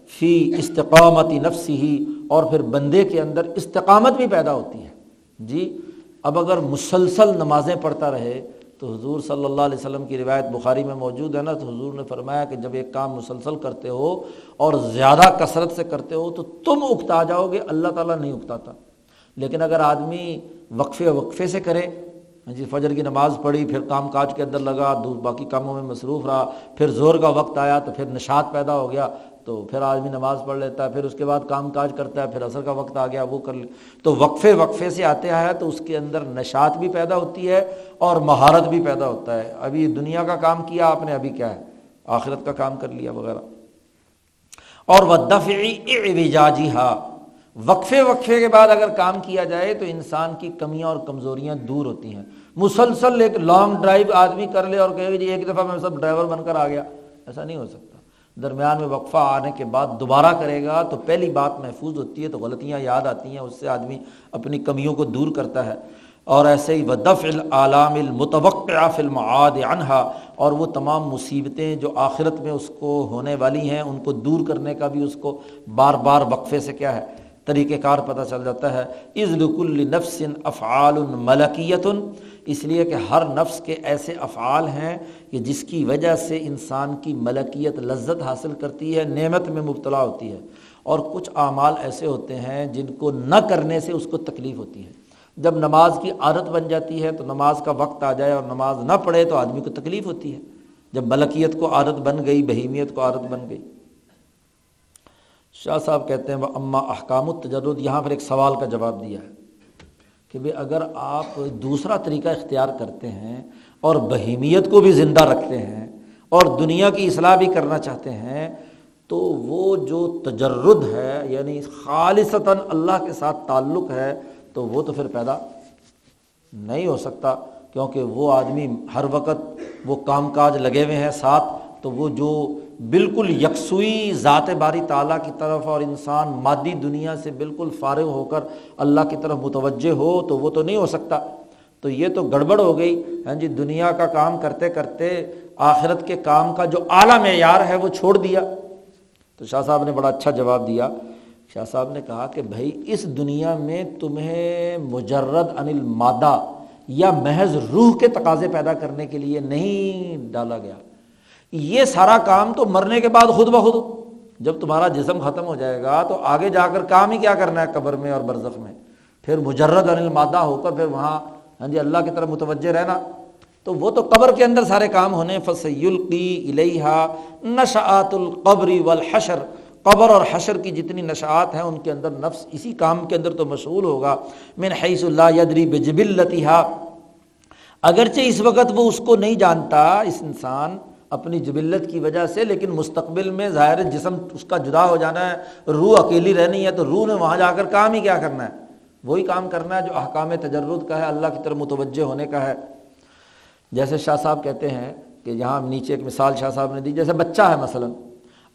فی استقامتی نفسی ہی اور پھر بندے کے اندر استقامت بھی پیدا ہوتی ہے۔ جی اب اگر مسلسل نمازیں پڑھتا رہے تو حضور صلی اللہ علیہ وسلم کی روایت بخاری میں موجود ہے نا، تو حضور نے فرمایا کہ جب ایک کام مسلسل کرتے ہو اور زیادہ کثرت سے کرتے ہو تو تم اکتا جاؤ گے، اللہ تعالیٰ نہیں اکتاتا۔ لیکن اگر آدمی وقفے وقفے سے کرے جی فجر کی نماز پڑھی، پھر کام کاج کے اندر لگا باقی کاموں میں مصروف رہا، پھر زور کا وقت آیا تو پھر نشاط پیدا ہو گیا تو پھر آدمی نماز پڑھ لیتا ہے، پھر اس کے بعد کام کاج کرتا ہے، پھر اثر کا وقت آ گیا، وہ کر لے۔ تو وقفے وقفے سے آتے ہیں تو اس کے اندر نشاط بھی پیدا ہوتی ہے اور مہارت بھی پیدا ہوتا ہے۔ ابھی دنیا کا کام کیا آپ نے، ابھی کیا ہے؟ آخرت کا کام کر لیا وغیرہ۔ اور وہ دفعی ہا وقفے وقفے کے بعد اگر کام کیا جائے تو انسان کی کمیاں اور کمزوریاں دور ہوتی ہیں۔ مسلسل ایک لانگ ڈرائیو آدمی کر لے اور کہے جی ایک دفعہ میں سب ڈرائیور بن کر آ گیا۔ ایسا نہیں ہو سکتا۔ درمیان میں وقفہ آنے کے بعد دوبارہ کرے گا تو پہلی بات محفوظ ہوتی ہے تو غلطیاں یاد آتی ہیں، اس سے آدمی اپنی کمیوں کو دور کرتا ہے۔ اور ایسے ہی ودف العلام المتوقع فلم عاد انہا اور وہ تمام مصیبتیں جو آخرت میں اس کو ہونے والی ہیں، ان کو دور کرنے کا بھی اس کو بار بار وقفے سے کیا ہے۔ طریقۂ کار پتہ چل جاتا ہے۔ عزلک النفس افعال ملکیت۔ اس لیے کہ ہر نفس کے ایسے افعال ہیں کہ جس کی وجہ سے انسان کی ملکیت لذت حاصل کرتی ہے، نعمت میں مبتلا ہوتی ہے۔ اور کچھ اعمال ایسے ہوتے ہیں جن کو نہ کرنے سے اس کو تکلیف ہوتی ہے۔ جب نماز کی عادت بن جاتی ہے تو نماز کا وقت آ جائے اور نماز نہ پڑھے تو آدمی کو تکلیف ہوتی ہے۔ جب ملکیت کو عادت بن گئی، بہیمیت کو عادت بن گئی۔ شاہ صاحب کہتے ہیں وہ اماں احکام التجرد یہاں پر ایک سوال کا جواب دیا ہے کہ بھائی اگر آپ دوسرا طریقہ اختیار کرتے ہیں اور بہیمیت کو بھی زندہ رکھتے ہیں اور دنیا کی اصلاح بھی کرنا چاہتے ہیں، تو وہ جو تجرد ہے یعنی خالصتاً اللہ کے ساتھ تعلق ہے، تو وہ تو پھر پیدا نہیں ہو سکتا، کیونکہ وہ آدمی ہر وقت وہ کام کاج لگے ہوئے ہیں ساتھ، تو وہ جو بالکل یکسوئی ذات باری تعالیٰ کی طرف اور انسان مادی دنیا سے بالکل فارغ ہو کر اللہ کی طرف متوجہ ہو تو وہ تو نہیں ہو سکتا۔ تو یہ تو گڑبڑ ہو گئی۔ ہاں جی دنیا کا کام کرتے کرتے آخرت کے کام کا جو اعلیٰ معیار ہے وہ چھوڑ دیا۔ تو شاہ صاحب نے بڑا اچھا جواب دیا۔ شاہ صاحب نے کہا کہ بھائی، اس دنیا میں تمہیں مجرد انل مادہ یا محض روح کے تقاضے پیدا کرنے کے لیے نہیں ڈالا گیا۔ یہ سارا کام تو مرنے کے بعد خود بخود، جب تمہارا جسم ختم ہو جائے گا تو آگے جا کر کام ہی کیا کرنا ہے قبر میں اور برزخ میں۔ پھر مجرد انل مادہ ہو کر پھر وہاں ہاں جی اللہ کی طرف متوجہ رہنا۔ تو وہ تو قبر کے اندر سارے کام ہونے فصی القی الحا نشعت القبری والحشر۔ قبر اور حشر کی جتنی نشاعت ہیں، ان کے اندر نفس اسی کام کے اندر تو مشغول ہوگا۔ من حیث اللہ یدری بجب اگرچہ اس وقت وہ اس کو نہیں جانتا، اس انسان اپنی جبلت کی وجہ سے، لیکن مستقبل میں ظاہر جسم اس کا جدا ہو جانا ہے، روح اکیلی رہنی ہے، تو روح نے وہاں جا کر کام ہی کیا کرنا ہے؟ وہی کام کرنا ہے جو احکام تجرد کا ہے، اللہ کی طرف متوجہ ہونے کا ہے۔ جیسے شاہ صاحب کہتے ہیں کہ یہاں نیچے ایک مثال شاہ صاحب نے دی، جیسے بچہ ہے مثلاً۔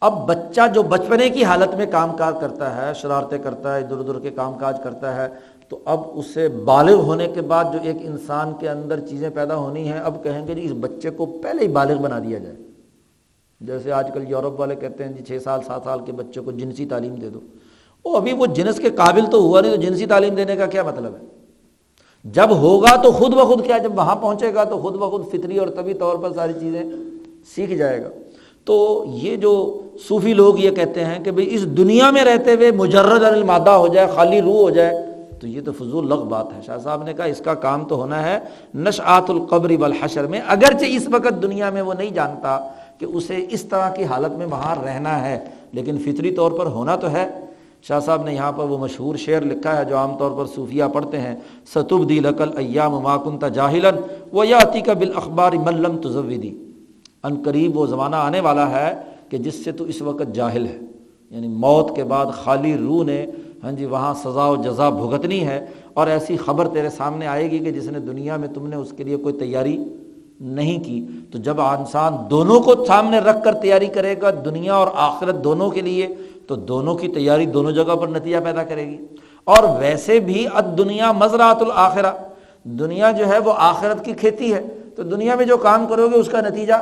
اب بچہ جو بچپنے کی حالت میں کام کاج کرتا ہے، شرارتیں کرتا ہے، ادھر ادھر کے کام کاج کرتا ہے تو اب اسے بالغ ہونے کے بعد جو ایک انسان کے اندر چیزیں پیدا ہونی ہیں، اب کہیں گے جی اس بچے کو پہلے ہی بالغ بنا دیا جائے۔ جیسے آج کل یورپ والے کہتے ہیں جی چھ سال، سات سال کے بچے کو جنسی تعلیم دے دو۔ وہ ابھی وہ جنس کے قابل تو ہوا نہیں، تو جنسی تعلیم دینے کا کیا مطلب ہے؟ جب ہوگا تو خود بخود کیا، جب وہاں پہنچے گا تو خود بخود فطری اور طبی طور پر ساری چیزیں سیکھ جائے گا۔ تو یہ جو صوفی لوگ یہ کہتے ہیں کہ بھائی اس دنیا میں رہتے ہوئے مجرد المادہ ہو جائے، خالی روح ہو جائے تو یہ تو فضول لغ بات ہے۔ شاہ صاحب نے کہا، اس کا کام تو ہونا ہے نشعات القبری والحشر میں۔ اگرچہ اس وقت دنیا میں وہ نہیں جانتا کہ اسے اس طرح کی حالت میں وہاں رہنا ہے، لیکن فطری طور پر ہونا تو ہے۔ شاہ صاحب نے یہاں پر وہ مشہور شعر لکھا ہے جو عام طور پر صوفیہ پڑھتے ہیں۔ ستب دی لقل ایام ماکنتا جاہلن و یا عطیقہ بالاخبار ملم تزودی۔ ان قریب وہ زمانہ آنے والا ہے کہ جس سے تو اس وقت جاہل ہے۔ یعنی موت کے بعد خالی روح نے ہاں جی وہاں سزا و جزا بھگتنی ہے اور ایسی خبر تیرے سامنے آئے گی کہ جس نے دنیا میں تم نے اس کے لیے کوئی تیاری نہیں کی۔ تو جب انسان دونوں کو سامنے رکھ کر تیاری کرے گا، دنیا اور آخرت دونوں کے لیے، تو دونوں کی تیاری دونوں جگہ پر نتیجہ پیدا کرے گی۔ اور ویسے بھی اد دنیا مزرات الآخرہ دنیا جو ہے وہ آخرت کی کھیتی ہے۔ تو دنیا میں جو کام کرو گے، اس کا نتیجہ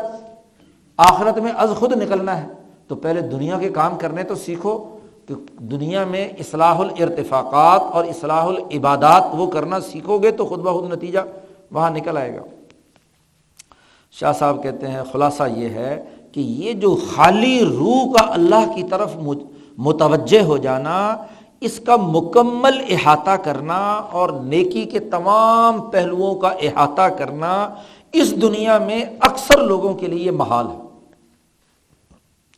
آخرت میں از خود نکلنا ہے۔ تو پہلے دنیا کے کام کرنے تو سیکھو۔ کہ دنیا میں اصلاح الارتفاقات اور اصلاح العبادات وہ کرنا سیکھو گے تو خود بخود نتیجہ وہاں نکل آئے گا۔ شاہ صاحب کہتے ہیں، خلاصہ یہ ہے کہ یہ جو خالی روح کا اللہ کی طرف متوجہ ہو جانا، اس کا مکمل احاطہ کرنا اور نیکی کے تمام پہلوؤں کا احاطہ کرنا اس دنیا میں اکثر لوگوں کے لیے محال ہے۔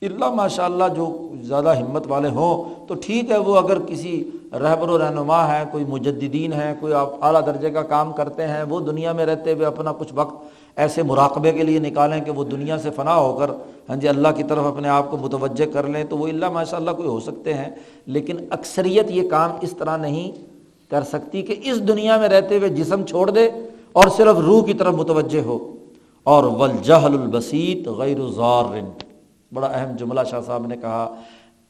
اللہ ماشاء اللہ جو زیادہ ہمت والے ہوں، تو ٹھیک ہے، وہ اگر کسی رہبر و رہنما ہیں کوئی مجدین ہیں کوئی اعلیٰ درجے کا کام کرتے ہیں، وہ دنیا میں رہتے ہوئے اپنا کچھ وقت ایسے مراقبے کے لیے نکالیں کہ وہ دنیا سے فنا ہو کر ہاں جی اللہ کی طرف اپنے آپ کو متوجہ کر لیں، تو وہ اللہ ماشاء اللہ کوئی ہو سکتے ہیں۔ لیکن اکثریت یہ کام اس طرح نہیں کر سکتی کہ اس دنیا میں رہتے ہوئے جسم چھوڑ دے اور صرف روح کی طرف متوجہ ہو۔ اور ولجہل البسیط غیر زار بڑا اہم جملہ شاہ صاحب نے کہا،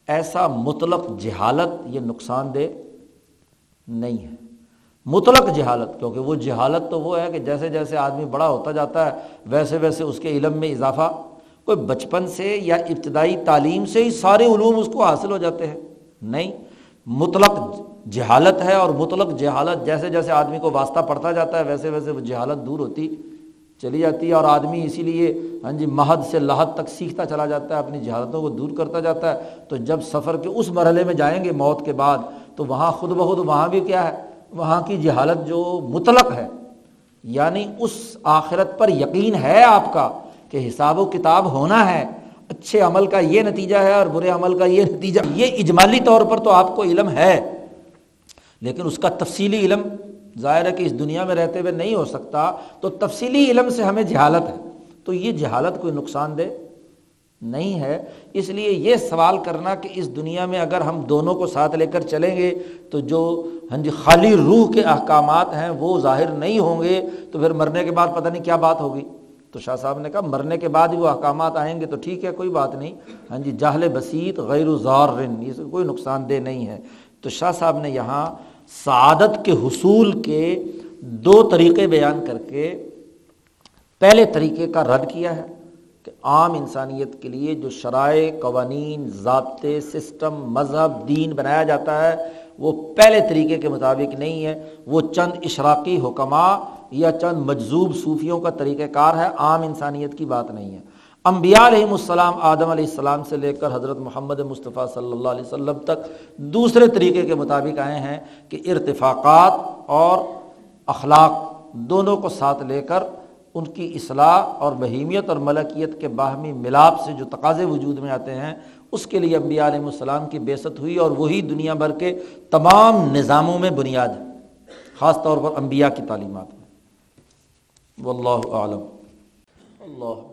ایسا مطلق جہالت یہ نقصان دہ نہیں ہے۔ مطلق جہالت، کیونکہ وہ جہالت تو وہ ہے کہ جیسے جیسے آدمی بڑا ہوتا جاتا ہے، ویسے ویسے اس کے علم میں اضافہ۔ کوئی بچپن سے یا ابتدائی تعلیم سے ہی سارے علوم اس کو حاصل ہو جاتے ہیں۔ نہیں، مطلق جہالت ہے اور مطلق جہالت جیسے جیسے آدمی کو واسطہ پڑتا جاتا ہے، ویسے ویسے وہ جہالت دور ہوتی چلی جاتی ہے اور آدمی اسی لیے ہاں جی مہد سے لحد تک سیکھتا چلا جاتا ہے، اپنی جہالتوں کو دور کرتا جاتا ہے۔ تو جب سفر کے اس مرحلے میں جائیں گے موت کے بعد، تو وہاں خود بخود وہاں بھی کیا ہے؟ وہاں کی جہالت جو مطلق ہے یعنی اس آخرت پر یقین ہے آپ کا کہ حساب و کتاب ہونا ہے۔ اچھے عمل کا یہ نتیجہ ہے اور برے عمل کا یہ نتیجہ۔ یہ اجمالی طور پر تو آپ کو علم ہے، لیکن اس کا تفصیلی علم ظاہر ہے کہ اس دنیا میں رہتے ہوئے نہیں ہو سکتا، تو تفصیلی علم سے ہمیں جہالت ہے۔ تو یہ جہالت کوئی نقصان دہ نہیں ہے۔ اس لیے یہ سوال کرنا کہ اس دنیا میں اگر ہم دونوں کو ساتھ لے کر چلیں گے، تو جو ہاں جی خالی روح کے احکامات ہیں، وہ ظاہر نہیں ہوں گے۔ تو پھر مرنے کے بعد پتہ نہیں کیا بات ہوگی۔ تو شاہ صاحب نے کہا، مرنے کے بعد ہی وہ احکامات آئیں گے تو ٹھیک ہے، کوئی بات نہیں۔ ہاں جی جاہل بسیط غیر رن یہ کوئی نقصان دہ نہیں ہے۔ تو شاہ صاحب نے یہاں سعادت کے حصول کے دو طریقے بیان کر کے پہلے طریقے کا رد کیا ہے کہ عام انسانیت کے لیے جو شرائع، قوانین، ضابطے، سسٹم، مذہب، دین بنایا جاتا ہے، وہ پہلے طریقے کے مطابق نہیں ہے۔ وہ چند اشراقی حکمہ یا چند مجذوب صوفیوں کا طریقہ کار ہے۔ عام انسانیت کی بات نہیں ہے۔ انبیاء علیہم السلام آدم علیہ السلام سے لے کر حضرت محمد مصطفیٰ صلی اللہ علیہ وسلم تک دوسرے طریقے کے مطابق آئے ہیں کہ ارتفاقات اور اخلاق دونوں کو ساتھ لے کر ان کی اصلاح اور بہیمیت اور ملکیت کے باہمی ملاپ سے جو تقاضے وجود میں آتے ہیں، اس کے لیے انبیاء علیہ السلام کی بےست ہوئی اور وہی دنیا بھر کے تمام نظاموں میں بنیاد ہے، خاص طور پر انبیاء کی تعلیمات میں۔ واللہ عالم اللہ